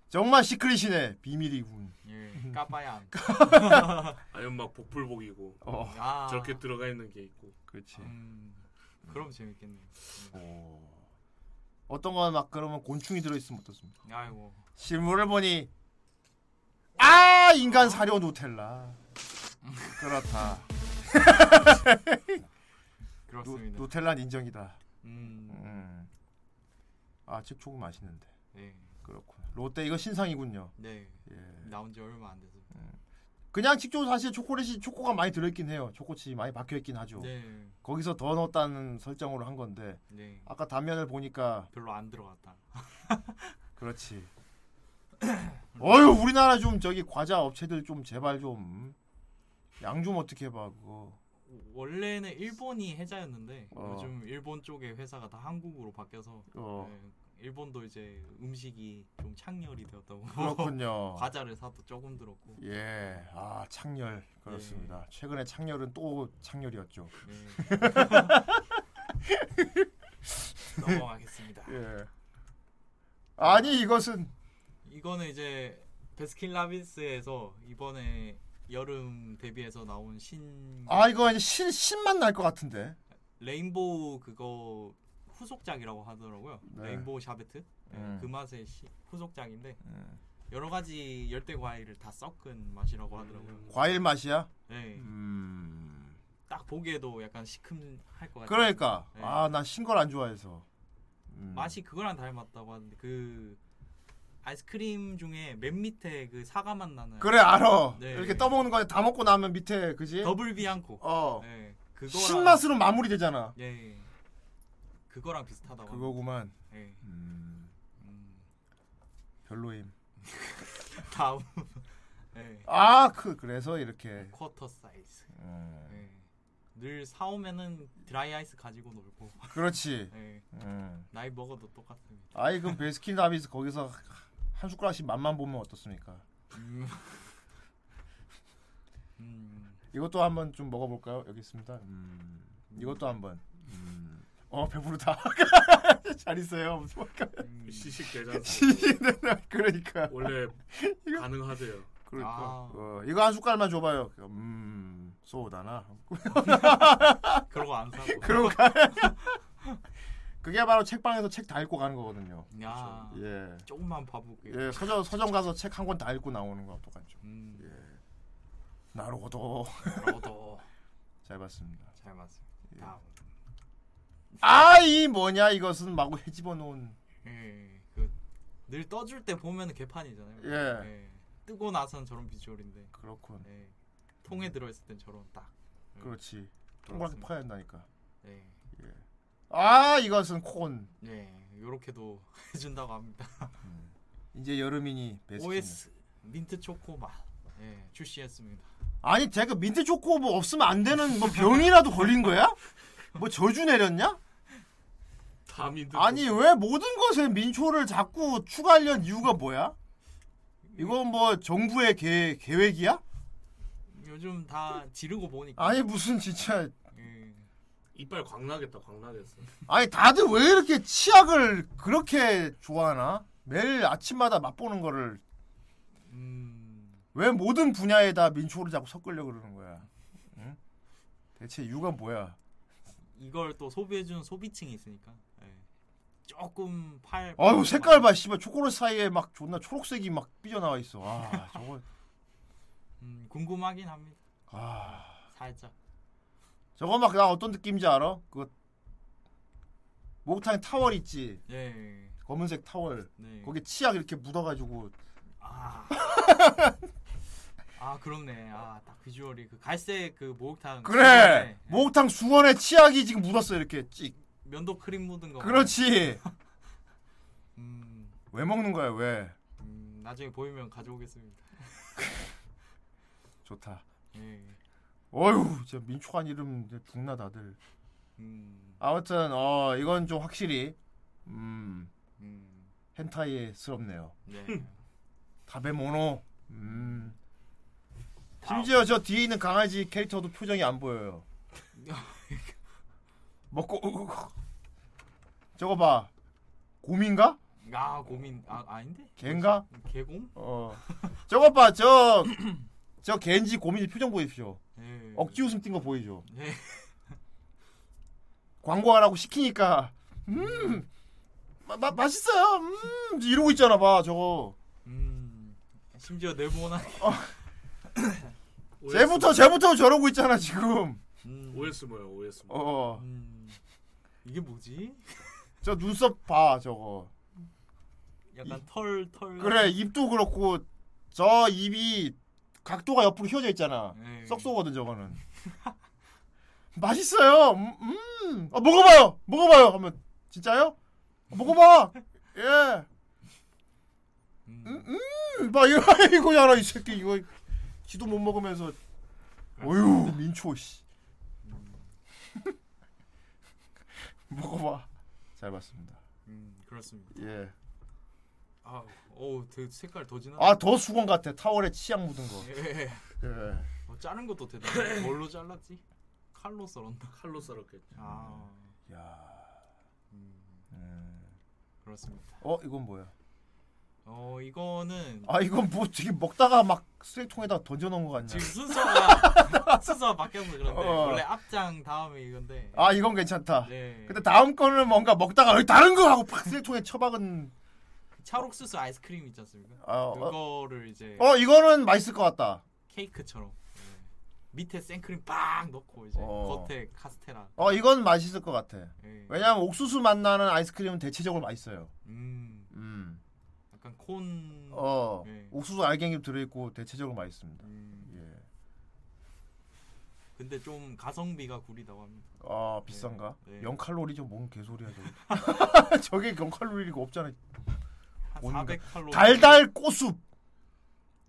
정말 시크릿이네. 비밀이군. 예. 까봐야 안. 아니면 막 복불복이고 어. 아. 저렇게 들어가 있는 게 있고. 그렇지. 음, 그럼 재밌겠네요. 오. 어떤 건막 그러면 곤충이 들어있으면 어떻습니까? 아이고. 실물을 보니 아 인간 사료 누텔라. 그렇다. 그렇습니다. 누, 텔라 인정이다. 음. 음. 아 칙초코 맛있는데. 네. 그렇군. 롯데 이거 신상이군요. 네. 예. 나온 지 얼마 안 돼서. 그냥 칙초 사실 초콜릿이 초코가 많이 들어있긴 해요. 초코칩이 많이 박혀 있긴 하죠. 네. 거기서 더 넣었다는 설정으로 한 건데 네. 아까 단면을 보니까 별로 안 들어갔다. 그렇지. 어휴 우리나라 좀 저기 과자 업체들 좀 제발 좀 양 좀 어떻게 해봐 그거. 원래는 일본이 해자였는데 어. 요즘 일본 쪽의 회사가 다 한국으로 바뀌어서 어. 네, 일본도 이제 음식이 좀 창렬이 되었다고 그렇군요. 과자를 사도 조금 들었고 예, 아 창렬 그렇습니다. 네. 최근에 창렬은 또 창렬이었죠. 넘어가겠습니다. 예. 아니 이것은 이거는 이제 베스킨라빈스에서 이번에 여름 대비해서 나온 신 아 이거 이제 신 신맛 날것 같은데. 레인보우 그거 후속작이라고 하더라고요. 네. 레인보우 샤베트 네, 음. 그 맛의 시- 후속작인데 여러 가지 열대 과일을 다 섞은 맛이라고 하더라고요. 과일 맛이야? 네. 음. 딱 보기에도 약간 시큼할 것 같아요. 그러니까 네. 아 난 신 걸 안 좋아해서. 음. 맛이 그거랑 닮았다고 하는데 그 아이스크림 중에 맨 밑에 그 사과 맛 나는 그래 알아. 네. 이렇게 떠먹는 거 다 먹고 나면 밑에 그지? 더블 비앙코. 어. 네. 그거랑 신맛으로 마무리 되잖아. 예. 그거랑 비슷하다고. 그거구만. 예. 음. 별로임. 다음. 예. 아, 그 그래서 이렇게. 쿼터 사이즈. 음. 예. 늘 사오면은 드라이 아이스 가지고 놀고. 그렇지. 예. 음. 나이 먹어도 똑같습니다. 아이 그럼 베스킨 라빈스 거기서 한 숟가락씩 맛만 보면 어떻습니까? 음. 음. 이것도 한번 좀 먹어볼까요? 여기 있습니다. 음. 이것도 한번. 음. 어 배부르다. 잘 있어요. 무슨 시식 대장. 그러니까 원래 가능하대요. 그러니까 아. 어, 이거 한 숟갈만 줘봐요. 음 소다나. 그러고 안 사고. 그러고 가. 그게 바로 책방에서 책 다 읽고 가는 거거든요. 야. 예. 조금만 봐볼게요. 예, 서점 서점 가서 책 한 권 다 읽고 나오는 거 똑같죠. 음. 예. 나로도. 나로도. 잘 봤습니다. 잘 봤습니다. 예. 다음. 아, 이 뭐냐 이것은 마구 헤집어 놓은. 예. 그늘 떠줄 때 보면은 개판이잖아요. 예. 뜨고 나선 저런 비주얼인데. 그렇군. 예. 통에 들어있을 땐 저런 딱. 예. 그렇지. 동그랗게 퍼야 한다니까. 예. 예. 아, 이것은 콘. 예. 요렇게도 해준다고 합니다. 이제 여름이니 베스킨. OS 민트 초코 맛. 예. 출시했습니다. 아니, 제가 민트 초코 뭐 없으면 안 되는 뭐 병이라도 걸린 거야? 뭐 저주 내렸냐? 다 민트. 아니 왜 모든 것에 민초를 자꾸 추가하려는 이유가 뭐야? 이건 뭐 정부의 계, 계획이야? 요즘 다 지르고 보니까. 아니 무슨 진짜 예. 이빨 광나겠다 광나겠어. 아니 다들 왜 이렇게 치약을 그렇게 좋아하나? 매일 아침마다 맛보는 거를 왜 모든 분야에다 민초를 자꾸 섞으려 고 그러는 거야? 응? 대체 이유가 뭐야? 이걸 또 소비해주는 소비층이 있으니까. 예. 조금 팔. 아유 색깔 봐, 씨발 초콜릿 사이에 막 존나 초록색이 막 삐져나와 있어. 아 저거 음, 궁금하긴 합니다. 아 살짝. 저거 막 나 어떤 느낌인지 알아? 그 목욕탕에 타월 있지. 예. 검은색 타월. 네. 거기 치약 이렇게 묻어가지고. 아. 아 그렇네. 아딱 비주얼이 그 갈색 그 목욕탕. 그래. 수건에 목욕탕 수건에 치약이 지금 묻었어 이렇게 찍. 면도 크림 묻은 거. 그렇지. 음, 왜 먹는 거야 왜? 음, 나중에 보이면 가져오겠습니다. 좋다. 예. 어휴, 진짜 민초한 이름 죽나 다들. 음, 아무튼 어 이건 좀 확실히 음 음, 헨타이스럽네요. 네. 다베모노. 음. 심지어 저 뒤에 있는 강아지 캐릭터도 표정이 안 보여요. 먹고 저거 봐. 곰인가? 아 고민 아 아닌데? 걘가? 개공? 어. 저거 봐. 저 저 겐지 고민이 표정 보십시오. 예. 억지 웃음 띈 거 보이죠? 예. 광고하라고 시키니까 음 마, 마, 맛있어요. 음 이러고 있잖아 봐 저거. 음, 심지어 네모나게. 쟤부터 쟤부터 저러고 있잖아 지금. OS 뭐야 OS 뭐. 어. 음, 이게 뭐지? 저 눈썹 봐 저거. 약간 털 털. 그래 입도 그렇고 저 입이 각도가 옆으로 휘어져 있잖아. 네. 썩소거든 저거는. 맛있어요. 음, 음. 아, 먹어봐요. 먹어봐요. 하면 진짜요? 아, 먹어봐. 예. 음, 음. 막 이거 이거잖아 이 새끼 이거 지도 못 먹으면서. 어휴 민초 씨. 먹어봐. 잘 봤습니다. 음, 그렇습니다. 예. 아, 오, 되게 색깔 더 진하. 아더 수건 같아. 타월에 치약 묻은 거. 예. 예. 어, 자른 것도 대단해. 뭘로 잘랐지? 칼로 썰었나? 칼로 썰었겠지. 아, 야. 음, 그렇습니다. 어 이건 뭐야? 어, 이거는 아 이건 뭐 되게 먹다가 막 쓰레기통에다 던져 놓은 거 같냐? 지금 순서가 순서가 바뀌어서 그런데 어. 원래 앞장 다음에 이건데. 아 이건 괜찮다. 네. 근데 다음 거는 뭔가 먹다가 어이, 다른 거 하고 팍 쓰레기통에 처박은. 찰옥수수 아이스크림 있지 않습니까? 아, 어. 그거를 이제 어 이거는 맛있을 것 같다. 케이크처럼 네. 밑에 생크림 빵 넣고 이제 어. 겉에 카스테라. 어 이건 맛있을 것 같아. 예. 왜냐면 옥수수 맛 나는 아이스크림은 대체적으로 맛있어요. 음, 음. 약간 콘. 어 예. 옥수수 알갱이 들어있고 대체적으로 맛있습니다. 음. 예. 근데 좀 가성비가 구리다고 합니다. 아 비싼가? 네. 0 칼로리죠. 뭔 개소리야 저게. 저게 0 칼로리가 없잖아. 한 뭔가. 400 칼로리. 달달 꼬숲.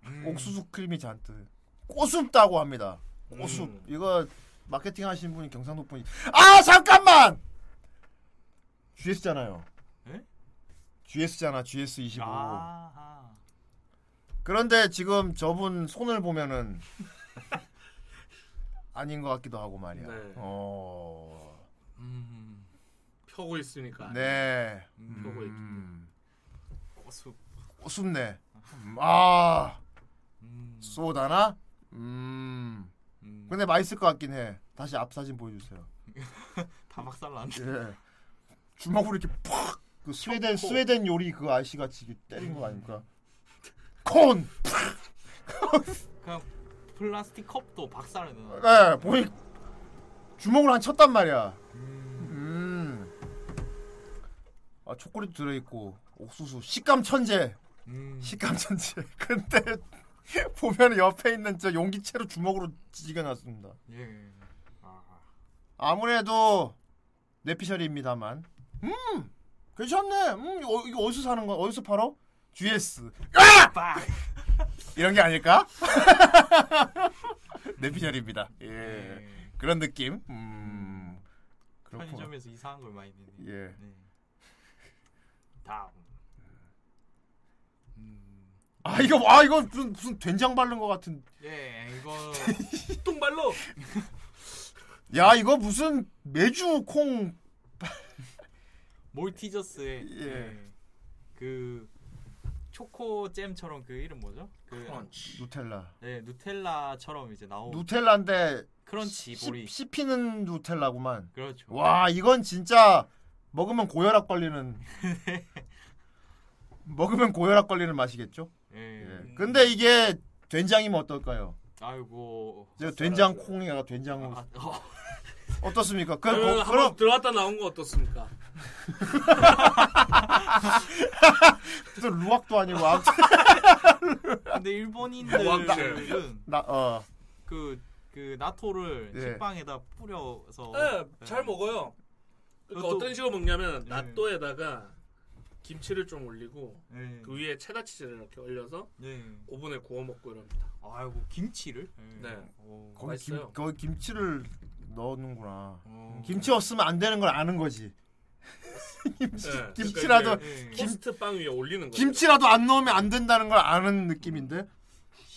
음. 옥수수 크림이 잔뜩. 꼬숲다고 합니다. 꼬숲. 음. 이거 마케팅 하신 분이 경상도 분이. 아 잠깐만. GS잖아요. 예? GS잖아. GS25. 아, 아. 그런데 지금 저분 손을 보면은 아닌 것 같기도 하고 말이야. 네. 어. 음. 펴고 있으니까. 네. 펴고 있. 음. 꼬수. 꼬숩네. 음, 아. 음. 쏘다나? 음. 음. 근데 맛있을 것 같긴 해. 다시 앞 사진 보여주세요. 다 박살 났네. 예. 주먹으로 이렇게 팍! 그 스웨덴 코. 스웨덴 요리 그 아저씨 같이 때린 거 아닙니까? 콘. 그냥 플라스틱 컵도 박살을 나. 네, 보니 주먹으로 한 쳤단 말이야. 음. 아 초콜릿 들어 있고 옥수수 식감 천재. 음. 식감 천재. 근데 보면 옆에 있는 저 용기채로 주먹으로 찌게 놨습니다. 예. 아. 아무래도 뇌피셜입니다만. 음, 괜찮네. 음, 이거, 이거 어디서 사는 거야? 어디서 팔어? GS. 아! 이런 게 아닐까? 뇌피셜입니다. 예. 예. 그런 느낌. 음. 그렇구나. 편의점에서 이상한 걸 많이 내네. 예. 네. 다음. 음, 아 이거 아 이거 무슨 무슨 된장 바른 것 같은. 예, 이거 똥 발로. 야 이거 무슨 메주 콩. 몰티저스의 예. 예. 그 초코 잼처럼 그 이름 뭐죠? 그 누텔라. 네, 누텔라처럼 이제 나오고 누텔라인데 크런치 씹, 씹히는 누텔라구만. 그렇죠. 와 이건 진짜 먹으면 고혈압 걸리는. 먹으면 고혈압 걸리는 맛이겠죠. 예. 예. 근데 이게 된장이면 어떨까요? 아이고. 제가 된장 콩이가 된장으로 아, 어. 어떻습니까? 그, 그, 한번 그럼 들어갔다 나온 거 어떻습니까? 또 루악도 아니고 아무튼 근데 일본인들은 나 어. 그, 그 나토를 예. 식빵에다 뿌려서 네, 잘 먹어요. 그러니까 어떤 식으로 먹냐면 예. 나또에다가 김치를 좀 올리고 예. 그 위에 체다 치즈를 이렇게 올려서 예. 오븐에 구워 먹고 이럽니다. 아이고 김치를? 네. 거기 김, 맛있어요. 거기 김치를 넣는구나. 어. 김치 없으면 안 되는 걸 아는 거지. 김치, 네, 김치라도 그러니까 김, 토스트 빵 위에 올리는 거죠. 김치라도 안 넣으면 안 된다는 걸 아는 느낌인데.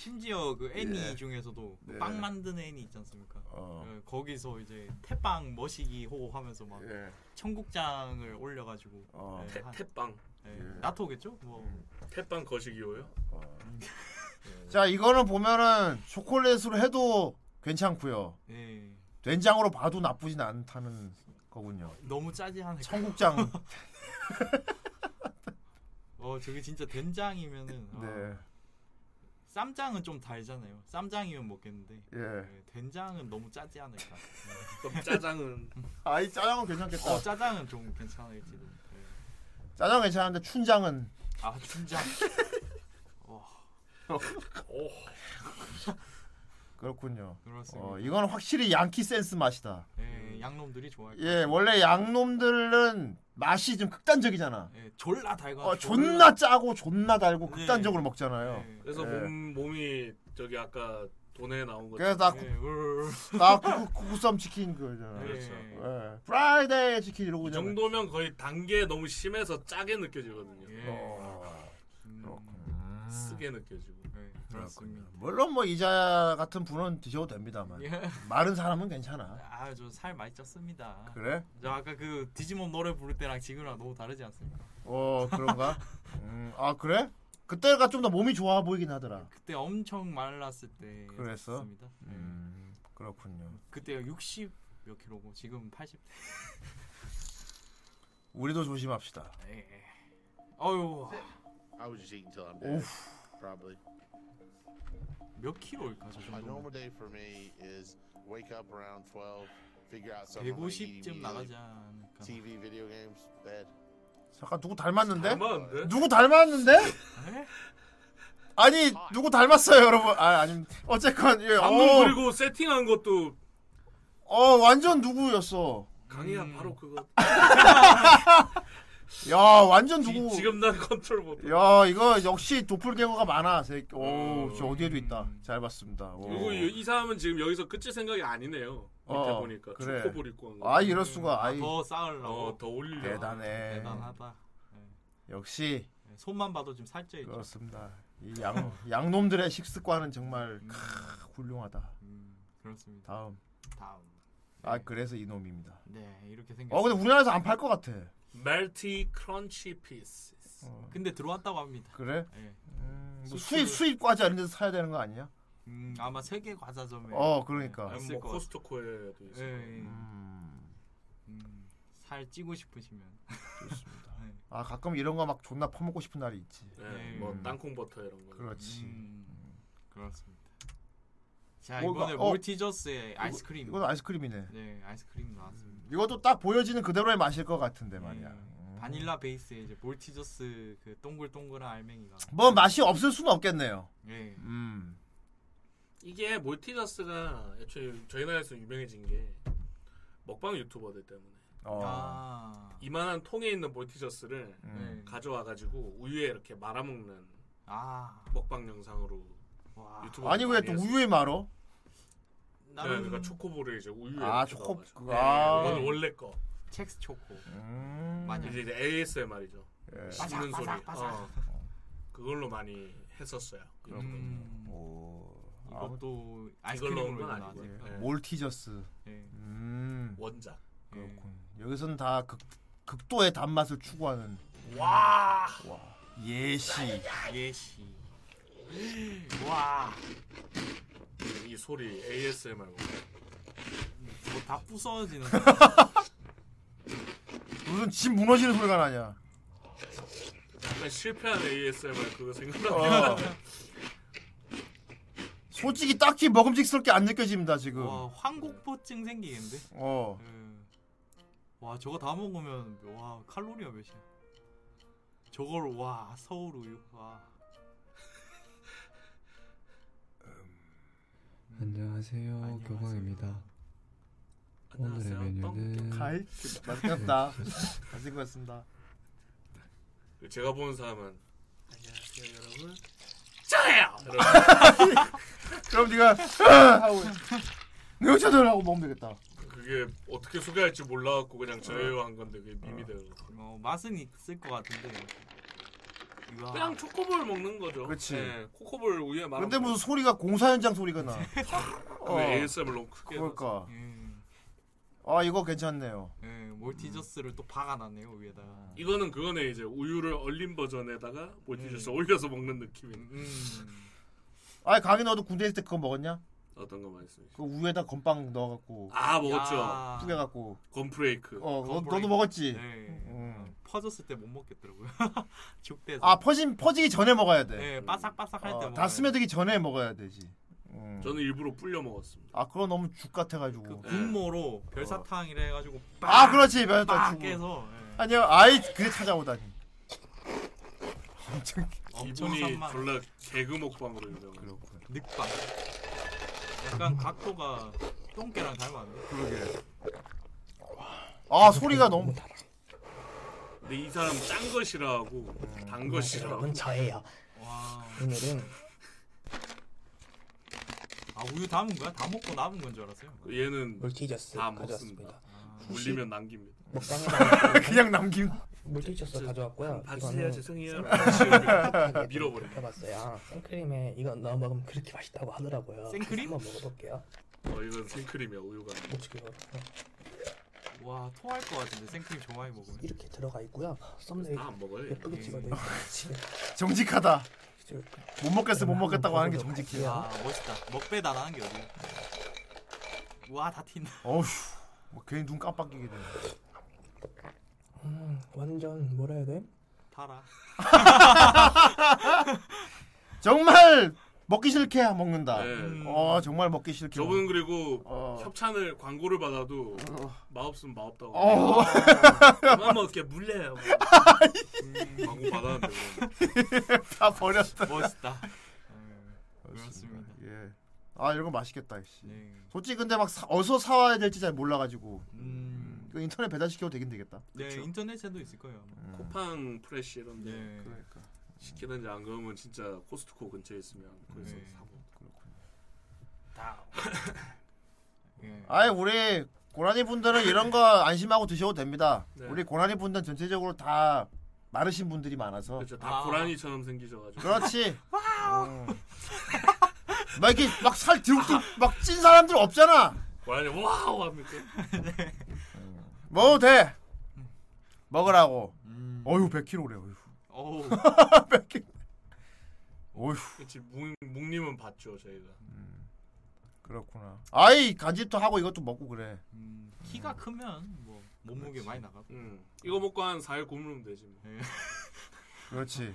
심지어 그 애니 예. 중에서도 그 네. 빵 만드는 애니 있지 않습니까? 어. 예, 거기서 이제 태빵 머시기 호호 하면서 막 예. 청국장을 올려가지고 어. 예, 태, 한- 태빵. 예, 나토겠죠? 뭐 태빵 거시기호요? 자 이거는 보면은 초콜릿으로 해도 괜찮고요. 예. 된장으로 봐도 나쁘진 않다는 거군요. 너무 짜지 않을까? 청국장. 어 저게 진짜 된장이면은 어, 네. 쌈장은 좀 달잖아요. 쌈장이면 먹겠는데 예. 예, 된장은 너무 짜지 않을까? 그럼 짜장은 아이 짜장은 괜찮겠다. 어 짜장은 좀 괜찮을지도. 예. 짜장 괜찮은데 춘장은 아 춘장. 어. 오. 그렇군요. 그렇습니다. 어, 이건 확실히 양키 센스 맛이다. 예, 양놈들이 좋아할 예, 원래 양놈들은 맛이 좀 극단적이잖아. 예, 졸라 달고 어, 존나 짜고 존나 달고 네. 극단적으로 먹잖아요. 그래서 예. 몸, 몸이 저기 아까 돈에 나온 거. 그래서 나, 예, 구, 나 구구, 구구썸 치킨 그거잖아. 그렇죠. 예. 프라이데이 치킨 이러고 이 그냥. 정도면 거의 단 게 너무 심해서 짜게 느껴지거든요. 예. 어, 음, 쓰게 느껴지고. 네, 그렇습니다. 물론 뭐 이자 같은 분은 드셔도 됩니다만 예. 마른 사람은 괜찮아. 아, 저 살 많이 쪘습니다. 그래? 저 아까 그 디지몬 노래 부를 때랑 지금이랑 너무 다르지 않습니까? 어 그런가? 음, 아 그래? 그때가 좀 더 몸이 좋아 보이긴 하더라. 그때 엄청 말랐을 때 그랬어? 습니다 음, 그렇군요. 그때가 60 몇 킬로고 지금 80. 우리도 조심합시다. 예. 어유. I was just eating till I'm dead. Oof. Probably. 몇 킬로일까 저 A 정도? normal day for me is wake up around 12, figure out something I'm gonna eat 150쯤 immediately. 나가지 않을까? TV, video games, bed. 잠깐 누구 닮았는데? 닮았는데? 누구 닮았는데? 아니 누구 닮았어요 여러분? 아 아니 어쨌건 예, 방금 어, 그리고 세팅한 것도 어 완전 누구였어? 강희가 음. 바로 그거. 야 완전 지, 누구? 지 금 난 컨트롤 못. 야 이거 역시 도플갱어가 많아. 새끼. 오, 저 어디에도 있다. 잘 봤습니다. 오. 그리고 이, 이 사람은 지금 여기서 끝일 생각이 아니네요. 밑에 어, 보니까 그래. 초코볼 입고 한 거. 아 이럴 수가. 아이 더 쌓으려고. 어, 더 올리려. 대단해. 대단하다. 역시 예, 손만 봐도 지금 살쪄 있죠. 그렇습니다. 이 양 양놈들의 식습관은 정말 크, 훌륭하다. 음, 그렇습니다. 다음. 다음. 아 그래서 이놈입니다. 네, 이렇게 생겼. 어 근데 우리나라에서 안 팔 것 같아. 멜티 크런치 피스. 근데 들어왔다고 합니다. 그래? 예. 음, 뭐 수입 수입 과자 이런 데서 사야 되는 거 아니야? 음, 아마 세계 과자점에. 어, 그러니까. 예, 아니, 있을 뭐 코스트코에도 있어. 예, 예. 음, 음, 살 찌고 싶으시면. 좋습니다. 네. 아 가끔 이런 거 막 존나 퍼먹고 싶은 날이 있지. 네, 예. 뭐 땅콩 버터 이런 거. 그렇지. 음, 그렇습니다. 자 뭐, 이번에 어, 몰티저스의 아이스크림. 이건 아이스크림이네. 네, 아이스크림 나왔습니다. 이것도 딱 보여지는 그대로의 맛일 것 같은데 말이야. 네, 음. 바닐라 베이스에 이제 몰티저스 그 동글동글한 알맹이가. 뭐 맛이 없을 수는 없겠네요. 예. 음. 이게 몰티저스가 애초에 저희 나라에서 유명해진 게 먹방 유튜버들 때문에. 어. 아. 이만한 통에 있는 몰티저스를 음. 가져와 가지고 우유에 이렇게 말아먹는 아. 먹방 영상으로 와. 유튜브 아니 왜 또 우유에 말어? 네, 그러니까 초코볼을 이제 우유에 아, 초코-. 그거, 네, 아. 이건 원래 거 첵스 초코. 음. 맞아. 이제, 이제 ASMR이죠 예. 씹는 소리 바삭, 바삭, 어. 그걸로 많이 했었어요. 음. 오. 이것도 이걸로 아이스크림으로 나왔으니까. 아니고. 네. 몰티저스. 예. 음. 원작. 그렇군. 여기서는 다 극, 극도의 단맛을 추구하는. 와. 와. 예시. 예시. 와. 이 소리 ASMR 뭐. 뭐다 부서지는. 무슨 집 무너지는 소리가 나냐. 약간 실패한 ASMR 그거 어. 생각나긴 솔직히 딱히 먹음직스럽게 안 느껴집니다 지금. 와 황곡포증 생기겠는데? 어. 예. 와 저거 다 먹으면 와 칼로리가 몇이야? 저걸 와 서울 우유 와. 안녕하세요, 교광입니다. 오늘의 메뉴는 가이 맛있겠다. 잘생겼습니다. 제가 보는 사람은 안녕하세요 여러분. 저예요. 그럼 네가 아! 하고 내가 찾아라고 먹으면 되겠다. 그게 어떻게 소개할지 몰라갖고 그냥 저예요 한 건데 그게 밈이 돼요. 어 맛은 있을 것 같은데. 그냥 초코볼 먹는 거죠. 그치. 네, 코코볼 우유에 말아. 근데 무슨 소리가 공사 현장 소리가 나. 그 ASMR 너무 크게. 그러니까. 음. 아 이거 괜찮네요. 예, 몰티저스를 또 박아놨네요 위에다가. 이거는 그거네 이제 우유를 얼린 버전에다가 몰티저스 음. 올려서 먹는 느낌인. 음. 아니 강이 너도 군대 있을 때 그거 먹었냐? 어떤 거 맛있어요? 그 우유에다 건빵 넣어갖고. 아 먹었죠. 야. 뿌개갖고. 건프레이크. 어, 너, 건프레이크. 너도 먹었지. 네. 음. 퍼졌을 때 못 먹겠더라고요. 죽대서. 아 퍼진 퍼지기 전에 먹어야 돼. 네, 바삭바삭 할 때 어, 먹어야 다 돼. 스며들기 전에 먹어야 되지. 음. 저는 일부러 불려 먹었습니다. 아 그건 너무 죽 같아가지고. 분모로 별사탕이라 해가지고 아 그렇지 빡 주고. 깨서 예. 아니요 아이 그게 찾아오다니. 엄청 이분이 산만. 졸라 개그 먹방으로 유명. 그렇군. 늑방. 약간 각도가 똥개랑 닮았는데. 그러게. 아 소리가 너무. 근데 이 사람 짠 거 싫어하고 단 거 싫어하고. 여러분 저예요. 와. 오늘은 아 우유 담은 거야? 다 먹고 남은 건 줄 알았어요. 얘는 물티저스 다. 먹습니다. 혹시 물리면 남깁니다. 먹방에 그냥 남김. 물티저스 가져왔고요. 봐주세요, 죄송해요. 밀어버려. 해봤어요. 생크림에 이거 넣어 먹으면 그렇게 맛있다고 하더라고요. 생크림? 한번 먹어볼게요. 어 이건 생크림이야 우유가. 목줄기로 와 토할 것 같은데 생크림 좀 많이 먹으면. 이렇게 들어가 있고요. 썸네일 다안 먹어요. 예쁘게 찍어드릴게요. 정직하다. 못 먹겠어 못 먹겠다고 하는 게 정직해요. 아 멋있다. 먹배 다 나는 게 어디? 와다 튄다. 어휴. 뭐 괜히 눈 깜빡이게 되네. 음, 완전 뭐라 해야 돼? 달아. 정말 먹기 싫게 먹는다. 네. 어 정말 먹기 싫게. 저분은 그리고 어. 협찬을 광고를 받아도 맛없으면 맛없다고. 어. 그만 먹게 물려요. 뭐. 음, 광고 받았는데. 다 버렸다. 멋있다. 그렇습니다. 예. 아 이런 거 맛있겠다. 씨. 네. 솔직히 근데 막 사, 어디서 사와야 될지 잘 몰라가지고. 음. 그 인터넷 배달 시켜도 되긴 되겠다. 네 인터넷에도 있을 거예요. 아마. 쿠팡 프레시 이런데 네. 그러니까. 시키는지 안 그러면 진짜 코스트코 근처에 있으면 거기서 네. 사고. 다. 예. 아이 우리 고라니 분들은 이런 거 안심하고 드셔도 됩니다. 네. 우리 고라니 분들은 전체적으로 다 마르신 분들이 많아서. 그렇죠. 다 아. 고라니처럼 생기셔가지고. 그렇지. 음. 막 이렇게 막 살 뒤룩뒤룩 막찐 사람들 없잖아. 고라니 와우 합니까? 먹어도 돼. 먹으라고. 음. 어휴 100kg래. 어휴. 어우. 100kg. 어휴. 그렇지. 묵, 묵님은 봤죠 저희가. 그렇구나. 아이 간집도 하고 이것도 먹고 그래. 음, 키가 크면 뭐 몸무게 많이 나가고. 음. 이거 먹고 한 4일 굶으면 되지 뭐. 예. 그렇지.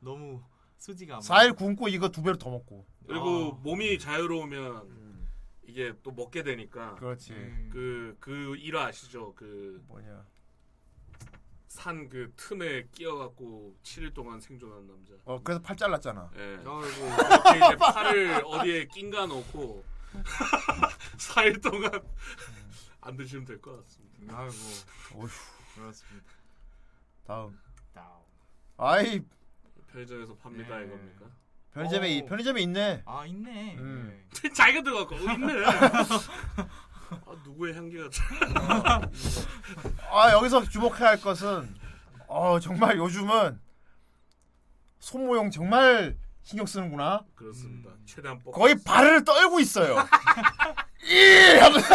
너무 수지가 안 4일 굶고 이거 두 배로 더 먹고. 그리고 몸이 자유로우면 이게 또 먹게 되니까. 그렇지. 음. 그, 그 일화 아시죠? 그, 뭐냐. 산 그 틈에 끼어갖고 7일 동안 생존한 남자. 어 그래서 팔 잘랐잖아. 예. 아이고. 그렇게 이제 팔을 어디에 낑가 놓고 4일 동안 안 드시면 될 것 같습니다. 아이고. 어휴. 그렇습니다. 다음. 다음. 아이 편의점에서 팝니다 네. 이겁니까? 편의점에 이- 어. 편의점에 있네. 아 있네. 음. 자기가 들어갔고 어, 있네. 아, 누구의 향기가 아 여기서 주목해야 할 것은 어 정말 요즘은 손 모형 정말 신경 쓰는구나. 그렇습니다. 음. 최대한 뽑. 거의 발을 떨고 있어요. 이 하면서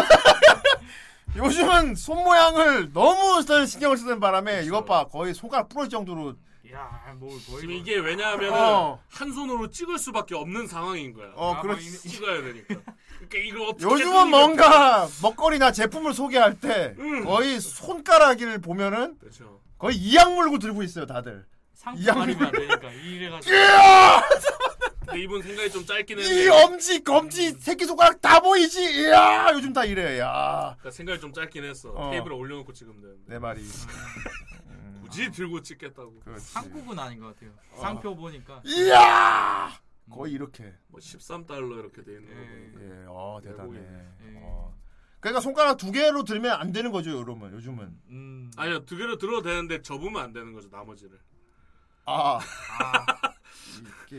요즘은 손 모양을 너무 신경을 쓰는 바람에 이것 봐 거의 손가락 부러질 정도로 야, 뭐 지금 이게 왜냐하면 어. 한 손으로 찍을 수밖에 없는 상황인 거야. 어, 아, 그렇지. 뭐 찍어야 되니까. 그러니까 이거 어떻게 요즘은 뭔가 먹거리나 제품을 소개할 때 거의 손가락을 보면은 그렇죠. 거의 이악 물고 들고 있어요 다들. 상품 아니면 안 되니까 이래가지고 이분 생각이 좀 짧긴 이 했는데. 엄지 검지 새끼 손가락 다 보이지? 이야 요즘 다 이래. 야. 그러니까 생각이 좀 짧긴 했어. 어. 테이블에 올려놓고 찍으면 되는데. 내 말이. 굳이 들고 찍겠다고. 상품은 아닌 것 같아요. 상표 보니까 이야! 거의 이렇게. 뭐 13달러 이렇게 돼 있는 거. 예, 어 대단해. 예. 어. 그러니까 손가락 두 개로 들면 안 되는 거죠, 여러분. 요즘은. 음. 아니요 두 개로 들어도 되는데 접으면 안 되는 거죠 나머지를. 아. 이게.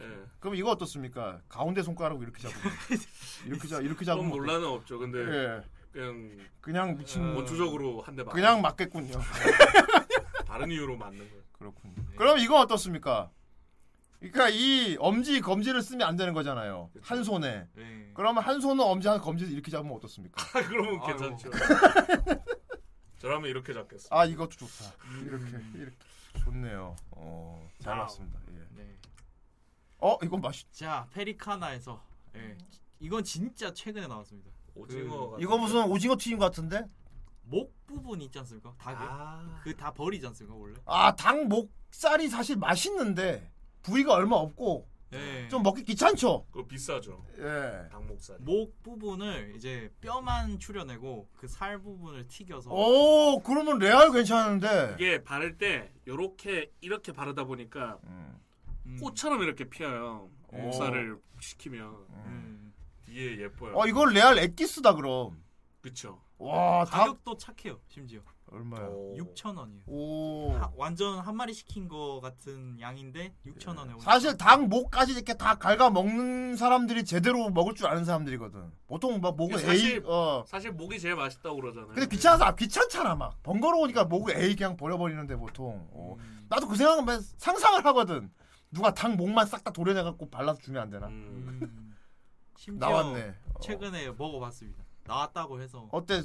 예. 그럼 이거 어떻습니까? 가운데 손가락으로 이렇게 잡으면. 이렇게 잡 이렇게 잡으면. 그럼 논란은 없죠. 근데 예. 그냥 그냥 미친 원초적으로 한 대 맞. 그냥 맞겠군요. 다른 이유로 맞는 거예요. 그렇군요. 그럼 이거 어떻습니까? 그러니까 이 엄지 검지를 쓰면 안 되는 거잖아요. 한 손에. 네. 그러면 한 손은 엄지 한 검지를 이렇게 잡으면 어떻습니까? 그러면 괜찮죠. 저라면 이렇게 잡겠어. 아 이것도 좋다. 이렇게 이렇게 좋네요. 어, 잘 봤습니다. 예. 네. 어 이건 맛있. 자 페리카나에서 예. 이건 진짜 최근에 나왔습니다. 오징어 이거 무슨 오징어 튀김 같은데? 목 부분 있지 않습니까? 닭에 그다 버리지 않습니까 원래? 아 닭 목살이 사실 맛있는데 부위가 얼마 없고 예. 좀 먹기 귀찮죠. 그거 비싸죠. 예. 닭목살. 목 부분을 이제 뼈만 추려내고 그 살 부분을 튀겨서 오 그러면 레알 괜찮은데. 이게 바를 때 요렇게 이렇게 바르다 보니까 음. 꽃처럼 이렇게 피어요. 오. 목살을 시키면 음. 뒤에 예뻐요. 어 이걸 레알 엑기스다 그럼. 그쵸. 와 닭. 가격도 착해요 심지어 얼마요? 6천 원이에요. 오. 완전 한 마리 시킨 거 같은 양인데 6천 원에 사실 닭 목까지 이렇게 다 갉아 먹는 사람들이 제대로 먹을 줄 아는 사람들이거든. 보통 막 목은 A 사실 어. 사실 목이 제일 맛있다고 그러잖아요. 근데 귀찮아서 아, 귀찮잖아 막 번거로우니까 목을 A 그냥 버려버리는데 보통. 어. 나도 그 생각은 상상을 하거든. 누가 닭 목만 싹 다 도려내갖고 발라서 주면 안 되나? 음. 심지어 나왔네. 최근에 먹어봤습니다. 나왔다고 해서 어때?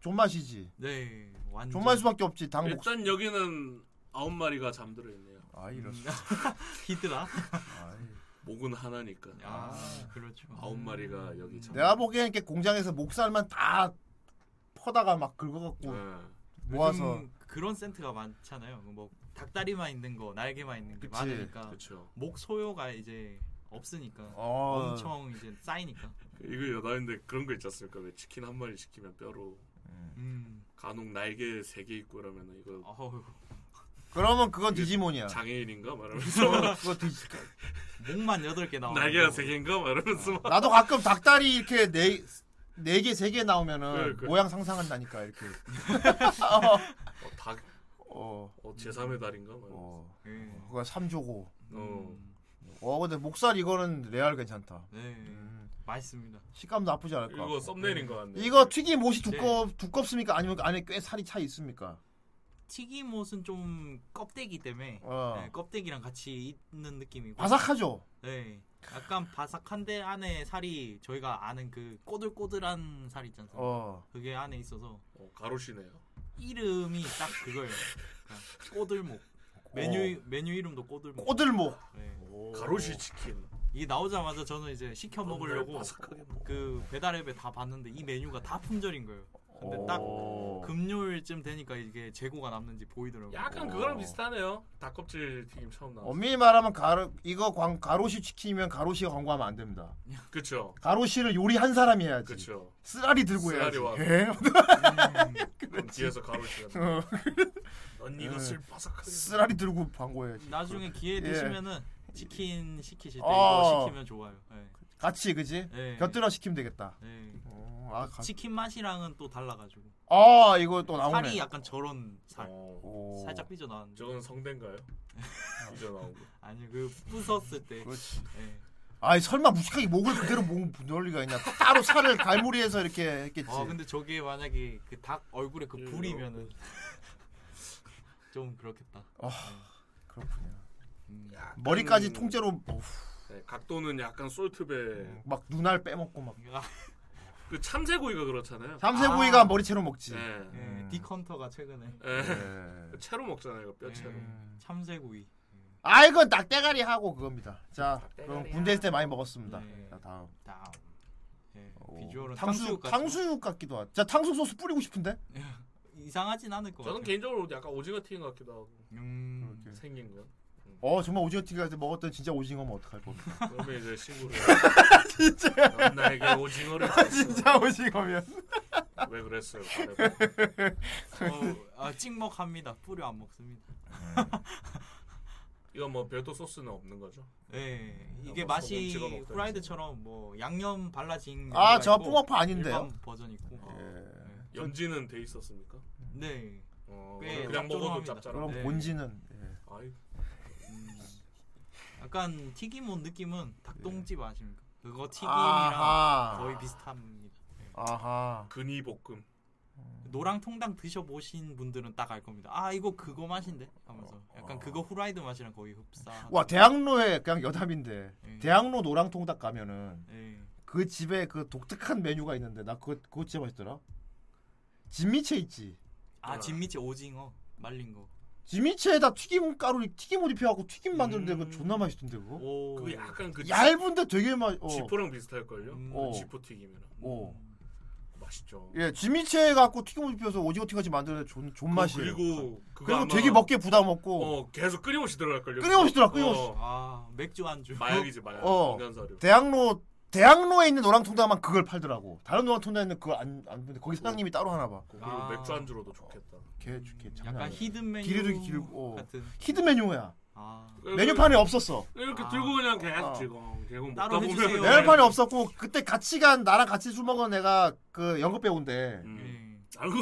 존맛이지. 네 완전 존맛 수밖에 없지. 닭 목. 일단 여기는 아홉 마리가 잠들어 있네요. 아 이런. 히드라. 목은 하나니까. 아 그렇죠. 아홉 마리가 여기 잠. 내가 보기엔 이렇게 공장에서 목살만 다 퍼다가 막 긁어갖고 네. 모아서. 그런 센트가 많잖아요. 뭐 닭다리만 있는 거, 날개만 있는 게 그치. 많으니까 그쵸. 목 소요가 이제 없으니까 어. 엄청 이제 쌓이니까. 이거 여담인데 그런 거 있지 않습니까? 왜 치킨 한 마리 시키면 뼈로 음. 간혹 날개 세 개 있고 그러면 이거 어휴. 그러면 그건 디지몬이야. 장애인인가 말하면서 그거 디지. 목만 여덟 개 나오는 날개가 거. 세 개인가 말하면서 막 나도 가끔 닭다리 이렇게 네, 네 개, 세 개 나오면은 그래, 그래. 모양 상상한다니까, 이렇게. 어, 닭 어. 어, 제3의 달인가 말하면서 예. 그거 3조고. 어. 어, 근데 목살 이거는 레알 괜찮다. 네. 맛있습니다. 식감도 나쁘지 않을 것 이거 같고. 썸네일인 것 같네. 이거 튀김 옷이 두꺼, 두껍습니까? 아니면 안에 꽤 살이 차 있습니까? 튀김옷은 좀 껍데기 때문에 어. 네, 껍데기랑 같이 있는 느낌이고 바삭하죠? 네, 약간 바삭한데 안에 살이 저희가 아는 그 꼬들꼬들한 살 않습니까? 어. 그게 안에 있어서 어, 가로시네요. 이름이 딱 그거예요. 그러니까 꼬들목. 메뉴 메뉴 이름도 꼬들목. 꼬들목. 네. 가로시 치킨. 이게 나오자마자 저는 이제 시켜 먹으려고 그 배달 앱에 다 봤는데 이 메뉴가 다 품절인 거예요. 근데 딱 금요일쯤 되니까 이게 재고가 남는지 보이더라고요. 약간 그거랑 비슷하네요. 닭껍질 튀김 처음 나왔어. 엄밀히 말하면 가로, 이거 광, 가로시 치킨이면 가로시가 광고하면 안 됩니다. 그쵸. 가로시를 요리 한 사람이 해야지. 그쵸. 쓰라리 들고 쓰라리 해야지. 와서. 예? 그럼 뒤에서 가로시가. 어. 넌 이것을 바삭하게. 쓰라리 들고 광고해야지. 나중에 기회 예. 되시면은 치킨 시키실 때 어. 이거 시키면 좋아요. 네. 같이 그지? 네. 곁들여 시키면 되겠다. 네. 어, 아, 가... 치킨 맛이랑은 또 달라가지고. 아 이거 또 나오네. 살이 약간 저런 살. 어. 살짝 삐져 나왔는데. 저건 성대인가요? 삐져 나온 거. 아니 그 부쉈을 때. 그렇지. 네. 아이 설마 무식하게 목을 그대로 목 넣을 리가 있냐? 따로 살을 갈무리해서 이렇게 했겠지. 아 근데 저게 만약에 그 닭 얼굴에 그 불이면은 좀 그렇겠다. 아, 그렇군요. 머리까지 통째로 어후, 네, 각도는 약간 솔트배. 막 눈알 빼먹고 막. 그 참새구이가 그렇잖아요. 참새구이가 머리채로 먹지. 네. 예, 디컨터가 최근에 네. 네. 채로 먹잖아요, 뼈 채로. 참새구이. 아 이건 낙대가리 하고 그겁니다. 자 그럼 군대 있을 때 많이 먹었습니다. 자 다음. 다음. 예, 오, 비주얼은 탕수육 탕수육 탕수육 같기도 하고. 자 탕수육 소스 뿌리고 싶은데. 이상하진 않을 것 저는 같아요. 개인적으로 약간 오징어 튀김 같기도 하고 음. 생긴 건. 어 정말 오징어 튀김 때 먹었던 진짜 오징어면 어떡할 겁니까? 그러면 이제 친구를 진짜. 넌 나에게 오징어를 아, 줬어. 진짜 오징어면. 왜 그랬어요? 어, 아, 찍먹합니다. 뿌려 안 먹습니다. 이거 뭐 별도 소스는 없는 거죠? 예, 이게 뭐 맛이 소금 찍어 먹든지. 후라이드처럼 뭐 양념 발라진 아, 저 붕어파 아닌데요? 일반 버전 있고. 연지는 돼 있었습니까? 네. 어, 꽤 그냥 먹어도 짭조름합니다. 짭짤하고. 그럼 네. 본지는 예. 아이, 약간 튀김 온 느낌은 닭똥집 아십니까? 그거 튀김이랑 아하. 거의 비슷합니다. 예. 아하. 근이 볶음. 노랑 통닭 드셔보신 분들은 딱 알 겁니다. 아 이거 그거 맛인데 하면서 약간 그거 후라이드 맛이랑 거의 흡사. 와 대학로에 그냥 여담인데 예. 대학로 노랑 통닭 가면은 예. 그 집에 그 독특한 메뉴가 있는데 나 그거 그거 진짜 맛있더라. 진미채 있지. 아 진미채 오징어 말린 거. 진미채에다 튀김 가루 튀김 옷 입혀갖고 튀김 만드는데 그거 존나 맛있던데 그거. 오. 그거 약간 그 얇은데 되게 맛. 어. 쥐포랑 비슷할 걸요? 어. 쥐포 튀김이랑. 어. 맛있죠. 예, 진미채 갖고 튀김 옷 입혀서 오징어 튀김같이 만드는 존, 존 맛이에요. 그리고 그리고 되게 먹게 부담 없고. 어, 계속 끊임없이 들어갈 걸요. 끊임없이 들어가, 끊임없이. 어. 아 맥주 안주. 마약이지 마약. 어. 인간사료. 대학로 대학로에 있는 노랑통닭만 그걸 팔더라고. 다른 노랑통닭에는 그거 안, 안 근데 거기 사장님이 따로 하나 봐. 그리고 아. 맥주 안주로도 좋겠다. 개, 개 장난 약간 아니야. hidden 메뉴 길이도 길고 어. 같은. hidden 메뉴야. 아. 메뉴판에 없었어. 이렇게 아. 들고 그냥 계속 어. 지금 계속 먹다 따로 보면 해주세요. 메뉴판에 없었고 그때 같이 간 나랑 같이 술 먹은 애가 그 연극 배우인데 음. 알고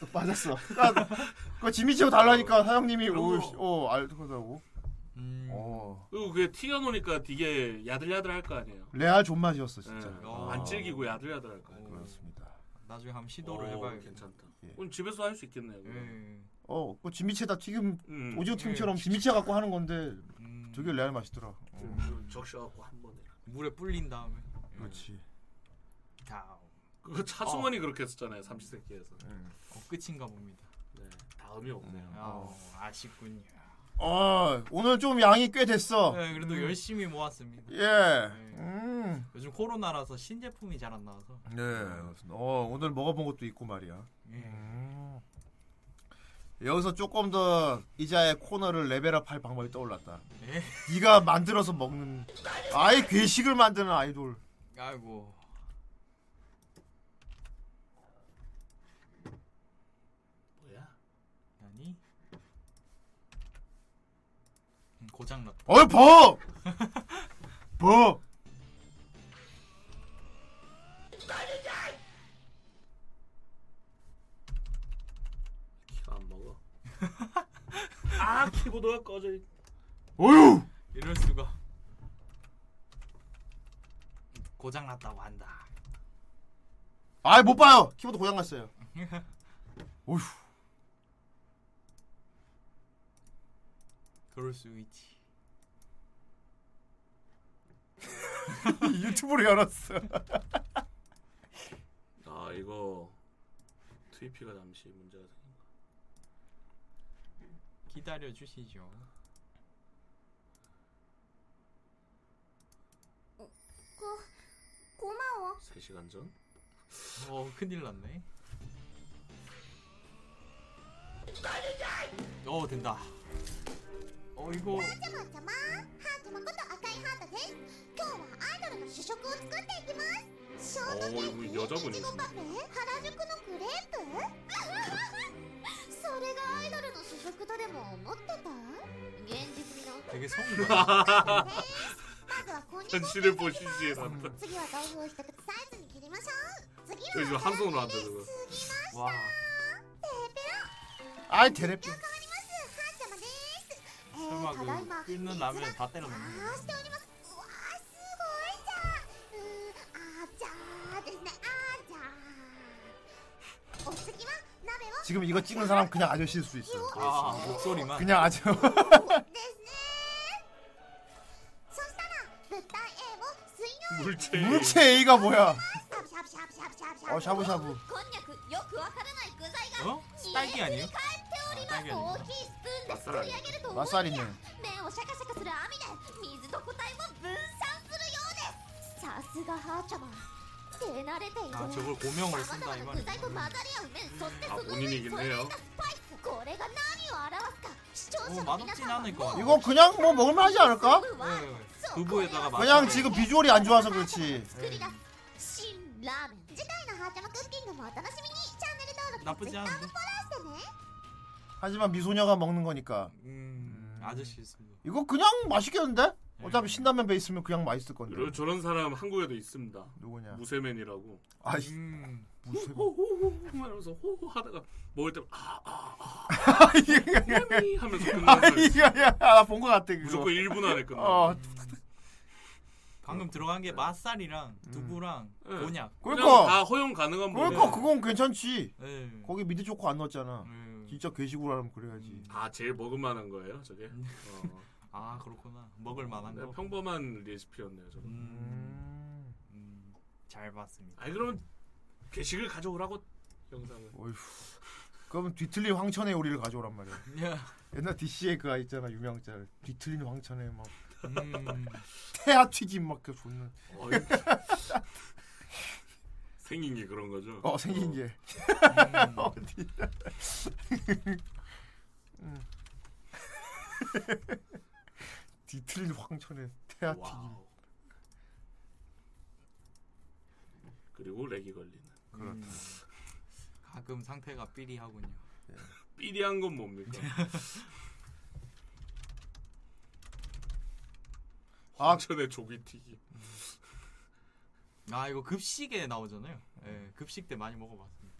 또 빠졌어. 그 지미치고 달라니까 사장님이 오 어 알더라고. 음. 어 그리고 그게 튀겨놓으니까 되게 야들야들할 거 아니에요. 레알 존맛이었어 진짜. 예. 어. 안 질기고 야들야들할 거 아니에요. 그렇습니다. 나중에 한번 시도를 어, 해봐요. 괜찮다. 예. 그럼 집에서 할 수 있겠네요. 그거. 예. 어, 그 진미채다 튀김 음. 오징어 튀김처럼 예. 진미채 갖고 하는 건데 음. 되게 레알 맛있더라. 어. 좀 적셔갖고 한 번에. 물에 불린 다음에. 그렇지. 다음. 그거 차승원이 그렇게 했었잖아요. 삼시세끼에서. 어, 끝인가 봅니다. 네, 다음이 없네요. 어, 아쉽군요. 어 오늘 좀 양이 꽤 됐어. 네, 그래도 열심히 모았습니다. 예. 네. 음. 요즘 코로나라서 신제품이 잘 안 나와서. 네. 어 오늘 먹어본 것도 있고 말이야. 예. 음. 여기서 조금 더 이자의 코너를 레벨업할 방법이 떠올랐다. 예. 네가 만들어서 먹는 아예 괴식을 만드는 아이돌. 아이고. 뭐야? 아니? 음, 고장났다. 어이 버. 버. 키가 안 먹어. 아 키보드가 꺼져. 있- 어유. 이럴 수가. 고장났다고 한다. 아이 못 봐요. 키보드 고장 났어요. 어휴. 그럴 수 있지. 유튜브로 열었어. 아 이거 TV가 잠시 문제가 생긴 거. 기다려 주시죠. 고 고마워 3 시간 전? 어, 큰일 났네. 어, 된다. 어, 이거 ちゃまちゃまハートマこと赤いハートです今日はアイドルの主食を作っていきますショートケー 어 キ 이거 여자분이 いちごパフェ原宿のクレープそれがアイドルの主食とでも思ってた現実味の 되게 성의 まずはこんにゃくを 현실을 보시지 난다. 次は豆腐を一口サイズに切りましょう次 저 は 지금 한 손으로 한다 저거. 와. ペペロ 아이 테레피. 설마 그 끓는 라면 다 때려 먹는 거야? しておりますうわーすごいじゃんうーあーじゃーですねあーじゃーお次は鍋を 지금 이거 찍은 사람 그냥 아저씨일 수 있어. 요 아 목소리만 그냥 아저. ですねそしたら物体 A を水の 물체 물체 A가 뭐야? 어 샤브샤브. こんにゃくよくわからない具材が 어? 딸기 아니에요? 帰っております 딸기 大 아니에요? きいスプーンで作り上げると思い 맛살이네. 麺をシャカシャカする網で水と固体を分散するようですさすがハーチャマン手慣れている 아 저걸 고명으로 さ 쓴다 ま 이 ざまな 말이야. 具材と混ざり合う麺そしてあその上に 본인이긴 添えられ 해요 たスパイスこれが何を表すか視聴 어, 者の皆 맛없진 さんは 않을 も 것 う 같아. 이거 그냥 뭐 먹을만하지 않을까? 네. 두부에다가 그냥 맛있게. 지금 비주얼이 안 좋아서 그렇지. 作り出す新ラーメン 次回のハーチャマクッキングもお楽しみにチャンネル登録と 나쁘지 Twitter も 않은데. フォローしてね 하지만 미소녀가 먹는 거니까. 음, 아저씨 있습니다. 이거 그냥 맛있겠는데? 어차피 신라면 베이스면 그냥 맛있을 건데. 그리고 저런 사람 한국에도 있습니다. 누구냐? 무쇠맨이라고. 아, 음. 무쇠. 호호호호 하면서 호호 하다가 먹을 때 아, 아, 아. 아, 이게 하면서 아, 끝나는 이게 나본것 같아 그거. 무조건 1분 안에 끝나. 어. 방금 들어간 게 맛살이랑 두부랑 네. 곤약. 그냥 그러니까 다 허용 가능한 그러니까. 그건 괜찮지. 네. 거기 미드 초코 안 넣었잖아. 음. 진짜 괴식으로 하면 그래야지. 아 제일 먹을만한 거예요, 저게. 어. 아 그렇구나. 먹을 만한 네, 거. 평범한 레시피였네요, 저거. 음. 음, 잘 봤습니다. 아니 그러면 게식을 가져오라고 영상을. 어휴. 그럼 뒤틀린 황천의 요리를 가져오란 말이야. 야. 옛날 DC에 그거 있잖아 유명 짤. 뒤틀린 황천에 막 음. 태아 튀김 막그 존나. 어이. 생긴 게 그런 거죠. 어 생긴 게. 음. 어디. 음. 뒤틀린 황천에 태아 튀김. 그리고 렉이 걸리는. 음. 가끔 상태가 삐리하군요. 삐리한 건 뭡니까? 황천의 조기튀기. 아 이거 급식에 나오잖아요. 예, 급식 때 많이 먹어봤습니다.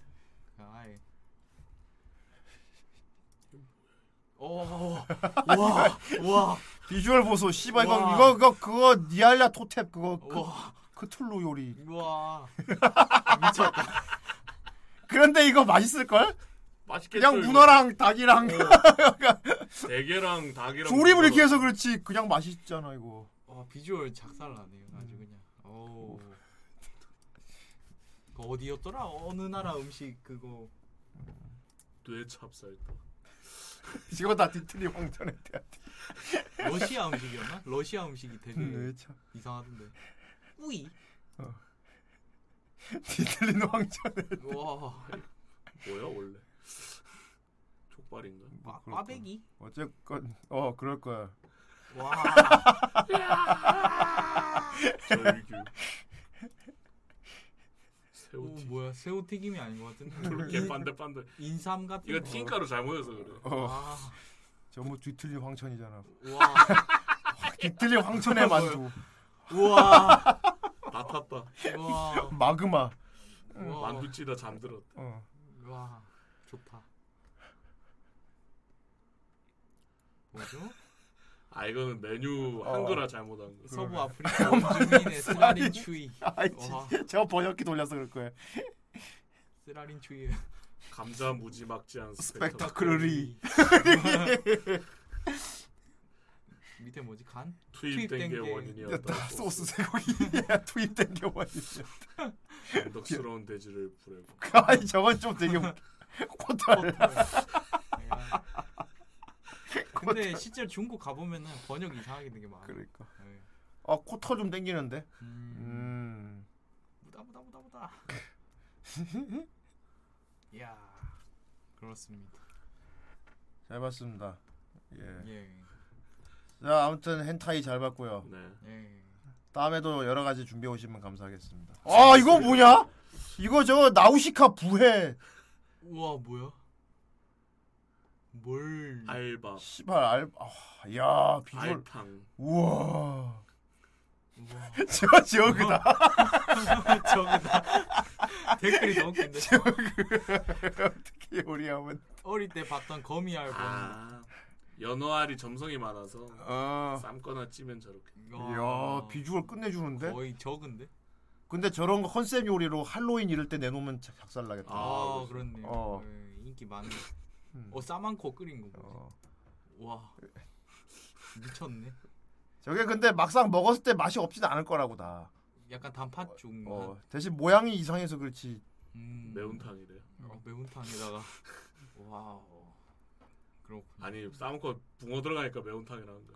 아 예. 오, 와, 와, 비주얼 보소. 씨발 이거 와. 이거 그거 그거 니알라 토탭 그거 그, 와, 크툴루 요리. 와, 미쳤다. 그런데 이거 맛있을 걸? 맛있겠죠. 그냥 이거. 문어랑 닭이랑 대게랑 닭이랑 조림을 이렇게. 해서 그렇지 그냥 맛있잖아 이거. 와 비주얼 작살나네요. 아주 그냥. 오. 그 어디였더라? 어느 나라 음식 그거. 뇌 찹쌀떡. 이거 다 황천에 태아 튀김. 러시아 음식이었나? 러시아 음식이 되게 네, 참. 이상하던데. 우이. 뒤틀린 황천에. 와. 뭐야 원래? 족발인가? 과, 꽈배기? 어쨌건 어 그럴 거야. 와. 절규. 오, 새우 튀김. 뭐야 새우 튀김이 아닌 것 같은데. 그렇게 반들반들. 인삼 같은 이거 거. 튀김가루 잘못해서 그래. 어. 아. 전부 뒤틀린 황천이잖아. 와. 뒤틀린 황천의 만두. 우와. 다 탔다. 와. 마그마. 우와. 만두 찌다 잠들었다. 어. 와. 좋다. 뭐죠? 아 이거는 메뉴 어. 한글화 잘못한 거. 서부 아프리카 원주민의 쓰라린 추위. 아이 저 번역기 돌려서 그럴 거야. 쓰라린 추위. 감자 무지막지한 스펙타클리. 밑에 뭐지 간? 투입된 게 원인이었다. 소스 쇠고기 투입된 게 원인이었다. 언덕스러운 돼지를 불에 볶. 아니 저건 좀 되게 코탈. 근데 실제로 중국 가보면은 번역 이상하게 되게 많아. 그러니까. 네. 아 코털 좀 땡기는데. 음. 음. 무다 무다 무다 무다. 이야. 그렇습니다. 잘 봤습니다. 예. 예. 자 아무튼 hen타이 잘 봤고요. 네. 예. 다음에도 여러 가지 준비해 오시면 감사하겠습니다. 아 이거 뭐냐? 이거 저거 나우시카 부회. 우와 뭐야? 뭘? 알바. 씨발 알. 아, 야 비주얼. 알탕. 우와. 우와. 저 저그다. 저그다. 댓글이 너무 긴데. 어떻게 요리하면? 어릴 때 봤던 거미알 본. 아 연어알이 점성이 많아서 어. 삶거나 찌면 저렇게. 야 비주얼 끝내주는데. 거의 적은데? 근데 저런 거 컨셉 요리로 할로윈 이럴 때 내놓으면 자- 작살 나겠다. 아, 그렇네요. 어. 예, 인기 많네. 음. 어 싸만코 끓인 거 뭐지? 어. 와 미쳤네. 저게 근데 막상 먹었을 때 맛이 없진 않을 거라고 다. 약간 단팥죽. 어, 대신 모양이 이상해서 그렇지. 음. 매운탕이래요. 어, 매운탕에다가 와우. 그렇군. 아니 싸먹고 붕어 들어가니까 매운탕이라는 거.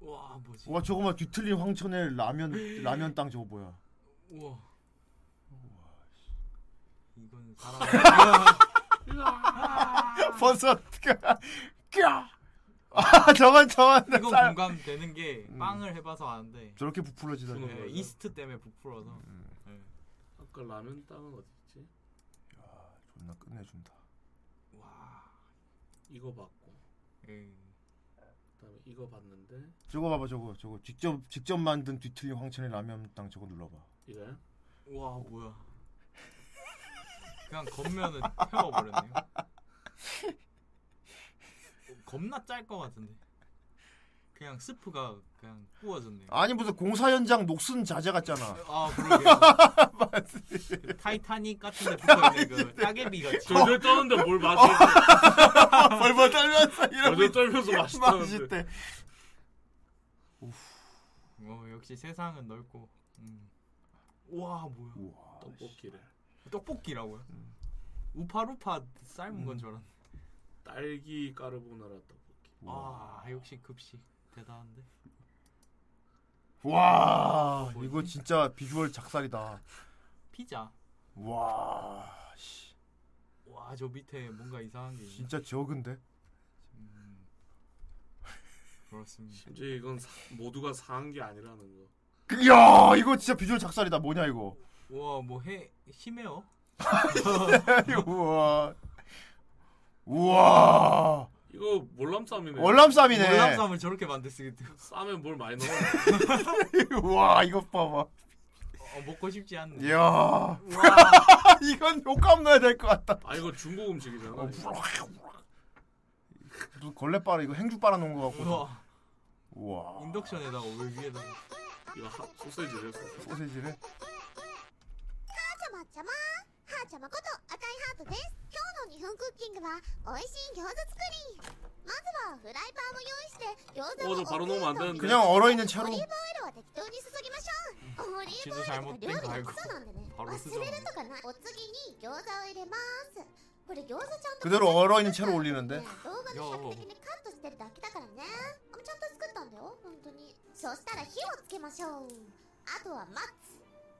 와 뭐지? 와 저거 막 뒤틀린 황천의 라면 라면 땅 저거 뭐야? 우와. 이건 사람. 버섯가 까. 아 저건 저건 이건 쌀- 공감되는 게 빵을 해봐서 아는데 저렇게 부풀어지다니. 네, 이스트 때문에 부풀어서. 음. 네. 아까 라면 땅은 어디 있지? 존나 끝내준다. 와. 이거 받고. 예. 그다음에 이거 봤는데 저거 봐봐 저거 저거 직접 직접 만든 뒤틀린 황천의 라면 땅 저거 눌러봐. 이거야? 와 뭐야? 그냥 겉면은 태워버렸네요. 겁나 짤 것 같은데. 그냥 스프가 그냥 구워졌네요. 아니 무슨 공사 현장 녹슨 자재 같잖아. 아 그러게요. 타이타닉 같은데 붙어있는 그 따개비 같이. 절절 떠는데 뭘 맛이? 벌벌 떨면서 이러고 절절 떨면서 맛있다는데. 맛있대. 어 역시 세상은 넓고. 음. 우와 뭐야? 떡볶이래. 떡볶이라고요? 우파루파 삶은 건 줄 알았네. 딸기 까르보나라 떡볶이. 아 역시 급식 대단한데. 와 이거 진짜 비주얼 작살이다. 피자. 와와저 밑에 뭔가 이상한 게 있네. 진짜 적은데. 음. 그렇습니다. 심지어 이건 사- 모두가 사한 게 아니라는 거. 그- 야 이거 진짜 비주얼 작살이다. 뭐냐 이거. 우와 뭐해 심해요? 우와. 우와. 이거 월남쌈이네. 월남 쌈이네. 월남쌈을 저렇게 만들 수 있대요. 쌈에 뭘 많이 넣어. 우와 이거 봐봐. 어, 먹고 싶지 않네. 이야. 와. 이건 효과음 넣어야 될 것 같다. 아 이거 중국 음식이잖아. 어, 이거. 무슨 걸레 빨아 이거 행주 빨아 놓은 거 같고. 우와. 우와. 인덕션에다가 왜 위에다가 이거 하, 소세지래. 소세지. 소세지를. ちゃまちゃまはーちゃまこと赤いハートです今日の日本クッキングは美味しい餃子作りまずはフライパンを用意して餃子 어 を 저 바로 넣으면 안 되는데. 그냥 얼어 있는 채로. オリーブオイルを適当に注ぎましょうオリーブオイル 잘못된 が 거 料理 알고 の基礎なんでね 바로 忘 쓰죠. れるとかないお次に餃子を入れますこれ餃子ちゃんと 그대로 얼어 있는 채로 올리는데. 動画の尺的にカットしてるだけだからねあちゃんと作ったんだよ本当にそしたら火をつけましょうあとは待つ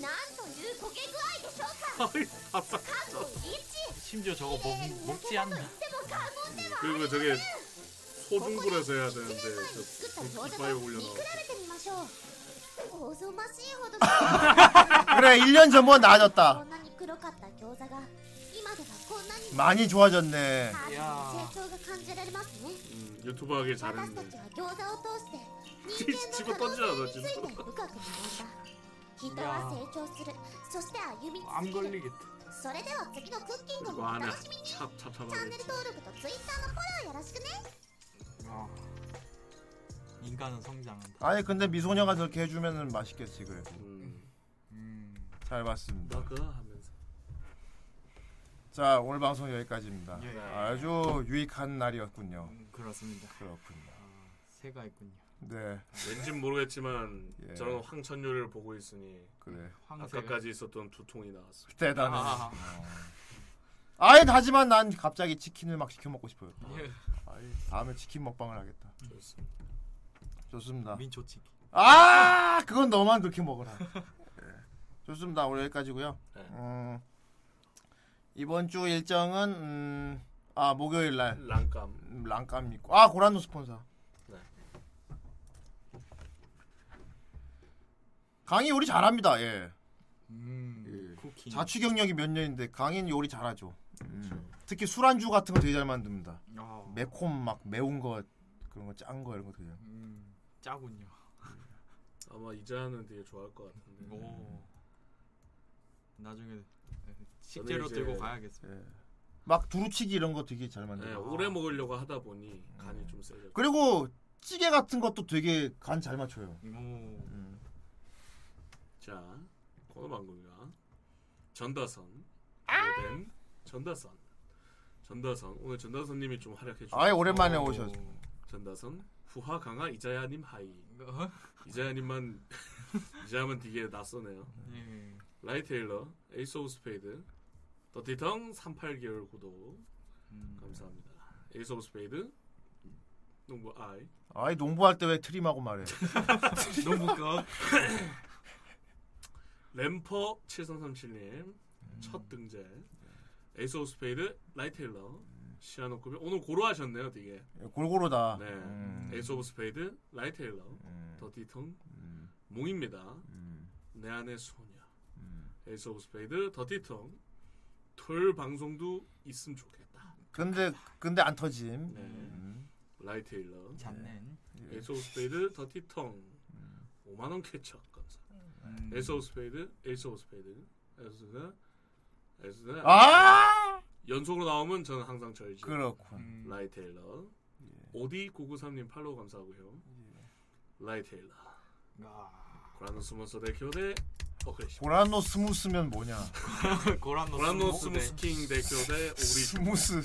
なんという焦げ具合でしょうか 바삭. 過去一 심지어 저거 먹, 먹지 않나? でも過言では 그리고 저게 소중불에서 해야 되는데 作った 저 餃子 빅파이어 と見 올려놔. 比べてみましょうおぞましいほど 그래 1년 전보다 나아졌다. こんなに黒かった餃子が今ではこんなに 많이 좋아졌네. 成長が感じられますね 음, 유튜브 하기 私た 잘했네. ちは餃子を通して人間 집어 の可能 던지잖아 性について 집어. 深く学んだ 人は成長するそして歩み 안 続ける 걸리겠다. それでは次のクッキング 이거 もお 안에 楽しみにチャン 찹찹찹하게. ネル登録と Twitter のフォローよろしくね 아, 인간은 성장한다. 아니 근데 미소녀가 저렇게 해주면은 맛있겠지 그래도. 음. 잘 봤습니다. 너그 하면서. 자 오늘 방송 여기까지입니다. 예. 아주 유익한 날이었군요. 음, 그렇습니다. 그렇군요. 아, 새가 있군요. 네. 왠진 모르겠지만 예. 저는 황천류를 보고 있으니 그래. 아까까지 있었던 두 통이 나왔어. 대단해. 아. 아이 하지만 난 갑자기 치킨을 막 시켜 먹고 싶어요. 예. 아이, 다음에 치킨 먹방을 하겠다. 좋습니다. 좋습니다. 민초치기. 아 그건 너만 그렇게 먹어라. 예. 좋습니다. 오늘 여기까지고요. 네. 음, 이번 주 일정은 음, 아 목요일 날 랑감. 음, 랑감 있고 아 고란노 스폰서. 네. 강희 요리 잘합니다. 예. 음, 쿠킹. 자취 경력이 몇 년인데 강인 요리 잘하죠. 음. 특히 술안주 같은 거 되게 잘 만듭니다. 아. 매콤 막 매운 거 그런 거 짠 거 이런 거 되게. 음, 짜군요. 아마 이자는 되게 좋아할 것 같은데. 오. 나중에 식재료 들고 가야겠어요. 막 두루치기 이런 거 되게 잘 만들어. 네, 오래 먹으려고 하다 보니 간이 좀 세져. 그리고 찌개 같은 것도 되게 간 잘 맞춰요. 오. 자, 코너 방송이가 전다선, 아! 모덴, 전다선, 전다선. 오늘 전다선님이 좀 활약해 주셨어요. 아이, 오랜만에 오셨- 전다선, 후하 강아 이자야님 하이. 어? 이자야님만 이자야만 되게 낯서네요. 예. 라이 테일러, 에이스 오브 스페이드, 더티텅 38개월 구독 음. 감사합니다. 에이스 오브 스페이드, 농부 아이. 아이 농부할 때 왜 트림하고 말해. 농부 거. 램퍼 7337님 첫 등재. 에이스 오브 스페이드 라이테일러. 시아노급이 오늘 고루 하셨네요 되게. 골고루다. 네. 음. 에이스 오브 스페이드 라이테일러. 더티텅. 몽입니다. 내 안의 소녀. 에이스 오브 스페이드 더티텅. 토요일 방송도 있으면 좋겠다. 근데 근데 안 터짐. 네. 음. 라이테일러. 잡는. 에이스 오브 스페이드 더티텅. 5만원 캐쳐 감사 음. 에이스 오브 스페이드 에이스 오브 스페이드 에이스가 에이스가 아! 연속으로 나오면 저는 항상 절지 그렇군. 음. 라이 테일러 오디 993님 팔로우 감사하고요 라이 테일러 고라노 스무스 대 교대 어크레시 고란노 스무스면 뭐냐? 고란노 고라노 스무스 킹 대 교대 오그리 스무스.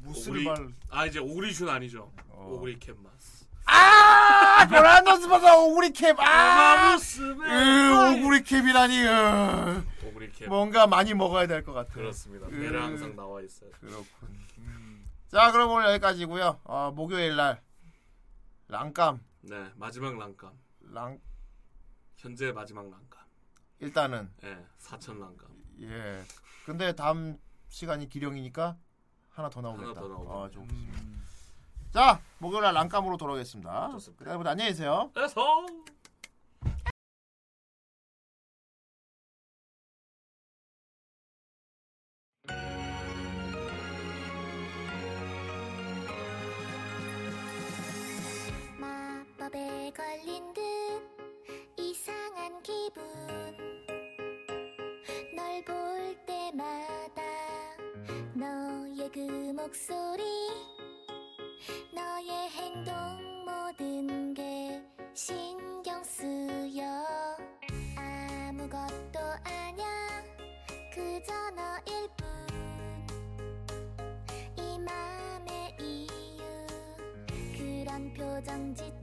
무스를 오그리 말. 아 이제 오그리슌 아니죠 오그리 캔마스 아! 고란노 스무스 오구리 캡. 아! 으, 오구리 캡이라니. 으. 오그리 캡 뭔가 많이 먹어야 될 것 같아. 그렇습니다 으. 배를 항상 나와 있어요 그렇군. 자, 그럼 오늘 여기까지고요. 어, 목요일 날 랑감 네 마지막 랑감 랑 현재 마지막 랑감 일단은 예 4천 랑감 예. 근데 다음 시간이 기령이니까 하나 더 나오겠다. 하나 더 나오겠네. 아, 좋습니다. 자, 목요일 날 랑감으로 돌아오겠습니다. 여러분 안녕히 계세요. 에서 마법에 걸린 듯 이상한 기분 널 볼 때마다 너의 그 목소리 너의 행동 모든 게 신경 쓰여. 아무것도 아냐 그저 너일 뿐. 이 맘의 이유 그런 표정 짓지